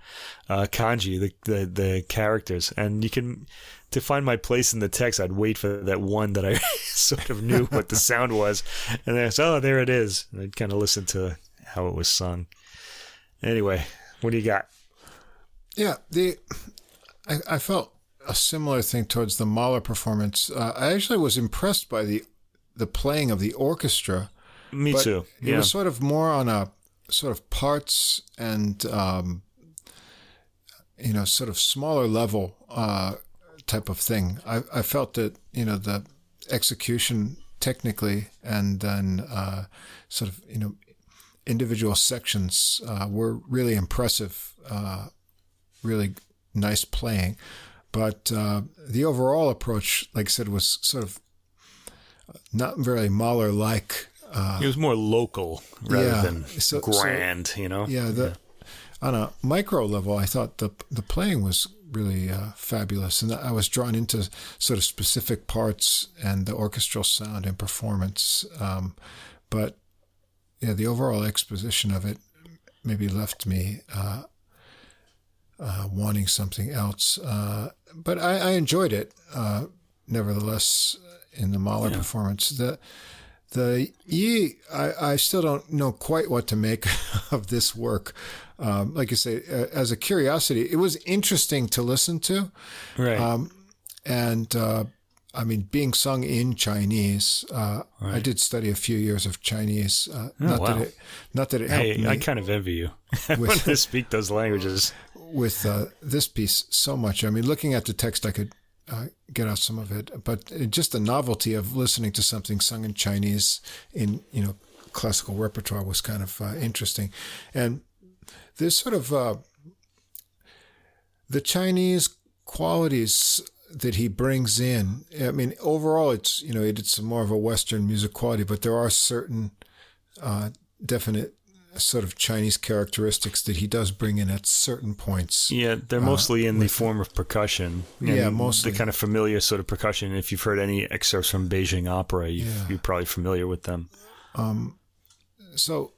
uh, kanji, the, the the characters, and you can to find my place in the text. I'd wait for that one that I sort of knew what the sound was, and then I said, oh, there it is. And I'd kind of listen to how it was sung. Anyway, what do you got? Yeah, the I, I felt a similar thing towards the Mahler performance. Uh, I actually was impressed by the the playing of the orchestra. Me too. It was sort of more on a sort of parts and um, you know sort of smaller level uh, type of thing. I, I felt that you know the execution technically and then uh, sort of you know individual sections uh, were really impressive. Uh, really nice playing, but uh, the overall approach, like I said, was sort of not very Mahler like. Uh, it was more local rather Yeah, than so- so- grand, you know. yeah, the, on a micro level, I thought the the playing was really uh, fabulous, and I was drawn into sort of specific parts and the orchestral sound and performance. Um, but yeah, the overall exposition of it maybe left me uh, uh, wanting something else. Uh, but I, I enjoyed it, uh, nevertheless, in the Mahler performance. The the Yi, I, I still don't know quite what to make of this work. Um, like you say, uh, as a curiosity, it was interesting to listen to. Right. Um, and uh, I mean, being sung in Chinese, uh, I did study a few years of Chinese. Uh, not wow. that it, not that it helped hey, I kind of envy you. I want to speak those languages. with uh, this piece so much. I mean, looking at the text, I could uh, get out some of it, but just the novelty of listening to something sung in Chinese in you know classical repertoire was kind of uh, interesting, and there's sort of uh, the Chinese qualities that he brings in. I mean, overall, it's you know it's more of a Western music quality, but there are certain uh, definite sort of Chinese characteristics that he does bring in at certain points. Yeah, they're mostly in the form of percussion. Yeah, mostly. the kind of familiar sort of percussion. If you've heard any excerpts from Beijing opera, you Yeah. you're probably familiar with them. Um, So,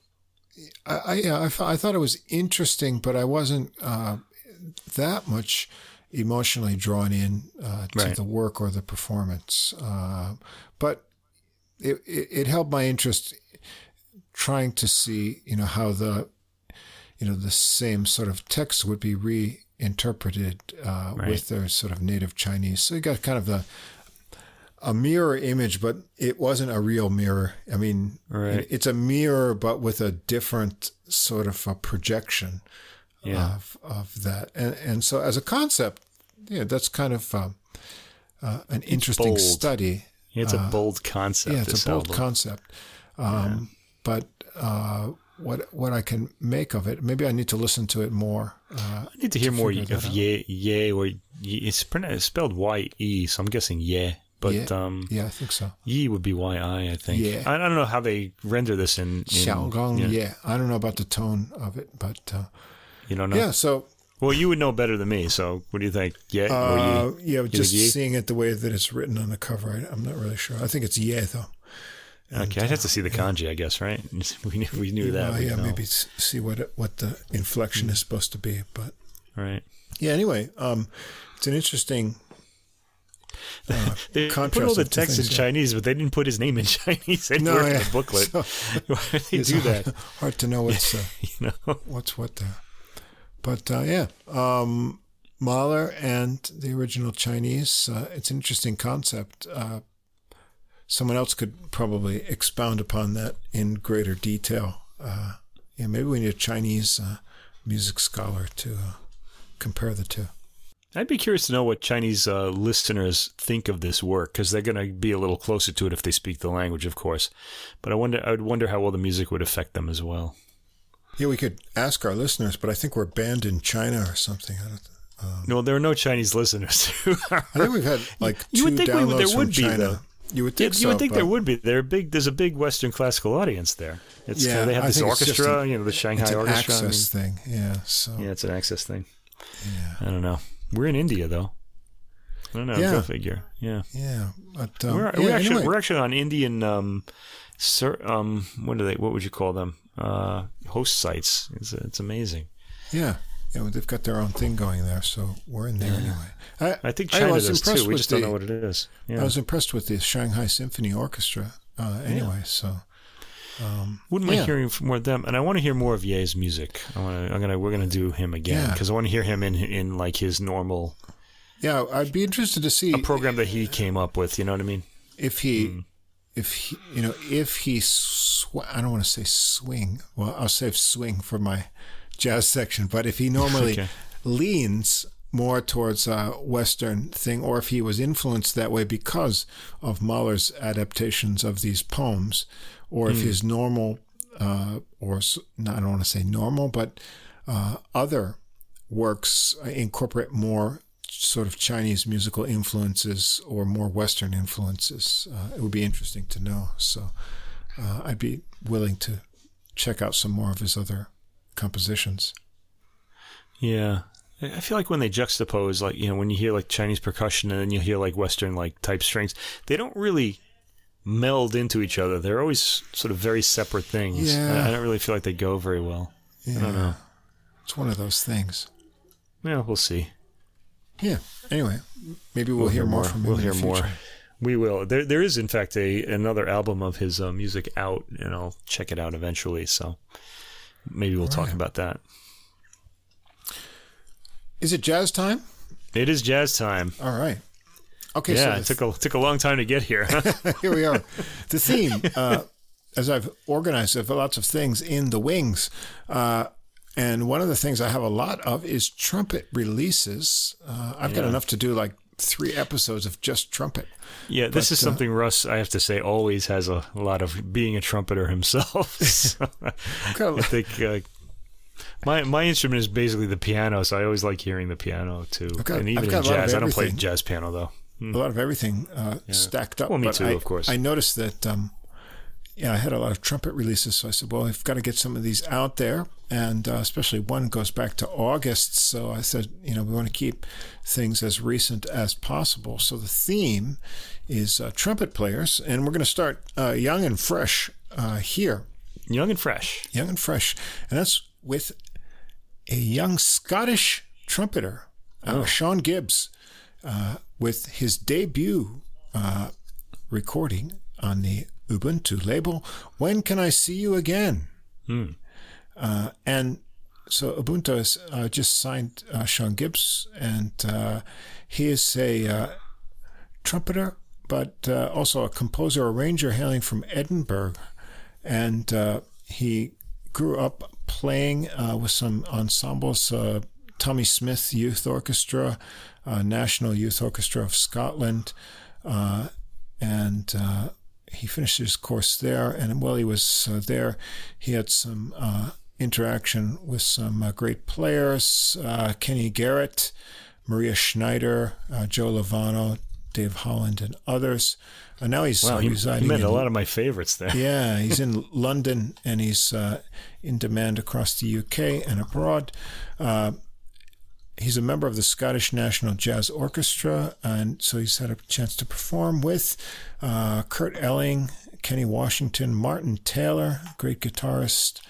I I, yeah, I, I thought it was interesting, but I wasn't uh, that much emotionally drawn in uh, to Right. the work or the performance. Uh, but it, it, it held my interest trying to see, you know, how the, you know, the same sort of text would be reinterpreted uh, Right. with their sort of native Chinese. So you got kind of the a mirror image, but it wasn't a real mirror. I mean, Right. it's a mirror, but with a different sort of a projection Yeah. of of that. And and so as a concept, yeah, that's kind of uh, uh, an interesting bold. study. it's a bold concept. uh, Yeah, it's a bold album. concept. Um, But uh, what what I can make of it, maybe I need to listen to it more. Uh, I need to hear more of ye, ye, or ye. It's, pronounced, it's spelled Y E, so I'm guessing ye. But Yeah. um, yeah, I think so. Yi would be Y I, I think. Yeah. I, I don't know how they render this in. in Xiaogong, yeah. yeah. I don't know about the tone of it, but uh, You don't know. yeah. So Well, you would know better than me. So, what do you think? Yeah or uh, Yi? yeah, just Yi? seeing it the way that it's written on the cover, I, I'm not really sure. I think it's yeah though. Okay, I'd have to see the kanji, I guess, right? We knew we knew that. Uh, yeah, know. maybe see what it, what the inflection is supposed to be. But Right. yeah, anyway, um, it's an interesting. Uh, They put all the text in yeah. Chinese, but they didn't put his name in Chinese anywhere in yeah. the booklet. So Why did they do hard, that? hard to know what's uh, You know. what's what there. But uh, yeah, um, Mahler and the original Chinese. Uh, it's an interesting concept. Uh, someone else could probably expound upon that in greater detail. Uh, yeah, maybe we need a Chinese uh, music scholar to uh, compare the two. I'd be curious to know what Chinese uh, listeners think of this work because they're going to be a little closer to it if they speak the language, of course. But I wonder, I would wonder how well the music would affect them as well. Yeah, we could ask our listeners, but I think we're banned in China or something. I, don't, um, No, there are no Chinese listeners. I think we've had like You two would think we there from would be, China. though. You would Yeah, think you would think there would be. They're big. There's a big Western classical audience there. It's Yeah, they have this think orchestra, an- you know, the Shanghai It's an Orchestra. I mean, thing. Yeah. So yeah, it's an access thing. yeah, I don't know. We're in India though. I don't know. Yeah. Go figure. Yeah, yeah. But um, we're, yeah, we're actually anyway. we're actually on Indian. Um, sir, um, what do they? What would you call them? Uh, host sites. It's it's amazing. yeah. Yeah, well, they've got their own thing going there, so we're in there anyway. I, I think I China was does impressed too. We with just don't the- know what it is. I was impressed with the Shanghai Symphony Orchestra. Uh, anyway, so um, Wouldn't mind yeah. hearing from more of them, and I want to hear more of Ye's music. I want to. I'm gonna. We're gonna do him again Yeah. because I want to hear him in in like his normal yeah, I'd be interested to see a program that he came up with. You know what I mean? if he, Hmm. If he, you know, if he, sw- I don't want to say swing. Well, I'll save swing for my jazz section. But if he normally Okay. leans more towards a Western thing, or if he was influenced that way because of Mahler's adaptations of these poems, or Hmm. if his normal, uh, or I don't want to say normal, but uh, other works incorporate more sort of Chinese musical influences or more Western influences. Uh, it would be interesting to know. So uh, I'd be willing to check out some more of his other compositions. Yeah. I feel like when they juxtapose, like, you know, when you hear like Chinese percussion and then you hear like Western like type strings, they don't really meld into each other. They're always sort of very separate things. Yeah. I, I don't really feel like they go very well. Yeah, I don't know. It's one of those things. Yeah, we'll see. Yeah. Anyway, maybe we'll, hear more from him. We'll in hear the more. We will. There, there is in fact a another album of his uh, music out, and I'll check it out eventually. So maybe we'll talk right. about that. Is it jazz time? It is jazz time. All right. Okay. yeah, so it took a took a long time to get here. Here we are. The theme, uh, as I've organized, I've lots of things in the wings. Uh, and one of the things I have a lot of is trumpet releases. Uh, I've got enough to do like three episodes of just trumpet. Yeah, this But, is uh, something Russ, I have to say, always has a lot of being a trumpeter himself. So I think uh, My my instrument is basically the piano, so I always like hearing the piano too. got- and even in a lot of jazz, I don't play jazz piano though. a lot of everything uh, stacked up. Well, me too, I, of course. I noticed that, um, yeah, I had a lot of trumpet releases, so I said, well, I've got to get some of these out there, and uh, especially one goes back to August. So I said, you know, we want to keep things as recent as possible. So the theme is uh, trumpet players, and we're going to start uh, young and fresh uh, here, Young and fresh. young and fresh, and that's with a young Scottish trumpeter, uh, Sean Gibbs, uh, with his debut uh, recording on the Ubuntu label. When can I see you again? Uh, and so Ubuntu has uh, just signed uh, Sean Gibbs, and uh, he is a uh, trumpeter, but uh, also a composer arranger hailing from Edinburgh, and uh, he grew up playing uh, with some ensembles. Uh, Tommy Smith Youth Orchestra, uh, National Youth Orchestra of Scotland, uh, and uh, he finished his course there. And while he was uh, there, he had some uh, interaction with some uh, great players: uh, Kenny Garrett, Maria Schneider, uh, Joe Lovano, Dave Holland, and others. And now he's Wow, uh, he, residing he met in a lot of my favorites there. yeah, he's in London and he's uh, in demand across the UK and abroad. He's a member of the Scottish National Jazz Orchestra, and so he's had a chance to perform with uh, Kurt Elling, Kenny Washington, Martin Taylor, great guitarist,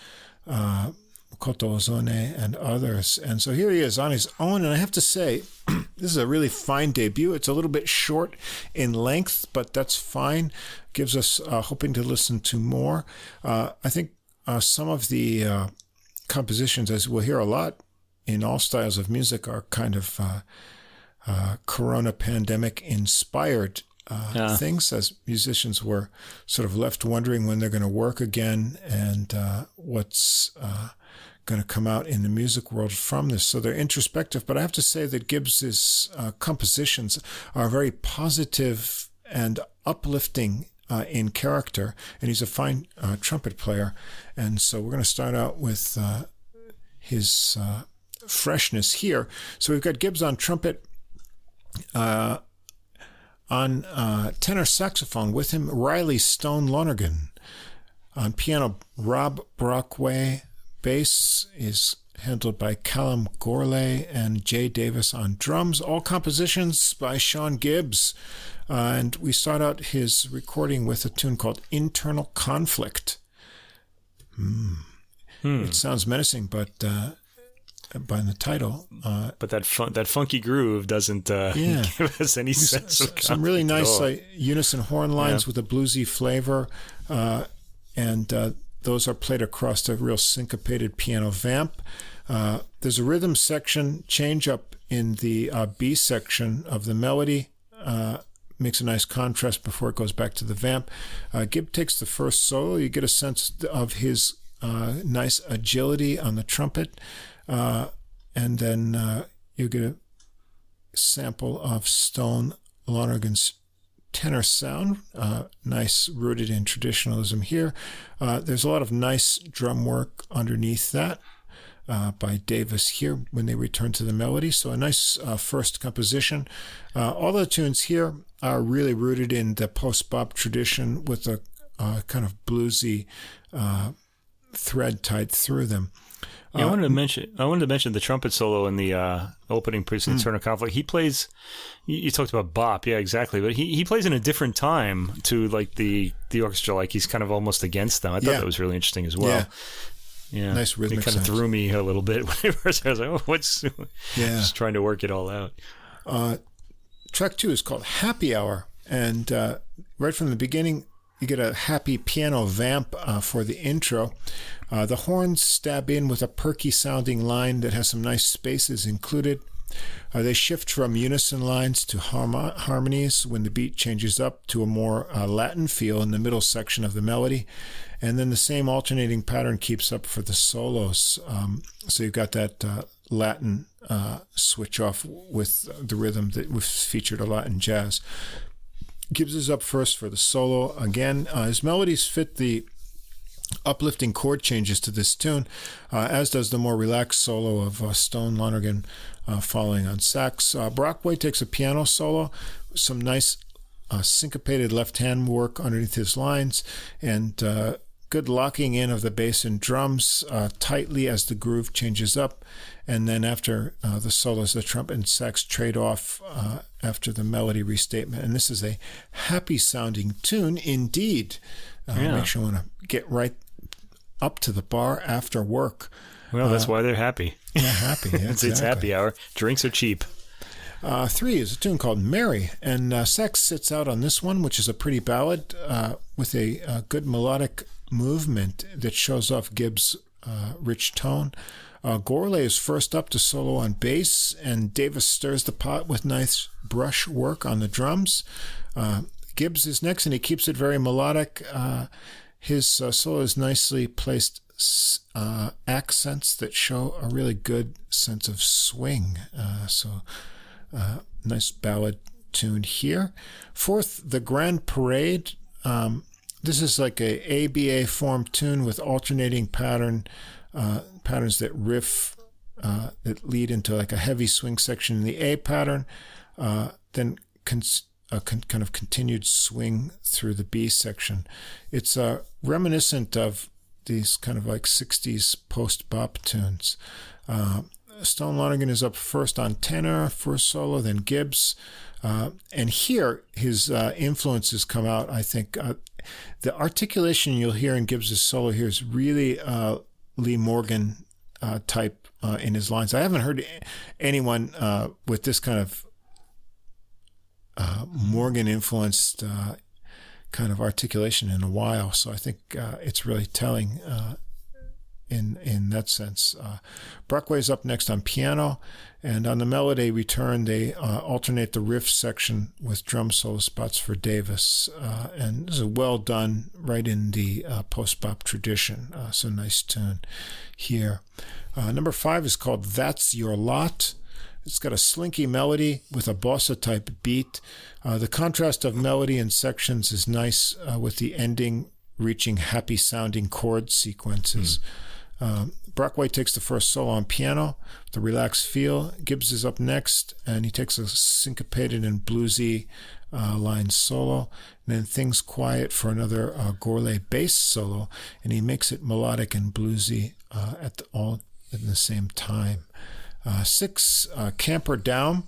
uh, Makoto Ozone, and others. And so here he is on his own, and I have to say, this is a really fine debut. It's a little bit short in length, but that's fine. Gives us uh, hoping to listen to more. Uh, I think uh, some of the uh, compositions, as we'll hear a lot in all styles of music, are kind of uh, uh, Corona pandemic inspired. Uh, Yeah. Things as musicians were sort of left wondering when they're going to work again and uh, what's uh, going to come out in the music world from this. So they're introspective, but I have to say that Gibbs's uh, compositions are very positive and uplifting uh, in character, and he's a fine uh, trumpet player. And so we're going to start out with uh, his uh, freshness here. So we've got Gibbs on trumpet. Uh, on uh, tenor saxophone with him, Riley Stone Lonergan. On piano, Rob Brockway. Bass is handled by Calum Gourlay and Jay Davis on drums. All compositions by Sean Gibbs. Uh, and we start out his recording with a tune called Internal Conflict. Hmm. It sounds menacing, but uh, by the title, uh, But that fun, that funky groove doesn't uh, Yeah. give us any sense of some really nice like, unison horn lines with a bluesy flavor, uh, and uh, those are played across a real syncopated piano vamp. Uh, there's a rhythm section change up in the uh, B section of the melody. Uh, makes a nice contrast before it goes back to the vamp. Uh, Gibb takes the first solo. You get a sense of his uh, nice agility on the trumpet, uh, and then uh, you get a sample of Stone Lonergan's tenor sound, uh, nice rooted in traditionalism here. Uh, there's a lot of nice drum work underneath that. Uh, by Davis here when they return to the melody. So, a nice first composition. All the tunes here are really rooted in the post bop tradition with a kind of bluesy thread tied through them. Yeah, I wanted to mention. I wanted to mention the trumpet solo in the uh, opening piece Hmm. of Internal Conflict. He plays. You, you talked about bop, yeah, exactly. But he, he plays in a different time to like the the orchestra. Like he's kind of almost against them. I thought Yeah. that was really interesting as well. Yeah. Yeah, Nice rhythmic It kind of threw me a little bit when I first. I was like, oh, what's Yeah. just trying to work it all out. Uh, track two is called Happy Hour, and uh, right from the beginning, you get a happy piano vamp uh, for the intro. Uh, the horns stab in with a perky sounding line that has some nice spaces included. Uh, they shift from unison lines to harmo- harmonies when the beat changes up to a more uh, Latin feel in the middle section of the melody. And then the same alternating pattern keeps up for the solos. Um, so you've got that uh, Latin uh, switch off with the rhythm that was featured a lot in jazz. Gibbs is up first for the solo. Again, uh, his melodies fit the uplifting chord changes to this tune, uh, as does the more relaxed solo of uh, Stone Lonergan uh, following on sax. Uh, Brockway takes a piano solo, some nice uh, syncopated left hand work underneath his lines, and uh, good locking in of the bass and drums tightly as the groove changes up. And then after the solos, the trumpet and sax trade off after the melody restatement. And this is a happy sounding tune indeed. Uh, Yeah. Makes you want to get right up to the bar after work. Well, that's why they're happy. Yeah, happy. Yeah, It's, it's happy hour. Drinks are cheap. Uh, three is a tune called Mary, and uh, Sex sits out on this one, which is a pretty ballad uh, with a, uh good melodic movement that shows off Gibbs' uh, rich tone. Uh, Gourlay is first up to solo on bass, and Davis stirs the pot with nice brush work on the drums. Gibbs is next, and he keeps it very melodic. Uh, his uh, solo is nicely placed uh, accents that show a really good sense of swing. Uh, so uh, nice ballad tune here. Fourth, the Grand Parade. Um, this is like a ABA form tune with alternating pattern uh, patterns that riff that lead into like a heavy swing section in the A pattern, then cons- a con- kind of continued swing through the B section. It's uh, reminiscent of these kind of like 60s post bop tunes. Uh, Stone Lonergan is up first on tenor, first solo, then Gibbs. Uh, and here, his uh, influences come out, I think. Uh, the articulation you'll hear in Gibbs' solo here is really uh, Lee Morgan uh, type in his lines. I haven't heard anyone with this kind of uh, Morgan influenced uh, kind of articulation in a while. So I think uh, it's really telling uh, in in that sense. Uh, up next on piano, and on the melody return they uh, alternate the riff section with drum solo spots for Davis, uh, and this is well done, right in the post bop tradition. So nice tune here. Number five is called "That's Your Lot." It's got a slinky melody with a bossa type beat. Uh, the contrast of melody and sections is nice uh, with the ending reaching happy sounding chord sequences. Um, Brockway takes the first solo on piano, the relaxed feel. Gibbs is up next, and he takes a syncopated and bluesy uh, line solo. And then things quiet for another uh, Gourlay bass solo, and he makes it melodic and bluesy uh, at the, all at the same time. Uh, six, uh, Camper Down.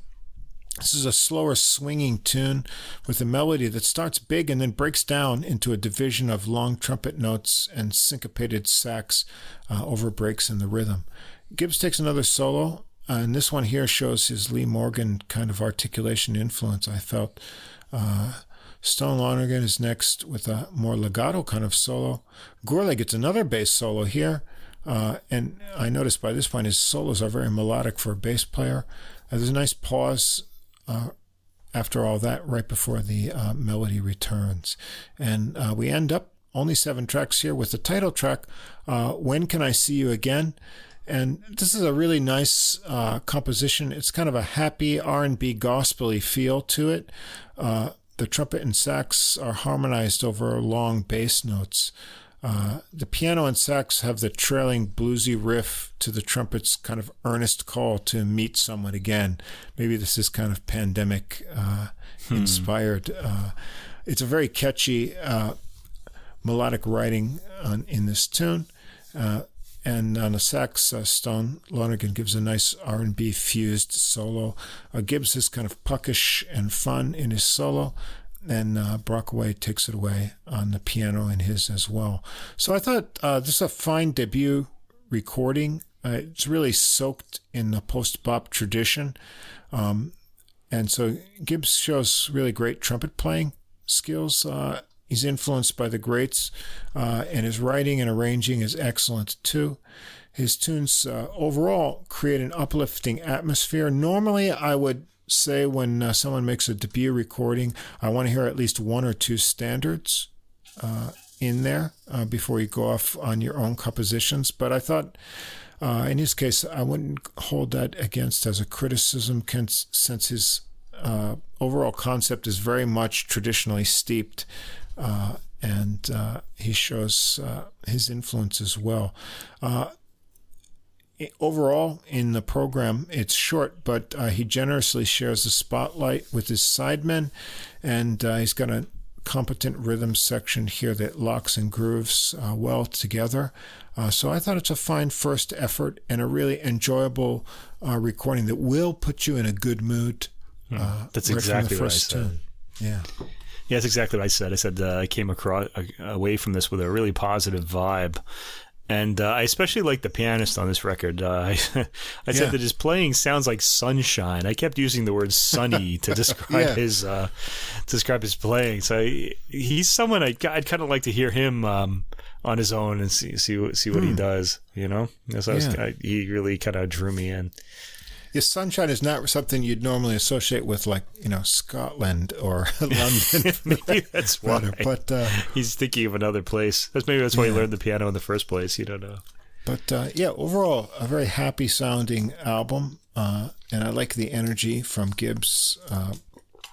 This is a slower swinging tune with a melody that starts big and then breaks down into a division of long trumpet notes and syncopated sax uh, over breaks in the rhythm. Gibbs takes another solo, uh, and this one here shows his Lee Morgan kind of articulation influence, I felt. Uh, Stone Lonergan is next with a more legato kind of solo. Gourlay gets another bass solo here. Uh, and I noticed by this point his solos are very melodic for a bass player. Uh, there's a nice pause uh, after all that, right before the uh, melody returns. And uh, we end up only seven tracks here with the title track, uh, When Can I See You Again? And this is a really nice composition. It's kind of a happy R&B gospely feel to it. The trumpet and sax are harmonized over long bass notes. Uh, the piano and sax have the trailing bluesy riff to the trumpet's kind of earnest call to meet someone again. Maybe this is kind of pandemic uh, inspired. Uh, it's a very catchy uh, melodic writing on, in this tune. Uh, and on the sax, uh, Stone Lonergan gives a nice R&B fused solo. Uh, Gibbs is kind of puckish and fun in his solo, and uh, Brockway takes it away on the piano in his as well. So I thought uh, this is a fine debut recording. Uh, it's really soaked in the post bop tradition. Um, and so Gibbs shows really great trumpet playing skills. Uh, he's influenced by the greats, uh, and his writing and arranging is excellent too. His tunes uh, overall create an uplifting atmosphere. Normally, I would say when uh, someone makes a debut recording, I want to hear at least one or two standards uh, in there uh, before you go off on your own compositions. But I thought, uh, in his case, I wouldn't hold that against as a criticism, since his uh, overall concept is very much traditionally steeped. uh, and he shows his influence as well. Overall, in the program, it's short, but uh, he generously shares the spotlight with his sidemen, and uh, he's got a competent rhythm section here that locks and grooves uh, well together. Uh, so I thought it's a fine first effort and a really enjoyable uh, recording that will put you in a good mood. Hmm. Uh, That's right exactly what I said. Tune. Yeah. Yeah, that's exactly what I said. I said uh, I came across away from this with a really positive vibe, and uh, I especially like the pianist on this record. Uh, I, I said yeah. that his playing sounds like sunshine. I kept using the word "sunny" to describe yeah. his uh, describe his playing. So I, he's someone I'd, I'd kind of like to hear him um, on his own and see see see what he hmm. does. You know, so yeah. was, I, he really kind of drew me in. Sunshine is not something you'd normally associate with, like you know, Scotland or London. maybe that's why. But uh, he's thinking of another place. That's maybe that's why yeah. he learned the piano in the first place. You don't know. But uh, yeah, overall, a very happy sounding album, uh, and I like the energy from Gibbs uh,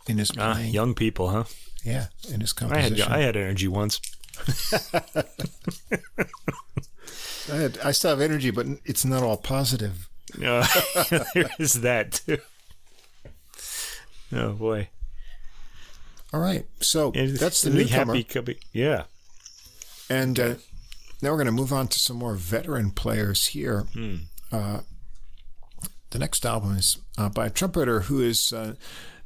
in his ah, young people, huh? Yeah, in his composition. I had I had energy once. I, had, I still have energy, but it's not all positive. Uh, there is that too. Oh boy. All right, so that's the newcomer. Happy, yeah. And uh, now we're going to move on to some more veteran players here. Hmm. Uh, the next album is uh, by a trumpeter who is uh,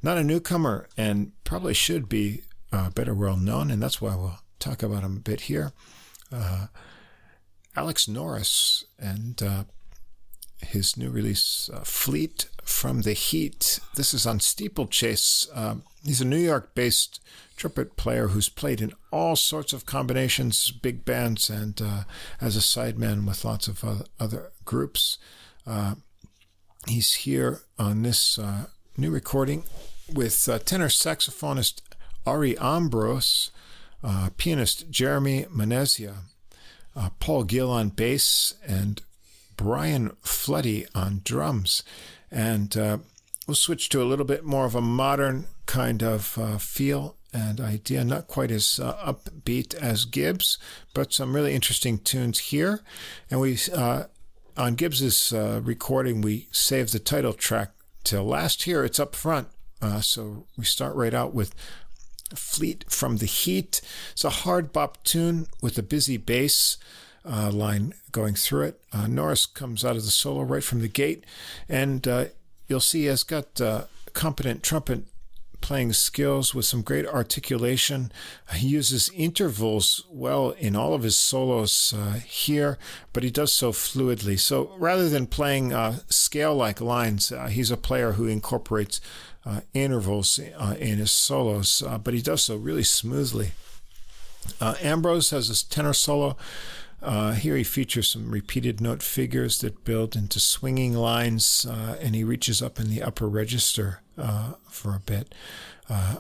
not a newcomer and probably should be uh, better well known, and that's why we'll talk about him a bit here. Uh, Alex Norris, and his new release, uh, Fleet from the Heat. This is on Steeplechase. Um, he's a New York based trumpet player who's played in all sorts of combinations, big bands, and uh, as a sideman with lots of other, other groups. Uh, he's here on this uh, new recording with uh, tenor saxophonist Ari Ambrose, uh, pianist Jeremy Manasia. Paul Gill on bass and Brian Floody on drums. And uh, we'll switch to a little bit more of a modern kind of uh, feel and idea, not quite as uh, upbeat as Gibbs, but some really interesting tunes here. And we, uh, on Gibbs's uh, recording, we saved the title track till last here. It's up front. Uh, so we start right out with Fleet from the Heat. It's a hard bop tune with a busy bass uh, line going through it. Uh, Norris comes out of the solo right from the gate, and uh, you'll see he has got uh, competent trumpet playing skills with some great articulation. He uses intervals well in all of his solos uh, here, but he does so fluidly. So rather than playing uh, scale like lines, uh, he's a player who incorporates uh, intervals uh, in his solos, but he does so really smoothly. Ambrose has his tenor solo uh, here he features some repeated note figures that build into swinging lines, uh, and he reaches up in the upper register uh, for a bit. Uh,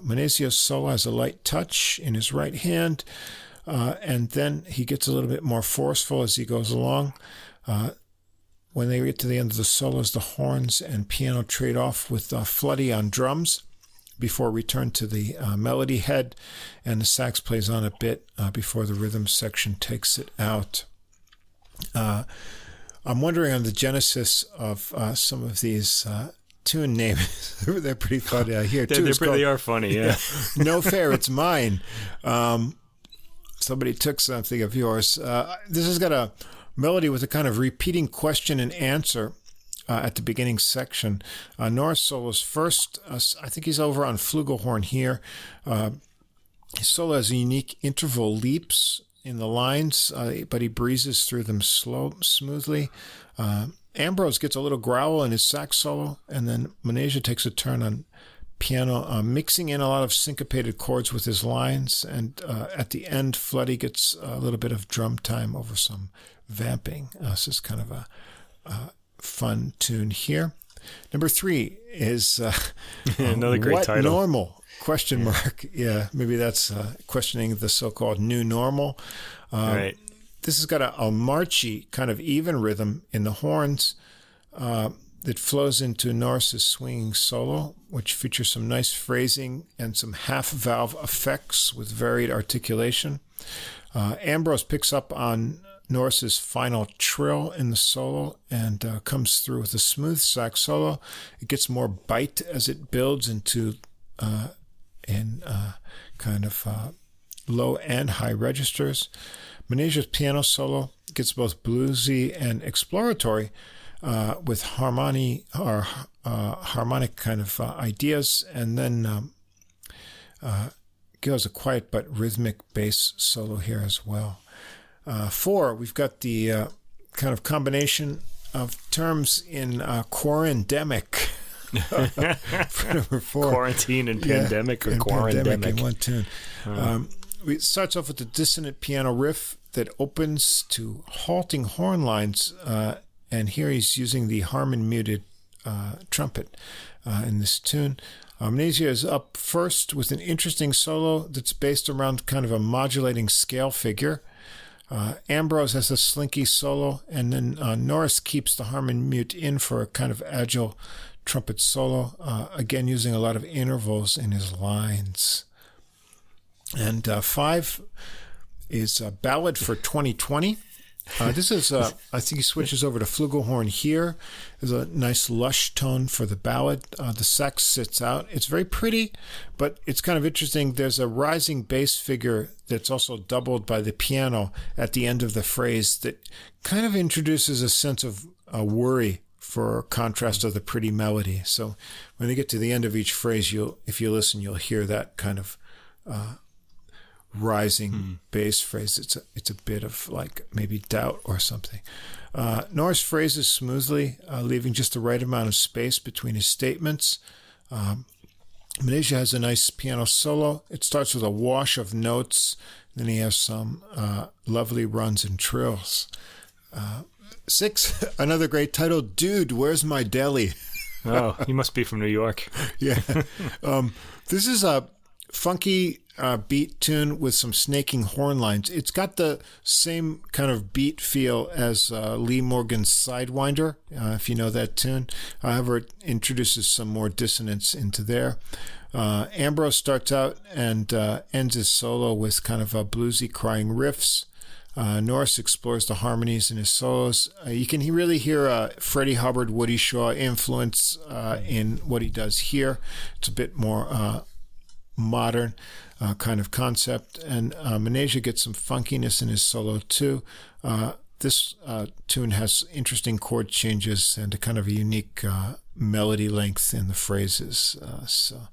solo has a light touch in his right hand, uh, and then he gets a little bit more forceful as he goes along. Uh, when they get to the end of the solos, the horns and piano trade off with uh, Floody on drums before return to the uh, melody head, and the sax plays on a bit uh, before the rhythm section takes it out. Uh, I'm wondering on the genesis of uh, some of these uh, tune names. they're pretty funny. I hear they're, they're pretty, they are funny. Yeah. no fair. It's mine. Um, somebody took something of yours. Uh, this has got a melody with a kind of repeating question and answer uh, at the beginning section. Uh, Norris solos first. Uh, I think he's over on flugelhorn here. Uh, his solo has unique interval leaps in the lines, uh, but he breezes through them slow, smoothly. Uh, Ambrose gets a little growl in his sax solo, and then Manasia takes a turn on piano, mixing in a lot of syncopated chords with his lines. And at the end, Floody gets a little bit of drum time over some vamping. this is kind of a fun tune here. Number three is uh, another great what title. Normal question mark. Yeah, maybe that's uh, questioning the so-called new normal. Um, right. This has got a, a, marchy kind of even rhythm in the horns. Uh, that flows into Norris's swinging solo, which features some nice phrasing and some half valve effects with varied articulation. Uh, Ambrose picks up on Norris's final trill in the solo and uh, comes through with a smooth sax solo. It gets more bite as it builds into uh, in uh, kind of uh, low and high registers. Manasia's piano solo gets both bluesy and exploratory uh, with harmony or uh, harmonic kind of ideas, and then um, goes a quiet but rhythmic bass solo here as well. Uh, four, we've got the uh, kind of combination of terms in quarantendemic. for number four, quarantine and pandemic yeah, or quarantendemic in one tune. Um, it starts off with a dissonant piano riff that opens to halting horn lines, uh, and here he's using the Harmon muted uh, trumpet uh, in this tune. Manasia is up first with an interesting solo that's based around kind of a modulating scale figure. Uh, Ambrose has a slinky solo, and then uh, Norris keeps the harmon mute in for a kind of agile trumpet solo, uh, again using a lot of intervals in his lines. And uh, five is a ballad for 2020. Uh, this is, uh, I think he switches over to flugelhorn here. There's a nice lush tone for the ballad. Uh, the sax sits out. It's very pretty, but it's kind of interesting. There's a rising bass figure that's also doubled by the piano at the end of the phrase that kind of introduces a sense of uh, worry for contrast of the pretty melody. So when they get to the end of each phrase, you'll, if you listen, you'll hear that kind of uh, rising mm. bass phrase. It's a, it's a bit of like maybe doubt or something. Uh, Norris phrases smoothly, uh, leaving just the right amount of space between his statements. Um, Manasia has a nice piano solo. It starts with a wash of notes. Then he has some uh, lovely runs and trills. Uh, six, another great title, Dude, Where's My Deli? oh, you must be from New York. yeah. Um, this is a funky uh, beat tune with some snaking horn lines. It's got the same kind of beat feel as uh, Lee Morgan's Sidewinder, uh, if you know that tune. However, it introduces some more dissonance into there. Uh, Ambrose starts out and uh, ends his solo with kind of a bluesy crying riffs. Uh, Norris explores the harmonies in his solos. Uh, you can really hear uh, Freddie Hubbard, Woody Shaw influence uh, in what he does here. It's a bit more modern uh, kind of concept. And uh, gets some funkiness in his solo too. Uh, this uh, tune has interesting chord changes and a kind of a unique uh, melody length in the phrases. Uh, so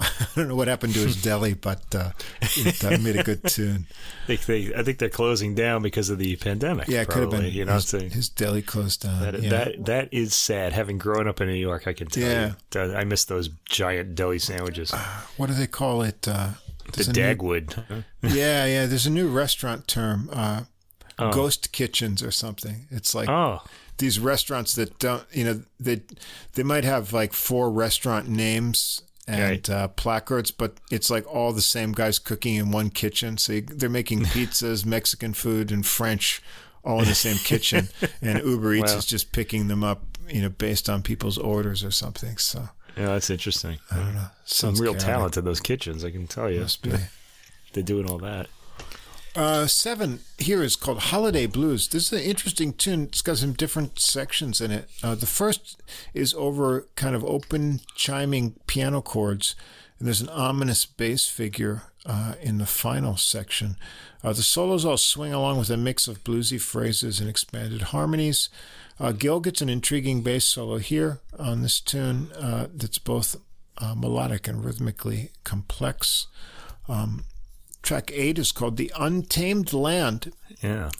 I don't know what happened to his deli, but uh, it uh, made a good tune. I think, they, I think they're closing down because of the pandemic. Yeah, it probably, could have been. You know, his, his deli closed down. That, yeah. that that is sad. Having grown up in New York, I can tell yeah. you, I miss those giant deli sandwiches. what do they call it? Uh, the Dagwood. New, yeah, yeah. There's a new restaurant term, uh, oh. ghost kitchens or something. It's like oh. these restaurants that don't, you know, they they might have like four restaurant names and uh, placards, but it's like all the same guys cooking in one kitchen. So you, they're making pizzas, Mexican food, and French all in the same kitchen, and Uber Eats is just picking them up, you know, based on people's orders or something. So yeah, that's interesting. I don't know. Some real chaotic. talent in those kitchens, I can tell you. Must be. They're doing all that. Uh, seven here is called Holiday Blues. This is an interesting tune. It's got some different sections in it. Uh, the first is over kind of open chiming piano chords, and there's an ominous bass figure uh, in the final section. Uh, the solos all swing along with a mix of bluesy phrases and expanded harmonies. Uh, Gill gets an intriguing bass solo here on this tune uh, that's both melodic and rhythmically complex. Um, track eight is called The Untamed Land. Yeah.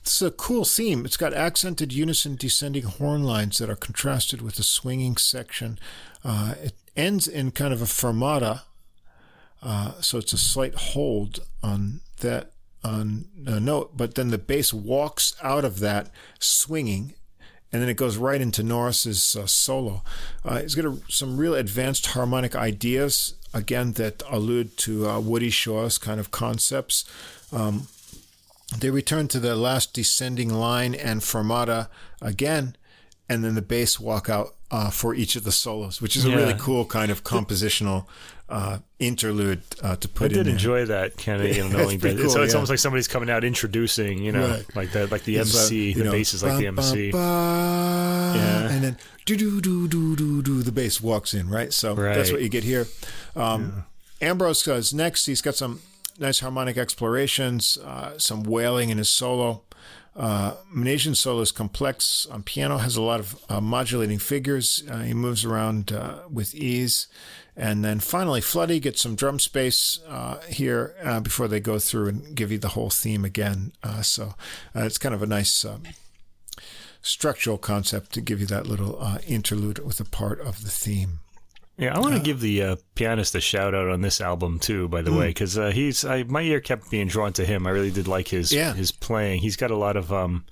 It's a cool theme. It's got accented unison descending horn lines that are contrasted with a swinging section. Uh, it ends in kind of a fermata, uh, so it's a slight hold on that on a note, but then the bass walks out of that swinging and then it goes right into Norris's uh, solo. Uh, he's got a, some real advanced harmonic ideas, again, that allude to uh, Woody Shaw's kind of concepts. Um, they return to the last descending line and fermata again, and then the bass walk out uh, for each of the solos, which is a really cool kind of compositional uh, interlude uh, to put in I did there. enjoy that Kenny, know, knowing that. so it's yeah. almost like somebody's coming out introducing, you know, Right. like the like the It's, MC. you the know, bass is like the bum, bum, MC. Yeah. and then do do do do do do the bass walks in, right? So that's what you get here. Um, Ambrose goes next. He's got some nice harmonic explorations, uh, some wailing in his solo. Uh, Manasia solo is complex on piano, has a lot of uh, modulating figures. Uh, he moves around uh, with ease. And then finally, Floody gets some drum space uh, here uh, before they go through and give you the whole theme again. Uh, so uh, it's kind of a nice um, structural concept to give you that little uh, interlude with a part of the theme. Yeah, I want to give the uh, pianist a shout out on this album too. By the Hmm. way, because uh, he's I, my ear kept being drawn to him. I really did like his Yeah. his playing. He's got a lot of um,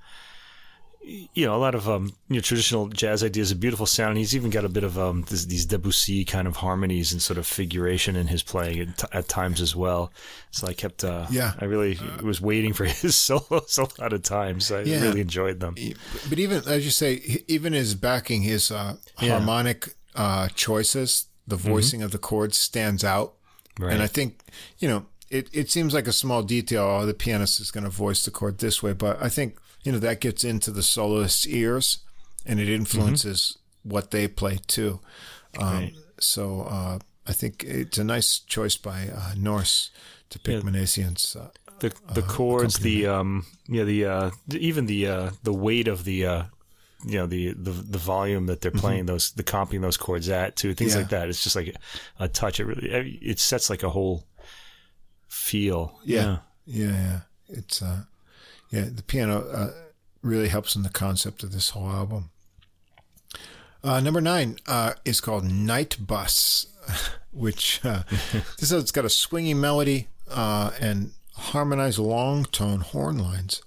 you know, a lot of um, you know, traditional jazz ideas, a beautiful sound. He's even got a bit of um, this, these Debussy kind of harmonies and sort of figuration in his playing at, t- at times as well. So I kept, uh, Yeah. I really was waiting for his solos a lot of times. I Yeah. really enjoyed them. But even as you say, even his backing, his uh, Yeah. harmonic uh, choices, the voicing of the chords stands out. Right. And I think, you know, it, it seems like a small detail. Oh, the pianist is going to voice the chord this way. But I think, you know, that gets into the soloist's ears and it influences what they play too. Um, Right. So uh, I think it's a nice choice by uh, Norris to pick Yeah. Manasia's. Uh, the the chords, the um, yeah, the uh, even the uh, the weight of the uh, you know, the the the volume that they're playing those, the comping those chords at too, things Mm-hmm. Yeah. like that. It's just like a, touch. It really it sets like a whole feel. Yeah. Yeah, yeah. It's uh yeah, the piano uh, really helps in the concept of this whole album. Uh, number nine uh, is called Night Bus, which uh, this it's got a swinging melody uh, and harmonized long tone horn lines.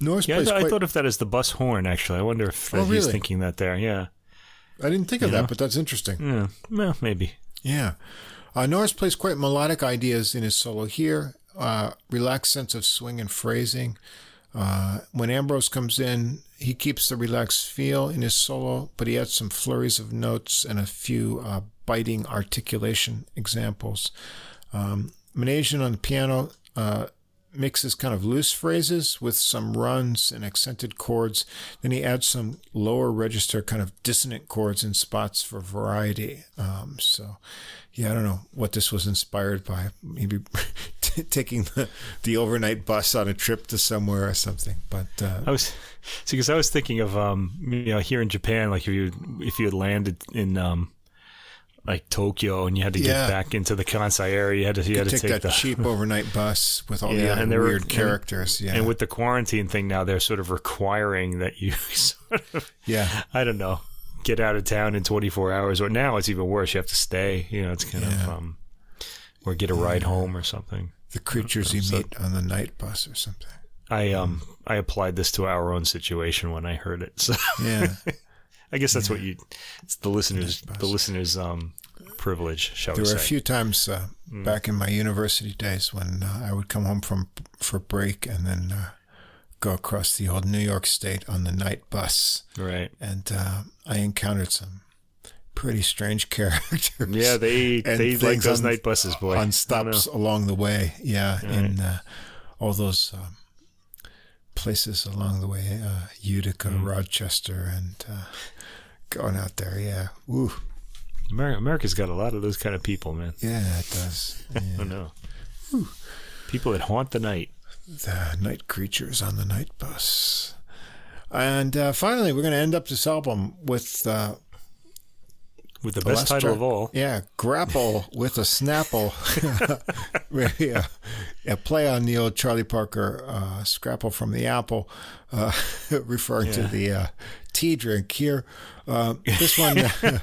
Norris Yeah, I, th- I thought of that as the bus horn. Actually, I wonder if Oh, he's really? thinking that there. Yeah, I didn't think of you that, know? but that's interesting. yeah, well, maybe. Yeah. Uh, Norris plays quite melodic ideas in his solo here. Uh, relaxed sense of swing and phrasing. Uh, when Ambrose comes in, he keeps the relaxed feel in his solo, but he adds some flurries of notes and a few uh, biting articulation examples. Um, Manasia on the piano uh, mixes kind of loose phrases with some runs and accented chords. Then he adds some lower register kind of dissonant chords in spots for variety. Um, so, yeah, I don't know what this was inspired by. Maybe t- taking the, the overnight bus on a trip to somewhere or something. But uh, I was because I was thinking of um you know here in Japan like if you if you had landed in um like Tokyo and you had to Yeah. get back into the Kansai area you had to you had to take, take that the cheap overnight bus with all the other and they were- weird and- characters. yeah, and with the quarantine thing now they're sort of requiring that you sort of yeah, I don't know get out of town in 24 hours or now it's even worse you have to stay you know it's kind of um or get a ride home or something the creatures you So- meet on the night bus or something. I um I applied this to our own situation when I heard it so Yeah. I guess that's what you it's the listeners the listeners um privilege shall There we were a few times uh, back in my university days when uh, I would come home from for break and then uh, go across the old New York State on the night bus, right and uh, I encountered some pretty strange characters. Yeah, they they like those on- night buses, boy. on stops along the way. Yeah, in uh, all those um, places along the way, uh, Utica, Mm. Rochester, and uh, going out there. Yeah, woo, America, America's got a lot of those kind of people, man. yeah, it does. I Yeah. know. People that haunt the night. the night creatures on the night bus. And uh, finally, we're going to end up this album with uh, With the the best title track. of all. Yeah, grapple with a snapple. Really, uh, a play on the old Charlie Parker uh, scrapple from the apple, uh, referring to the uh, tea drink here. Uh, this one,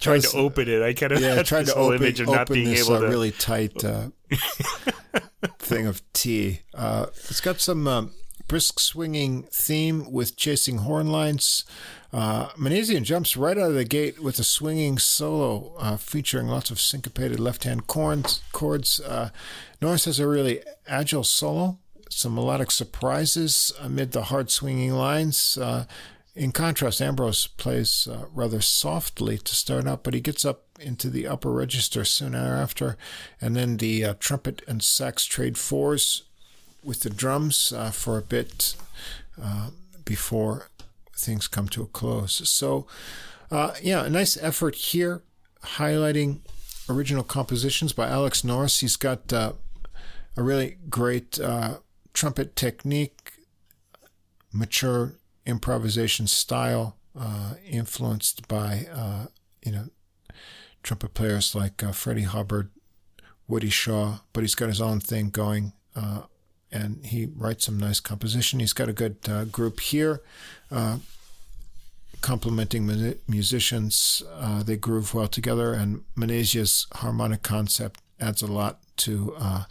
Trying was- to open it. I kind of yeah, this to open, image of not open being this able uh, to. really tight uh, thing of tea. Uh, it's got some um, brisk swinging theme with chasing horn lines. Uh, Manasia jumps right out of the gate with a swinging solo uh, featuring lots of syncopated left-hand chords. chords. Uh, Norris has a really agile solo, some melodic surprises amid the hard swinging lines. Uh, in contrast, Ambrose plays uh, rather softly to start out, but he gets up into the upper register soon thereafter, and then the uh, trumpet and sax trade fours with the drums uh, for a bit uh, before things come to a close. So, uh, yeah, a nice effort here, highlighting original compositions by Alex Norris. He's got uh, a really great trumpet technique, mature improvisation style, uh, influenced by uh, you know trumpet players like uh, Freddie Hubbard, Woody Shaw, but he's got his own thing going. Uh, and he writes some nice composition. He's got a good uh, group here, complementing musicians. they groove well together, and Manasia's harmonic concept adds a lot to uh,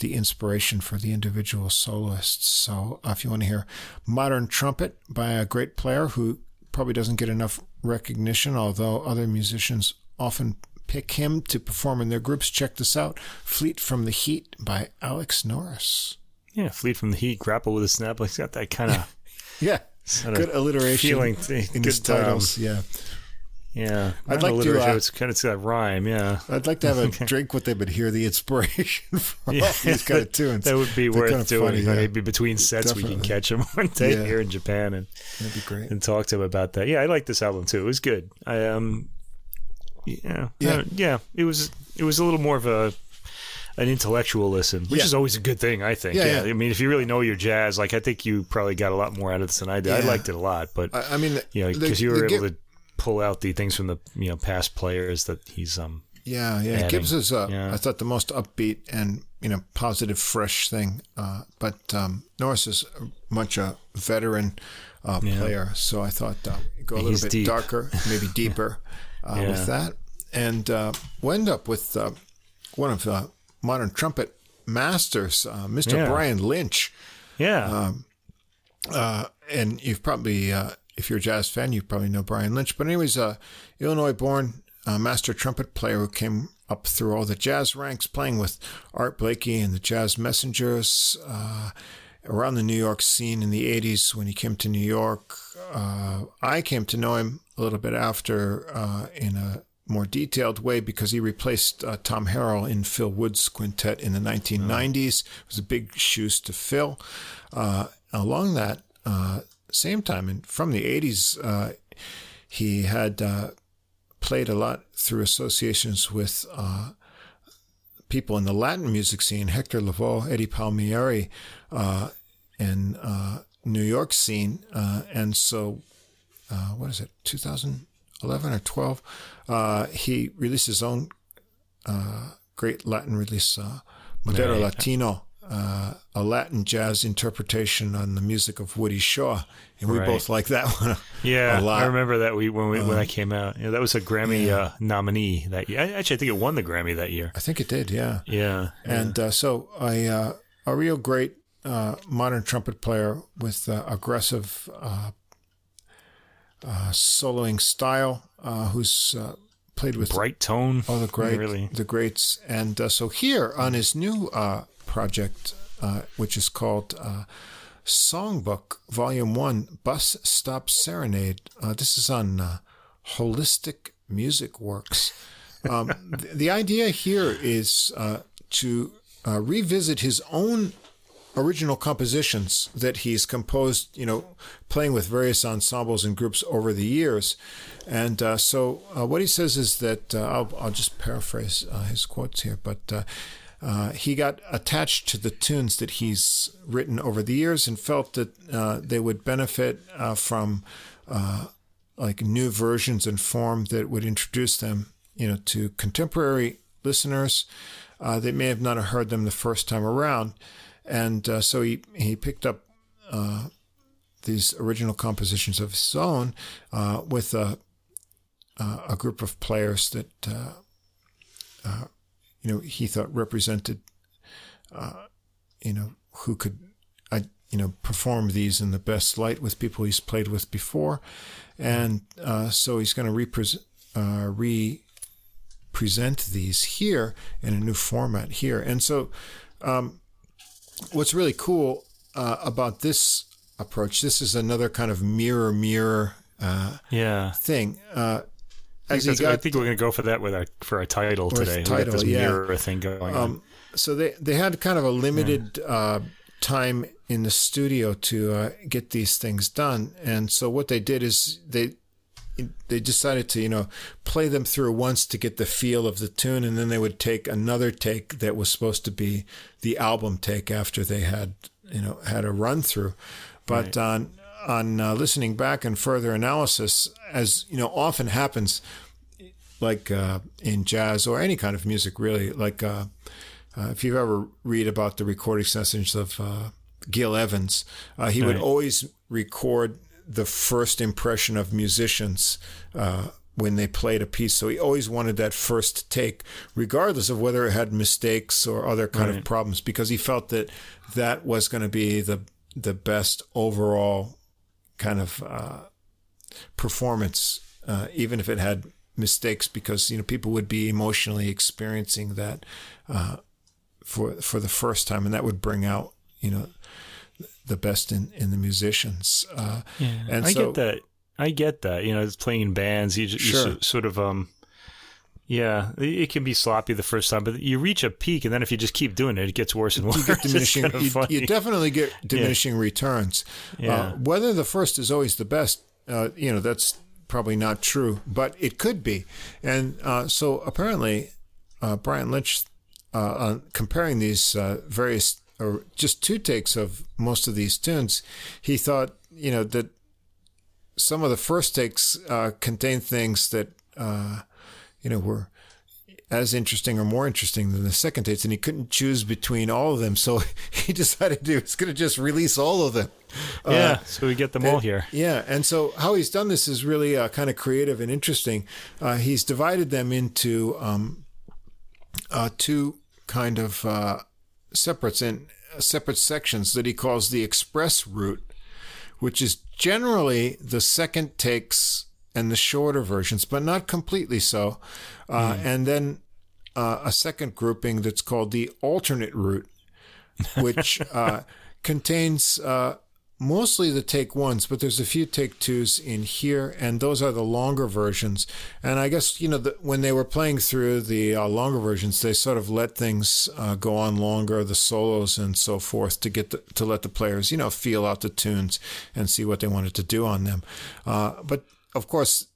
the inspiration for the individual soloists. So, uh, if you want to hear modern trumpet by a great player who probably doesn't get enough recognition, although other musicians often pick him to perform in their groups, check this out Fleet from the Heat by Alex Norris. Yeah, Fleet from the Heat, Grapple with a Snap. He's got that kind of. yeah. Good alliteration feeling in good, his titles. Um, yeah. Yeah, I'd like to. Uh, it's kind of that rhyme. Yeah, I'd like to have a drink with them and hear the inspiration from yeah. these kind of tunes. that would be They're worth doing. Funny, yeah. Maybe between sets Definitely. we can catch them one day yeah. here in Japan and that'd be great. And talk to them about that. Yeah, I like this album too. It was good. I um, yeah, yeah, yeah. It was it was a little more of a an intellectual listen, which yeah. is always a good thing, I think. Yeah, yeah, yeah, I mean, if you really know your jazz, like I think you probably got a lot more out of this than I did. I liked it a lot, but I, I mean, you know, because you were able to pull out the things from the you know past players that he's um yeah yeah adding. Gibbs is uh, yeah. I thought the most upbeat and you know positive fresh thing uh, but um, Norris is much a veteran uh, yeah. player so I thought uh, go a little he's bit deep. darker maybe deeper uh, yeah. with that and uh, we'll end up with one of the modern trumpet masters Mr. Brian Lynch yeah um, and you've probably if you're a jazz fan, you probably know Brian Lynch. But anyways, uh, Illinois-born uh, master trumpet player who came up through all the jazz ranks, playing with Art Blakey and the Jazz Messengers uh, around the New York scene in the '80s when he came to New York. Uh, I came to know him a little bit after uh, in a more detailed way because he replaced uh, Tom Harrell in Phil Woods' quintet in the 1990s. It was a big shoes to fill. along that same time, and from the 80s, uh, he had uh, played a lot through associations with uh, people in the Latin music scene, Hector Lavoe, Eddie Palmieri, uh, in uh, New York scene. Uh, and so, what is it, 2011 or 12? he released his own great Latin release, Madera right. Latino uh, a Latin jazz interpretation on the music of Woody Shaw, and we right. both like that one. yeah, I remember that we when we, when that came out. Yeah, that was a Grammy yeah. uh, nominee that year. Actually, I think it won the Grammy that year. I think it did. Yeah. Yeah. And yeah. Uh, so a uh, a real great uh, modern trumpet player with uh, aggressive soloing style, who's played with bright tone. Oh, the great, really. the greats. And so here on his new project, uh, which is called uh, Songbook Volume 1 Bus Stop Serenade. Uh, this is on uh, Holistic Music Works. Um, the, the, idea here is uh, to uh, revisit his own original compositions that he's composed, you know, playing with various ensembles and groups over the years. And uh, so uh, what he says is that uh, I'll, I'll, just paraphrase his quotes here, but uh, he got attached to the tunes that he's written over the years and felt that uh, they would benefit uh, from uh, like new versions and form that would introduce them, you know, to contemporary listeners. Uh, they may have not heard them the first time around, and so he he picked up these original compositions of his own with a a group of players that you know, he thought represented, uh, you know, who could, I, you know, perform these in the best light with people he's played with before. And uh, so he's going to represent, uh, re-present these here in a new format here. And so um, what's really cool uh, about this approach. This is another kind of mirror mirror uh, yeah thing. Uh, I think, got, I think we're going to go for that with our for our title today. Title, this yeah. mirror thing going um, on. So they they had kind of a limited yeah. uh, time in the studio to uh, get these things done, and so what they did is they they decided to you know play them through once to get the feel of the tune, and then they would take another take that was supposed to be the album take after they had you know had a run through, but right. on on uh, listening back and further analysis, as you know, often happens, like uh, in jazz or any kind of music, really. Like uh, uh if you ever read about the recording sessions of uh, Gil Evans, uh, he right. would always record the first impression of musicians when they played a piece. So he always wanted that first take, regardless of whether it had mistakes or other kind right. of problems, because he felt that that was going to be the the best overall kind of uh, performance, uh, even if it had mistakes, because you know people would be emotionally experiencing that uh, for for the first time, and that would bring out you know the best in in the musicians. Uh, yeah, and I so, get that. I get that. You know, it's playing bands. You, just, sure. you sort of um. Yeah, it can be sloppy the first time, but you reach a peak, and then if you just keep doing it, it gets worse and worse. You, diminishing, kind of you, you, definitely get diminishing yeah. returns. Uh, yeah. Uh, whether the first is always the best, uh, you know, that's probably not true, but it could be. And uh, so apparently, uh, Brian Lynch, uh, comparing these various or just two takes of most of these tunes, he thought, you know, that some of the first takes contain things that you know, were as interesting or more interesting than the second tapes, and he couldn't choose between all of them. So he decided he was going to just release all of them. Yeah, uh, so we get them all here. Yeah, and so how he's done this is really uh, kind of creative and interesting. Uh, he's divided them into um, uh, two kind of uh, separates in separate sections that he calls the express route, which is generally the second takes and the shorter versions, but not completely so. Uh, mm. And then uh, a second grouping that's called the alternate route, which uh, contains uh, mostly the take ones, but there's a few take twos in here, and those are the longer versions. And I guess you know the, when they were playing through the uh, longer versions, they sort of let things uh, go on longer, the solos and so forth, to get the, to let the players you know feel out the tunes and see what they wanted to do on them. but of course,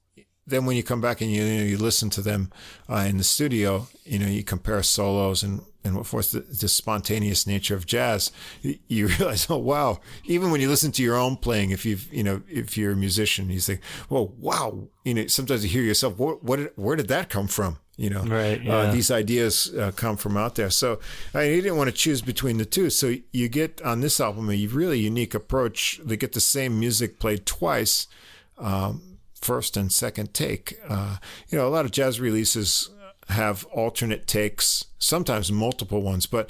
then when you come back and you, you, know, you listen to them uh, in the studio, you know, you compare solos and, and what forth the, the, spontaneous nature of jazz, you realize, oh, wow. Even when you listen to your own playing, if you've, you know, if you're a musician, you think, well, wow. You know, sometimes you hear yourself, what, what did, where did that come from? You know, right, uh, yeah. uh, these ideas uh, come from out there. So I mean, he didn't want to choose between the two. So you get on this album a really unique approach. They get the same music played twice. Um, first and second take. Uh, you know, a lot of jazz releases have alternate takes, sometimes multiple ones, but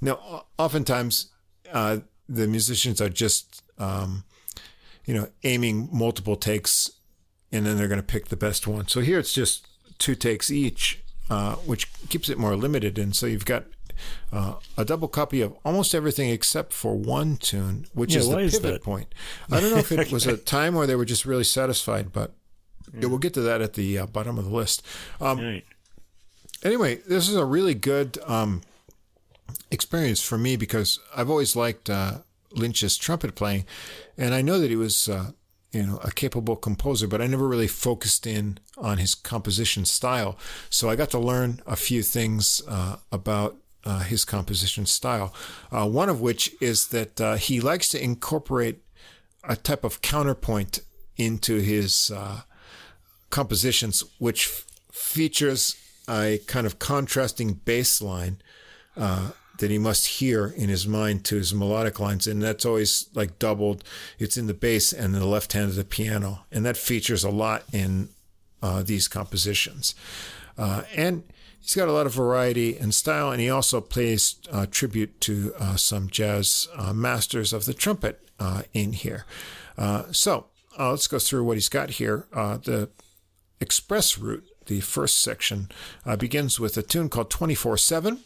you know, oftentimes uh, the musicians are just, um, you know, aiming multiple takes and then they're going to pick the best one. So here it's just two takes each, uh, which keeps it more limited. And so you've got uh, a double copy of almost everything except for one tune, which yeah, is the pivot is point. I don't know if it was a time where they were just really satisfied, but yeah, we'll get to that at the uh, bottom of the list. Um, right. Anyway, this is a really good um, experience for me because I've always liked uh, Lynch's trumpet playing, and I know that he was uh, you know a capable composer, but I never really focused in on his composition style. So I got to learn a few things uh, about uh, his composition style. Uh, one of which is that uh, he likes to incorporate a type of counterpoint into his uh, compositions, which f- features a kind of contrasting bass line uh, that he must hear in his mind to his melodic lines. And that's always like doubled. It's in the bass and the left hand of the piano. And that features a lot in uh, these compositions. and he's got a lot of variety and style, and he also plays uh, tribute to uh, some jazz uh, masters of the trumpet uh, in here. Uh, so uh, let's go through what he's got here. the express route, the first section, begins with a tune called 24 7.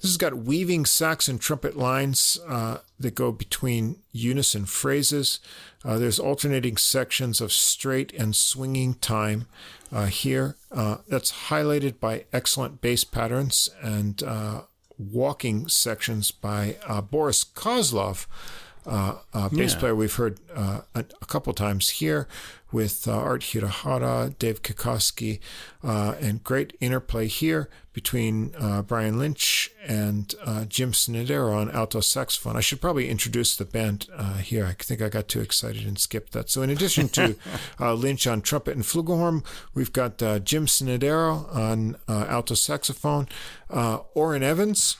This has got weaving sax and trumpet lines uh, that go between unison phrases. Uh, there's alternating sections of straight and swinging time uh, here. Uh, that's highlighted by excellent bass patterns and uh, walking sections by uh, Boris Kozlov, bass yeah. player we've heard a, a couple times here with uh, Art Hirahara, Dave Kikoski, uh, and great interplay here between uh, Brian Lynch and uh, Jim Snidero on alto saxophone. I should probably introduce the band uh, here. I think I got too excited and skipped that. So, in addition to uh, Lynch on trumpet and flugelhorn, we've got Jim Snidero on alto saxophone, Orrin Evans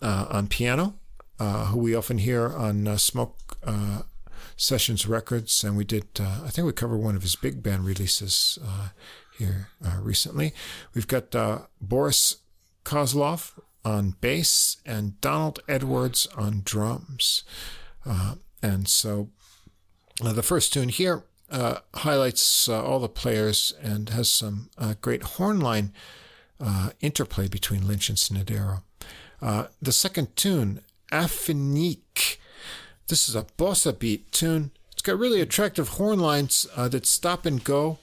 on piano. Who we often hear on Smoke Sessions Records, and we did, uh, I think we covered one of his big band releases uh, here uh, recently. We've got uh, Boris Kozlov on bass and Donald Edwards on drums. Uh, and so uh, the first tune here highlights all the players and has some great horn line interplay between Lynch and Snidero. the second tune, Affinique, this is a bossa beat tune. It's got really attractive horn lines uh, that stop and go,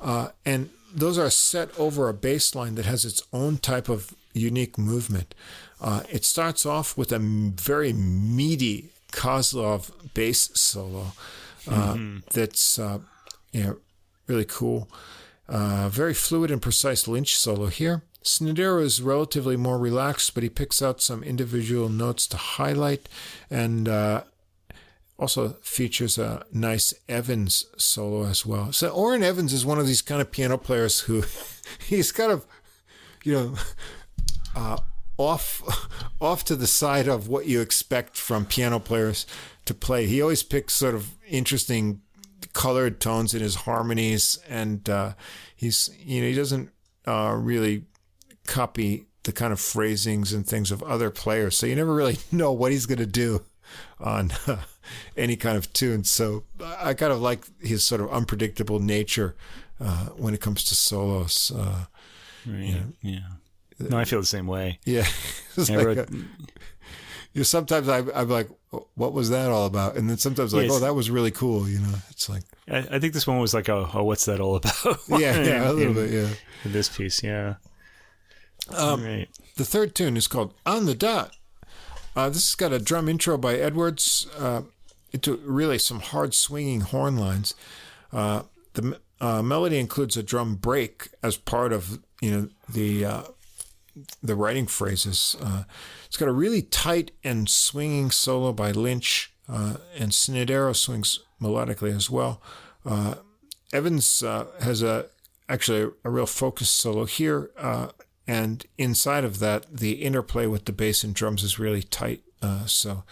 uh, and those are set over a bass line that has its own type of unique movement. Uh, it starts off with a very meaty Kozlov bass solo uh, mm-hmm. that's uh, you know, really cool. Uh, very fluid and precise Lynch solo here. Snidero is relatively more relaxed, but he picks out some individual notes to highlight, and uh, also features a nice Evans solo as well. So Orrin Evans is one of these kind of piano players who he's kind of, you know, uh, off off to the side of what you expect from piano players to play. He always picks sort of interesting colored tones in his harmonies, and uh, he's you know he doesn't uh, really copy the kind of phrasings and things of other players. So you never really know what he's going to do on any kind of tune. So I kind of like his sort of unpredictable nature uh, when it comes to solos. Uh, right. You know, yeah. No, I feel the same way. Yeah. like wrote, a, you know, sometimes I, I'm like, what was that all about? And then sometimes like, oh, that was really cool. You know, it's like. I, I think this one was like, oh, oh what's that all about? yeah, yeah, a little in, bit, yeah. In this piece, yeah. Um, right. The third tune is called On the Dot. Uh, this has got a drum intro by Edwards. Uh, into really some hard swinging horn lines. Uh, the uh, melody includes a drum break as part of you know the uh, the writing phrases. Uh, it's got a really tight and swinging solo by Lynch, uh, and Snidero swings melodically as well. Uh, Evans has a actually a, a, real focused solo here, and inside of that, the interplay with the bass and drums is really tight. so,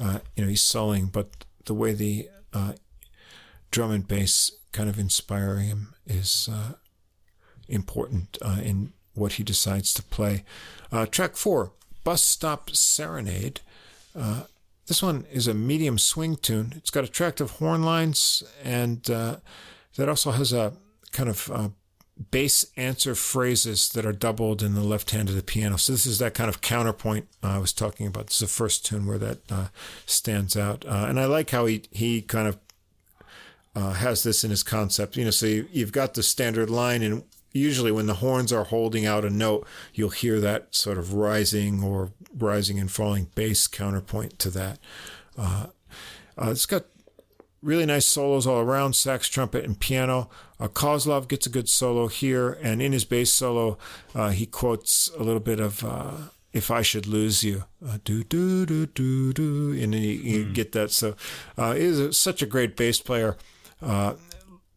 you know, he's soloing, but the way the uh, drum and bass kind of inspire him is uh, important uh, in what he decides to play. Uh, track four, Bus Stop Serenade. Uh, this one is a medium swing tune. It's got attractive horn lines, and uh, that also has a kind of bass answer phrases that are doubled in the left hand of the piano. So this is that kind of counterpoint uh, I was talking about. This is the first tune where that uh, stands out, uh, and I like how he he kind of uh, has this in his concept. You know, so you, you've got the standard line, and usually when the horns are holding out a note, you'll hear that sort of rising or rising and falling bass counterpoint to that. Uh, it's got really nice solos all around sax, trumpet, and piano. Uh, Kozlov gets a good solo here, and in his bass solo, uh, he quotes a little bit of uh, "If I Should Lose You," uh, do do do do do, and you, you mm. get that. So, uh, is a, such a great bass player. Uh,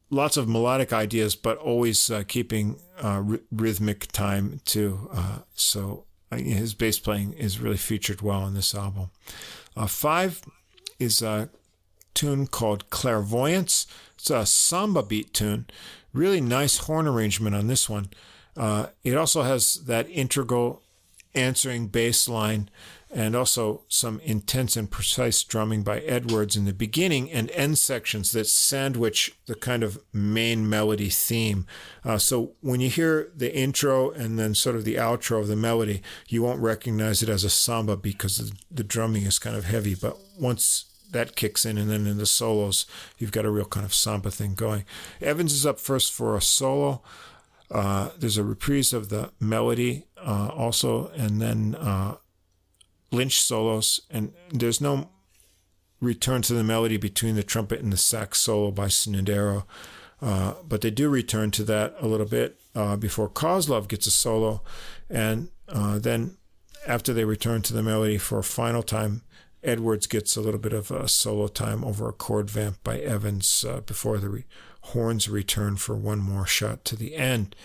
lots of melodic ideas, but always uh, keeping r- rhythmic time too. so, his bass playing is really featured well on this album. five is tune called Clairvoyance. It's a samba beat tune. Really nice horn arrangement on this one. Uh, it also has that integral answering bass line and also some intense and precise drumming by Edwards in the beginning and end sections that sandwich the kind of main melody theme. Uh, so when you hear the intro and then sort of the outro of the melody, you won't recognize it as a samba because the, the drumming is kind of heavy. But once that kicks in, and then in the solos, you've got a real kind of samba thing going. Evans is up first for a solo. Uh, there's a reprise of the melody uh, also, and then uh, Lynch solos, and there's no return to the melody between the trumpet and the sax solo by Snidero. Uh, but they do return to that a little bit uh, before Kozlov gets a solo, and uh, then after they return to the melody for a final time, Edwards gets a little bit of a solo time over a chord vamp by Evans uh, before the re- horns return for one more shot to the end.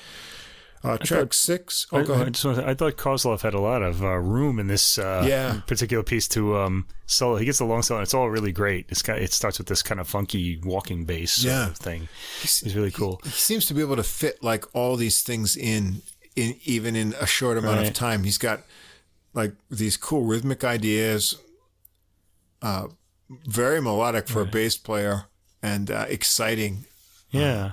Uh, track thought, six. Oh, I, go ahead. I, I thought Kozlov had a lot of uh, room in this uh, Yeah. particular piece to um, solo. He gets a long solo, and it's all really great. It's got, it starts with this kind of funky walking bass Yeah. thing. It's really cool. He seems to be able to fit like all these things in, in even in a short amount of time. He's got like these cool rhythmic ideas, uh, very melodic for a bass player, and uh, exciting. Yeah.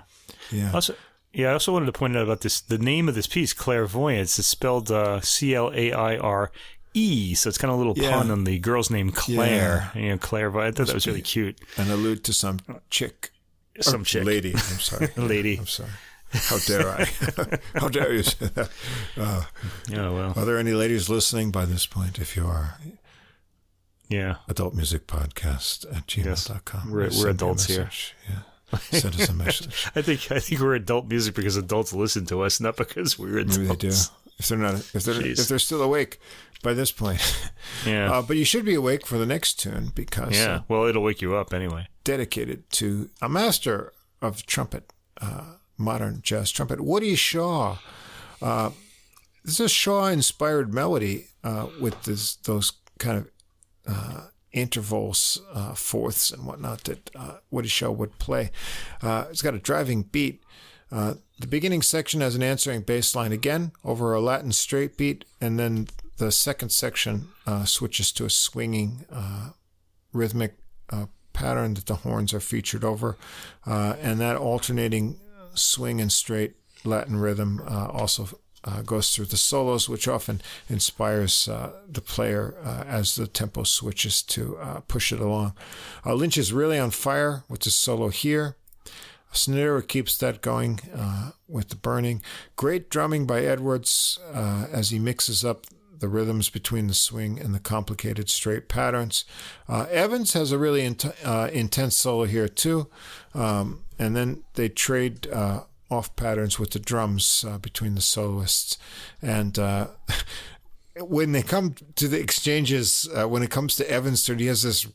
Yeah. Also, yeah, I also wanted to point out about this. The name of this piece, clairvoyance, is spelled uh, C L A I R E, so it's kind of a little Yeah. pun on the girl's name Claire. You know, clairvoyance. I thought that was really cute. and allude to some chick, Some chick, lady. I'm sorry, lady. I'm sorry. How dare I? How dare you say that? Uh, Oh well, are there any ladies listening by this point? If you are, yeah. adult music podcast at gmail.com. We're- we're a adults here. Yeah. Send us a message. I think I think we're adult music because adults listen to us, not because we're adults. Maybe they do. If they're not, if they're Jeez. if they're still awake by this point, Yeah, uh, but you should be awake for the next tune because yeah. uh, Well, it'll wake you up anyway. dedicated to a master of trumpet, uh, modern jazz trumpet, Woody Shaw. Uh, this is a Shaw-inspired melody uh, with this, those kind of uh, intervals, uh, fourths, and whatnot that uh, Woody Shaw would play. Uh, it's got a driving beat. Uh, the beginning section has an answering bass line again over a Latin straight beat, and then the second section uh, switches to a swinging rhythmic pattern that the horns are featured over, and that alternating swing and straight Latin rhythm also uh, goes through the solos, which often inspires uh, the player uh, as the tempo switches to uh, push it along. Uh, Lynch is really on fire with the solo here. Snare keeps that going uh, with the burning. Great drumming by Edwards as he mixes up the rhythms between the swing and the complicated straight patterns. Evans has a really int- intense solo here too, um, and then they trade off patterns with the drums uh, between the soloists. And uh, when they come to the exchanges, uh, when it comes to Evans' turn, he has this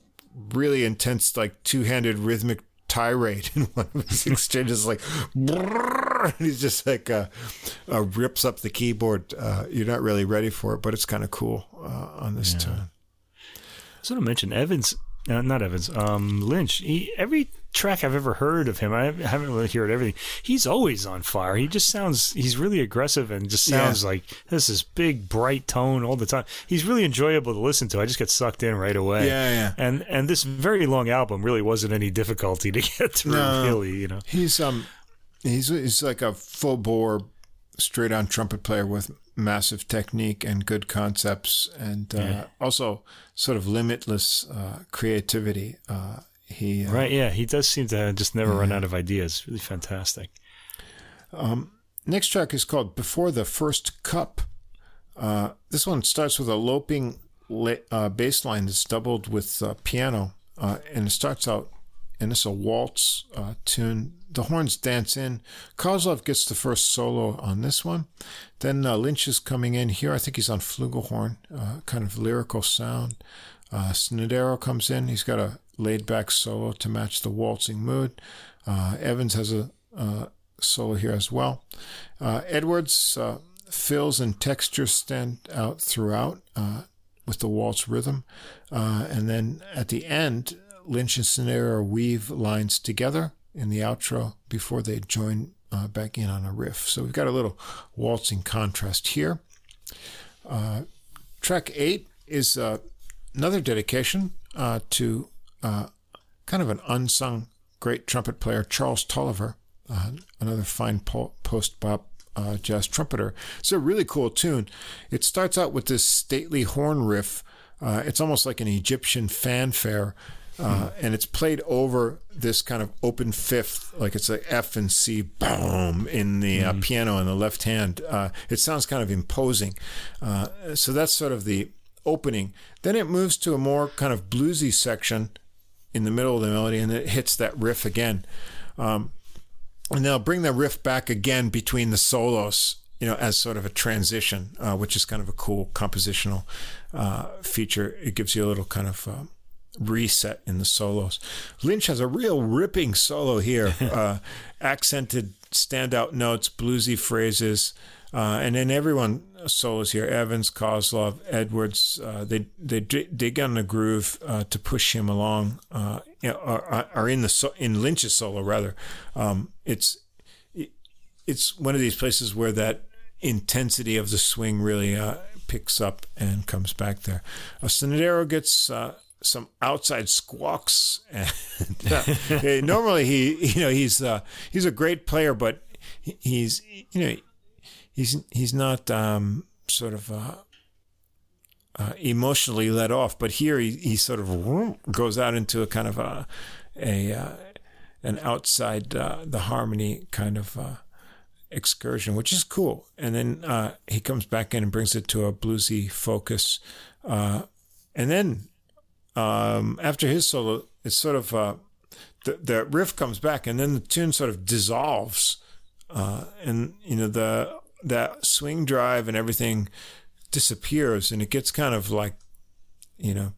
really intense, like two-handed rhythmic tirade in one of his exchanges, like and he's just like uh, uh, rips up the keyboard. Uh, you're not really ready for it, but it's kind of cool uh, on this tune. I sort of mentioned Evans, uh, not Evans, um, Lynch. He, every track I've ever heard of him, I haven't really heard everything. He's always on fire. He just sounds, he's really aggressive and just Yeah. sounds like this is big, bright tone all the time. He's really enjoyable to listen to. I just get sucked in right away. Yeah, yeah. And and this very long album really wasn't any difficulty to get through. No. Really, you know. He's um, he's he's like a full bore, straight on trumpet player with massive technique and good concepts, and uh, Yeah. also sort of limitless uh, creativity. Uh, he uh, Right? Yeah, he does seem to just never run out of ideas. Really fantastic. Next track is called Before the First Cup. Uh, this one starts with a loping la- uh, bass line that's doubled with uh, piano, uh, and it starts out, and it's a waltz uh, tune. The horns dance in. Kozlov gets the first solo on this one. Then uh, Lynch is coming in here. I think he's on flugelhorn, uh, kind of lyrical sound. Uh, Snidero comes in. He's got a laid back solo to match the waltzing mood. Uh, Evans has a uh, solo here as well. Uh, Edwards' fills and textures stand out throughout with the waltz rhythm. And then at the end, Lynch and Snidero weave lines together in the outro before they join uh, back in on a riff. So we've got a little waltzing contrast here. Uh, track eight is uh, another dedication uh, to uh, kind of an unsung great trumpet player, Charles Tolliver, uh, another fine po- post bop uh, jazz trumpeter. It's a really cool tune. It starts out with this stately horn riff. Uh, it's almost like an Egyptian fanfare. Uh, and it's played over this kind of open fifth, like it's a F and C, boom, in the uh, piano in the left hand. Uh, it sounds kind of imposing. Uh, so that's sort of the opening. Then it moves to a more kind of bluesy section in the middle of the melody, and it hits that riff again. Um, and they'll bring the riff back again between the solos you know, as sort of a transition, uh, which is kind of a cool compositional uh, feature. It gives you a little kind of uh, reset in the solos. Lynch has a real ripping solo here, uh, accented standout notes, bluesy phrases, uh, and then everyone solos here. Evans, Kozlov, Edwards. Uh, they they dig on the groove uh, to push him along. Uh, are, are in the in Lynch's solo rather. Um, it's it's one of these places where that intensity of the swing really uh, picks up and comes back there. Uh, Snidero gets uh, some outside squawks. And, uh, normally he, you know, he's uh, he's a great player, but he's you know he's he's not um, sort of. Uh, uh, emotionally let off, but here he, he sort of goes out into a kind of a, a uh, an outside uh, the harmony kind of excursion, which is cool. And then he comes back in and brings it to a bluesy focus. And then um, after his solo, it's sort of uh, the the riff comes back, and then the tune sort of dissolves, uh, and you know the that swing drive and everything disappears, and it gets kind of like you know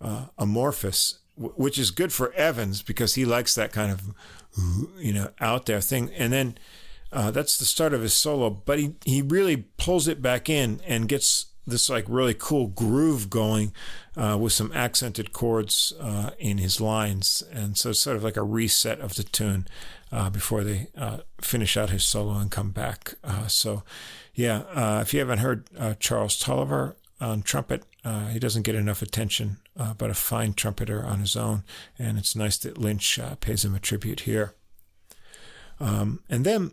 uh, amorphous, which is good for Evans because he likes that kind of you know out there thing, and then. Uh, that's the start of his solo, but he, he really pulls it back in and gets this like really cool groove going uh, with some accented chords uh, in his lines, and so it's sort of like a reset of the tune uh, before they uh, finish out his solo and come back. Uh, so, yeah, uh, if you haven't heard Charles Tolliver on trumpet, he doesn't get enough attention, but a fine trumpeter on his own, and it's nice that Lynch pays him a tribute here. Um, and then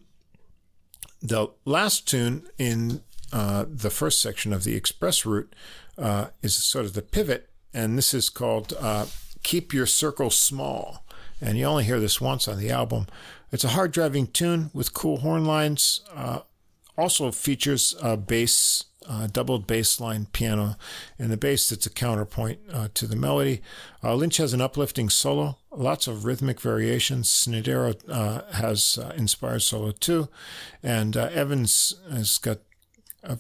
the last tune in uh, the first section of the express route uh, is sort of the pivot, and this is called uh, Keep Your Circle Small. And you only hear this once on the album. It's a hard driving tune with cool horn lines. Uh, also features a bass, uh, doubled bass line piano, and the bass that's a counterpoint uh, to the melody. Lynch has an uplifting solo, lots of rhythmic variations. Snidero has inspired solo too, and Evans has got a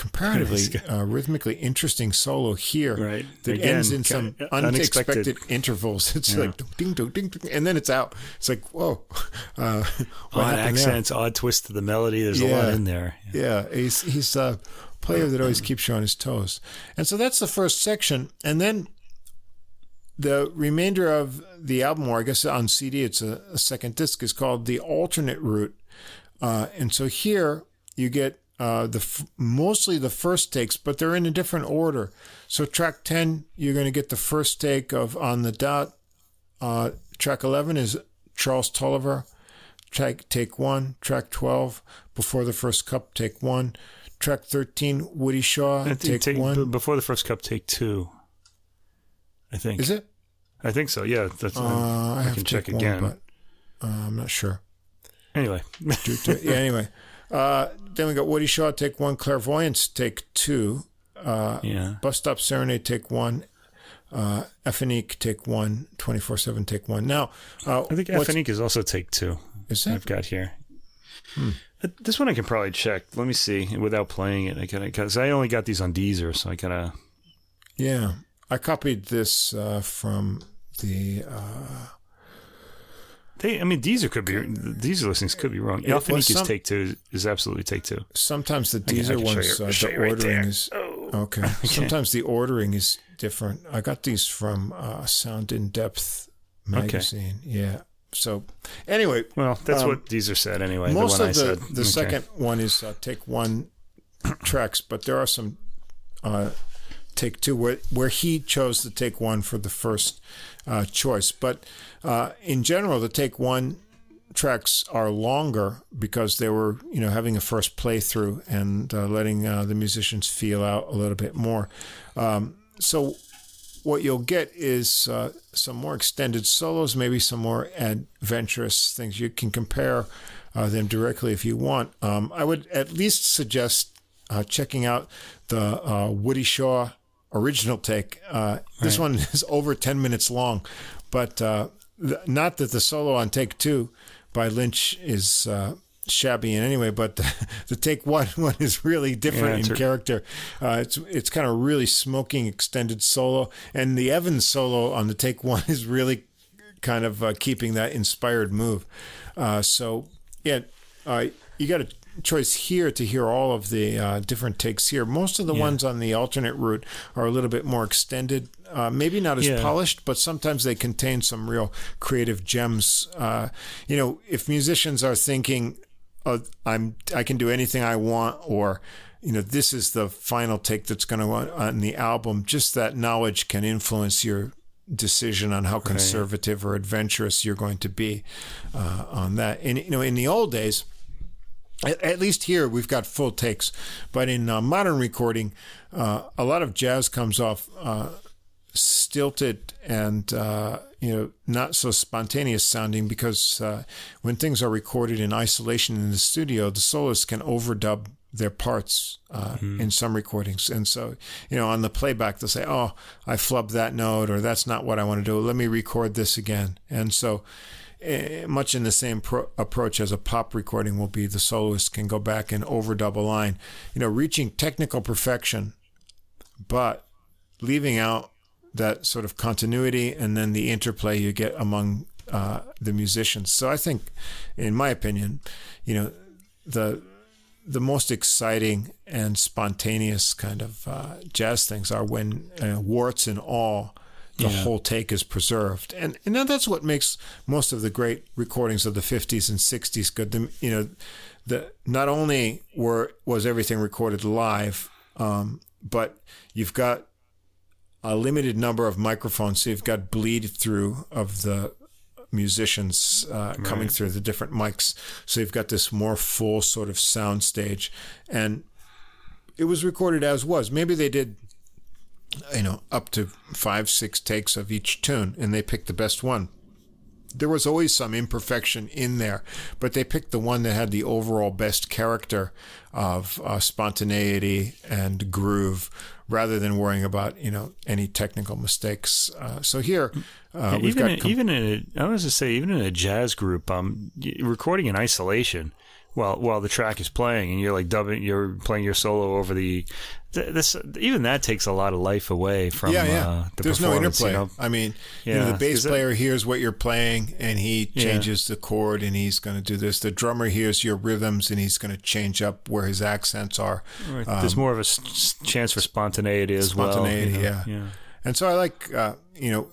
comparatively uh, rhythmically interesting solo here right. that Again, ends in some unexpected, unexpected intervals. It's yeah. like ding, ding, ding, ding, and then it's out. It's like whoa, uh, odd accents, there? odd twist to the melody. There's yeah. a lot in there. Yeah, yeah. he's he's a player that always keeps you on his toes, and so that's the first section, and then the remainder of the album, or I guess on CD, it's a, a second disc, is called the alternate route, uh, and so here you get uh, the f- mostly the first takes, but they're in a different order. So track ten, you're going to get the first take of on the dot. Uh, track eleven is Charles Tolliver. Track take one. Track twelve, before the first cup, take one. Track thirteen, Woody Shaw, take, take, one. Before the first cup, take two. I think. Is it? I think so. Yeah, that's. Uh, I, I can check again, but uh, I'm not sure. Anyway. yeah. Anyway. Uh, then we got Woody Shaw, take one. Clairvoyance, take two. Uh, yeah. Bus Stop Serenade, take one. Uh, Efonique, take one. 24 7, take one. Now, uh, I think Efonique is also take two. Is that? I've got here. Hmm. Uh, this one I can probably check. Let me see without playing it. I kind of because I only got these on Deezer, so I kind of. Yeah, I copied this uh, from the uh, they, I mean, Deezer could be Deezer listings could be wrong. Well, some, take two is absolutely take two. Sometimes the Deezer ones, you, uh, the ordering right is oh. okay. okay. Sometimes the ordering is different. I got these from uh, Sound in Depth magazine. Okay. Yeah. So anyway, well, that's um, what Deezer said anyway. Most the of the the okay. second one is uh, take one tracks, but there are some uh, take two, where where he chose to take one for the first uh, choice. But uh, in general, the take one tracks are longer because they were you know having a first playthrough and uh, letting uh, the musicians feel out a little bit more. Um, so what you'll get is uh, some more extended solos, maybe some more adventurous things. You can compare uh, them directly if you want. Um, I would at least suggest uh, checking out the uh, Woody Shaw original take. Uh, this right. one is over 10 minutes long, but uh, not that the solo on take two by Lynch is shabby in any way, but the, the, take one one is really different yeah, in character. Uh, it's it's kind of really smoking extended solo, and the Evans solo on the take one is really kind of uh, keeping that inspired move. Uh, so yeah, uh, you got a choice here to hear all of the uh, different takes here. Most of the yeah. ones on the alternate route are a little bit more extended, uh, maybe not as yeah. polished, but sometimes they contain some real creative gems. you know, if musicians are thinking oh, I'm I can do anything I want, or you know, this is the final take that's going to on the album. Just that knowledge can influence your decision on how conservative right. or adventurous you're going to be uh, on that. And you know, in the old days. At, least here we've got full takes, but in uh, modern recording, uh, a lot of jazz comes off uh, stilted and uh, you know not so spontaneous sounding because uh, when things are recorded in isolation in the studio, the soloists can overdub their parts uh, mm-hmm. in some recordings, and so you know on the playback they'll say, "Oh, I flubbed that note," or "That's not what I want to do. Let me record this again." And so. Uh, much in the same pro- approach as a pop recording will be, the soloist can go back and overdub a line, you know, reaching technical perfection, but leaving out that sort of continuity and then the interplay you get among uh, the musicians. So I think, in my opinion, you know, the the most exciting and spontaneous kind of uh, jazz things are when uh, warts and all the yeah. whole take is preserved, and and that's what makes most of the great recordings of the '50s and '60s good. The, you know, the not only were was everything recorded live, um, but you've got a limited number of microphones, so you've got bleed through of the musicians uh, right. coming through the different mics. So you've got this more full sort of sound stage, and it was recorded as was. Maybe they did, you know, up to five, six takes of each tune, and they picked the best one. There was always some imperfection in there, but they picked the one that had the overall best character of uh, spontaneity and groove rather than worrying about you know any technical mistakes. Uh, so here uh, we've even got com- even in a, I was to say even in a jazz group, um, recording in isolation while while the track is playing and you're like dubbing, you're playing your solo over the this even that takes a lot of life away from yeah, yeah. Uh, the There's no interplay. You know? I mean, yeah. you know, the bass player hears what you're playing and he changes yeah. the chord and he's going to do this. The drummer hears your rhythms and he's going to change up where his accents are. Right. Um, There's more of a s- chance for spontaneity as spontaneity, well. Spontaneity, yeah. yeah. And so I like, uh, you know,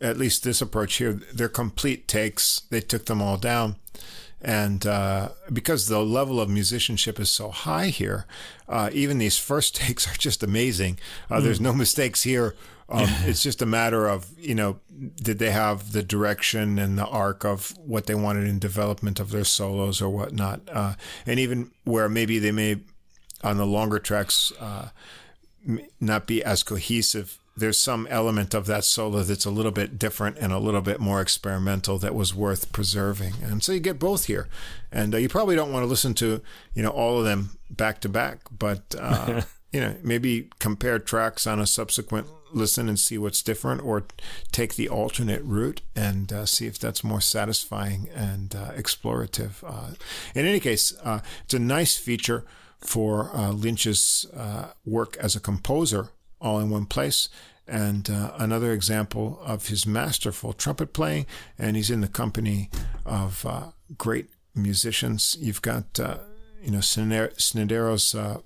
at least this approach here. They're complete takes. They took them all down. And uh, because the level of musicianship is so high here, uh, even these first takes are just amazing. Uh, mm. There's no mistakes here. Um, it's just a matter of, you know, did they have the direction and the arc of what they wanted in development of their solos or whatnot? Uh, and even where maybe they may, on the longer tracks, uh, not be as cohesive there's some element of that solo that's a little bit different and a little bit more experimental that was worth preserving. And so you get both here. And uh, you probably don't want to listen to, you know, all of them back to back, but, uh, you know, maybe compare tracks on a subsequent listen and see what's different or take the alternate route and uh, see if that's more satisfying and uh, explorative. Uh, in any case, uh, it's a nice feature for Lynch's work as a composer all in one place. And uh, another example of his masterful trumpet playing, and he's in the company of uh, great musicians. You've got, uh, you know, Snidero's uh,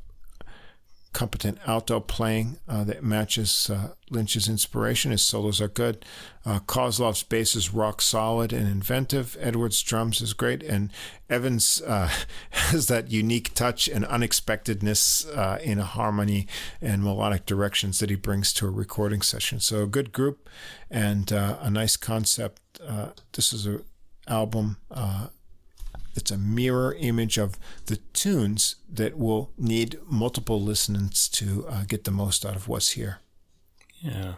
competent alto playing uh, that matches uh, Lynch's inspiration. His solos are good. Uh, Kozlov's bass is rock solid and inventive. Edwards' drums is great, and Evans uh, has that unique touch and unexpectedness uh, in harmony and melodic directions that he brings to a recording session. So a good group and uh, a nice concept. this is an album it's a mirror image of the tunes that will need multiple listenings to uh, get the most out of what's here. Yeah.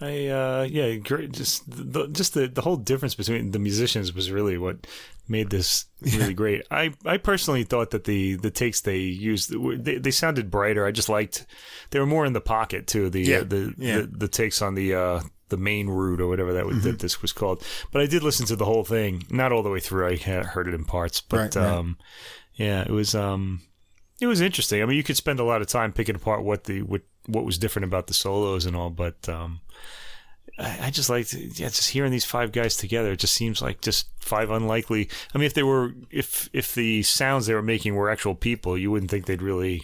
I uh yeah great just the just the, the whole difference between the musicians was really what made this really yeah. great. I I personally thought that the the takes they used they, they sounded brighter. I just liked they were more in the pocket too. The yeah. uh, the, yeah. the, the takes on the uh the main route or whatever that, mm-hmm. that this was called. But I did listen to the whole thing, not all the way through. I heard it in parts, but right, right. um, yeah, it was um, it was interesting. I mean, you could spend a lot of time picking apart what the what what was different about the solos and all, but um, I, I just liked yeah, just hearing these five guys together. It just seems like just five unlikely. I mean, if they were if if the sounds they were making were actual people, you wouldn't think they'd really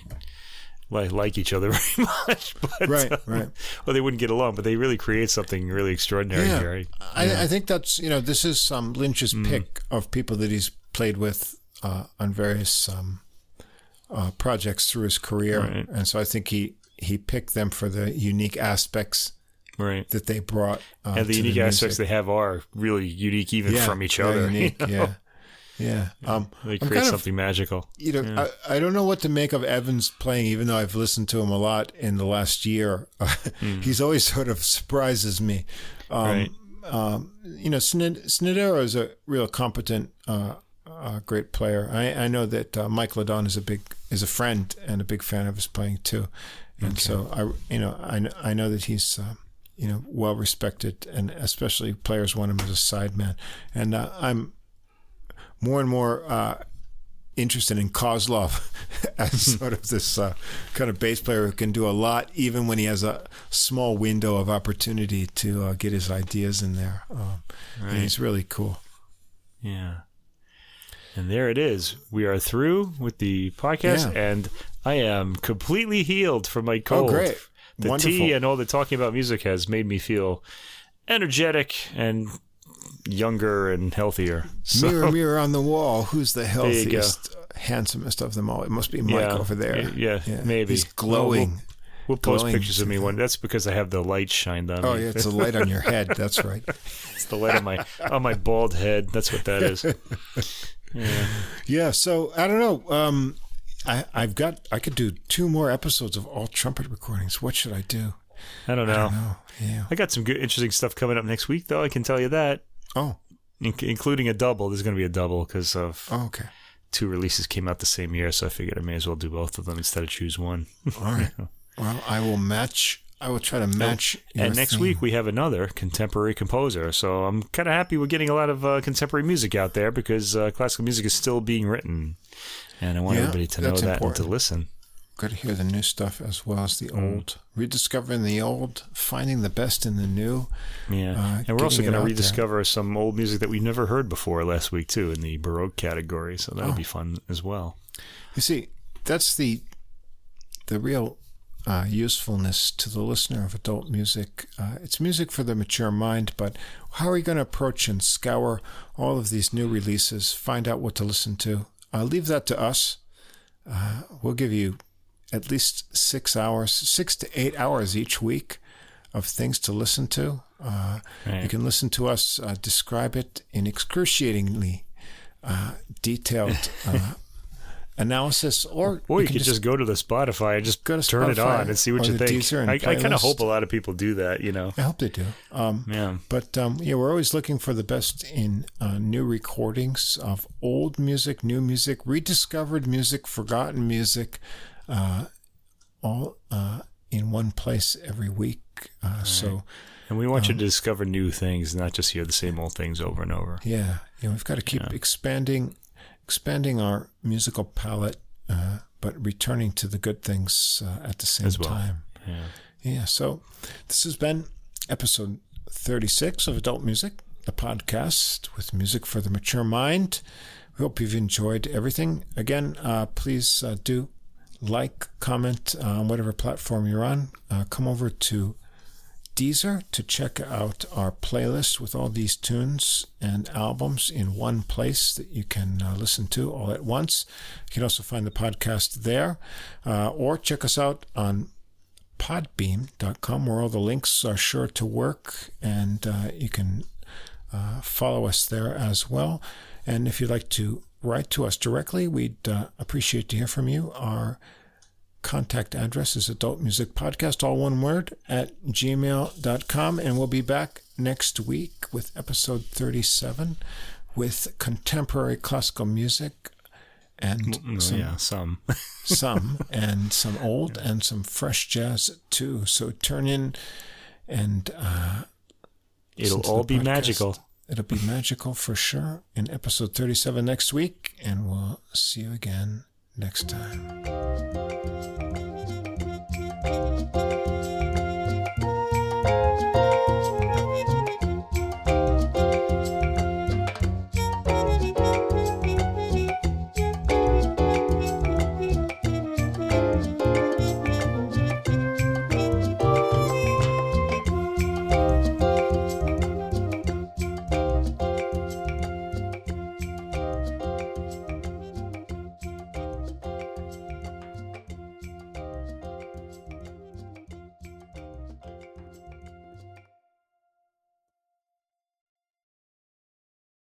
like, like each other very much. But, right, um, right. Well, they wouldn't get along, but they really create something really extraordinary yeah. here. I, yeah. I, think that's you know this is um, Lynch's mm. pick of people that he's played with uh, on various um, uh, projects through his career, right. and so I think he he picked them for the unique aspects right that they brought uh, and the unique the aspects they have are really unique even yeah, from each other unique, you know? yeah yeah, um, they create something of, magical. You know, yeah. I, I don't know what to make of Evans playing, even though I've listened to him a lot in the last year. mm. He's always sort of surprises me. Um, right. Um, you know, Snid- Snidero is a real competent, uh, uh, great player. I, I know that uh, Mike LeDonne is a big is a friend and a big fan of his playing too, and okay. so I you know I I know that he's. Uh, you know, well respected, and especially players want him as a sideman. And uh, I'm more and more uh, interested in Kozlov as sort of this uh, kind of bass player who can do a lot, even when he has a small window of opportunity to uh, get his ideas in there. Um, right. he's really cool. Yeah. And there it is. We are through with the podcast, yeah. and I am completely healed from my cold. Oh, great. The Wonderful. tea and all the talking about music has made me feel energetic and younger and healthier. So, mirror, mirror on the wall, who's the healthiest, handsomest of them all? It must be Mike yeah, over there. Yeah, yeah, maybe. He's glowing. We'll, we'll post pictures of me one. That's because I have the light shined on oh, me. yeah, it's the light on your head. That's right. it's the light on my on my bald head. That's what that is. Yeah. Yeah. So I don't know. Um, I, I've got. I could do two more episodes of all trumpet recordings. What should I do? I don't know. I, don't know. Yeah. I got some good, interesting stuff coming up next week, though. I can tell you that. Oh, In- including a double. There's going to be a double because of oh, okay. two releases came out the same year, so I figured I may as well do both of them instead of choose one. All right. well, I will match. I will try to match. and next theme. week we have another contemporary composer. So I'm kind of happy we're getting a lot of uh, contemporary music out there because uh, classical music is still being written, and I want Yeah, everybody to know that important. and to listen. Got to hear the new stuff as well as the Mm. old. Rediscovering the old, finding the best in the new. Yeah, Uh, and we're also going to rediscover some old music that we've never heard before last week too in the baroque category. So that'll Oh. be fun as well. You see, that's the the real uh, usefulness to the listener of adult music. Uh, it's music for the mature mind, but how are you going to approach and scour all of these new releases? Find out what to listen to. Uh, leave that to us. Uh, we'll give you at least six hours, six to eight hours each week of things to listen to. Uh, Right. You can listen to us uh, describe it in excruciatingly uh, detailed uh, analysis, or Or you, can just, go to the Spotify and just Go to turn it on and see what you think. I, I kind of hope a lot of people do that. You know, I hope they do. Um, yeah. But um, yeah, we're always looking for the best in uh, new recordings of old music, new music, rediscovered music, forgotten music, uh, all uh, in one place every week. Uh, So And we want you Um, to discover new things, not just hear the same old things over and over. yeah, you know, we've got to keep Yeah. expanding, expanding our musical palette, uh, but returning to the good things uh, at the same well. time. Yeah. Yeah, so this has been episode 36 of Adult Music, the podcast with music for the mature mind. We hope you've enjoyed everything. Again, uh, please uh, do like, comment on whatever platform you're on. Uh, come over to Deezer to check out our playlist with all these tunes and albums in one place that you can uh, listen to all at once. You can also find the podcast there, uh, or check us out on podbean.com where all the links are sure to work and uh, you can uh, follow us there as well. And if you'd like to write to us directly, we'd uh, appreciate to hear from you. Our contact address is adult music podcast, all one word, at gmail.com. And we'll be back next week with episode 37 with contemporary classical music and Mm, some, yeah, some. some and some old and some fresh jazz too. So turn in and uh, It'll all be podcast. magical. It'll be magical for sure in episode 37 next week, and we'll see you again next time.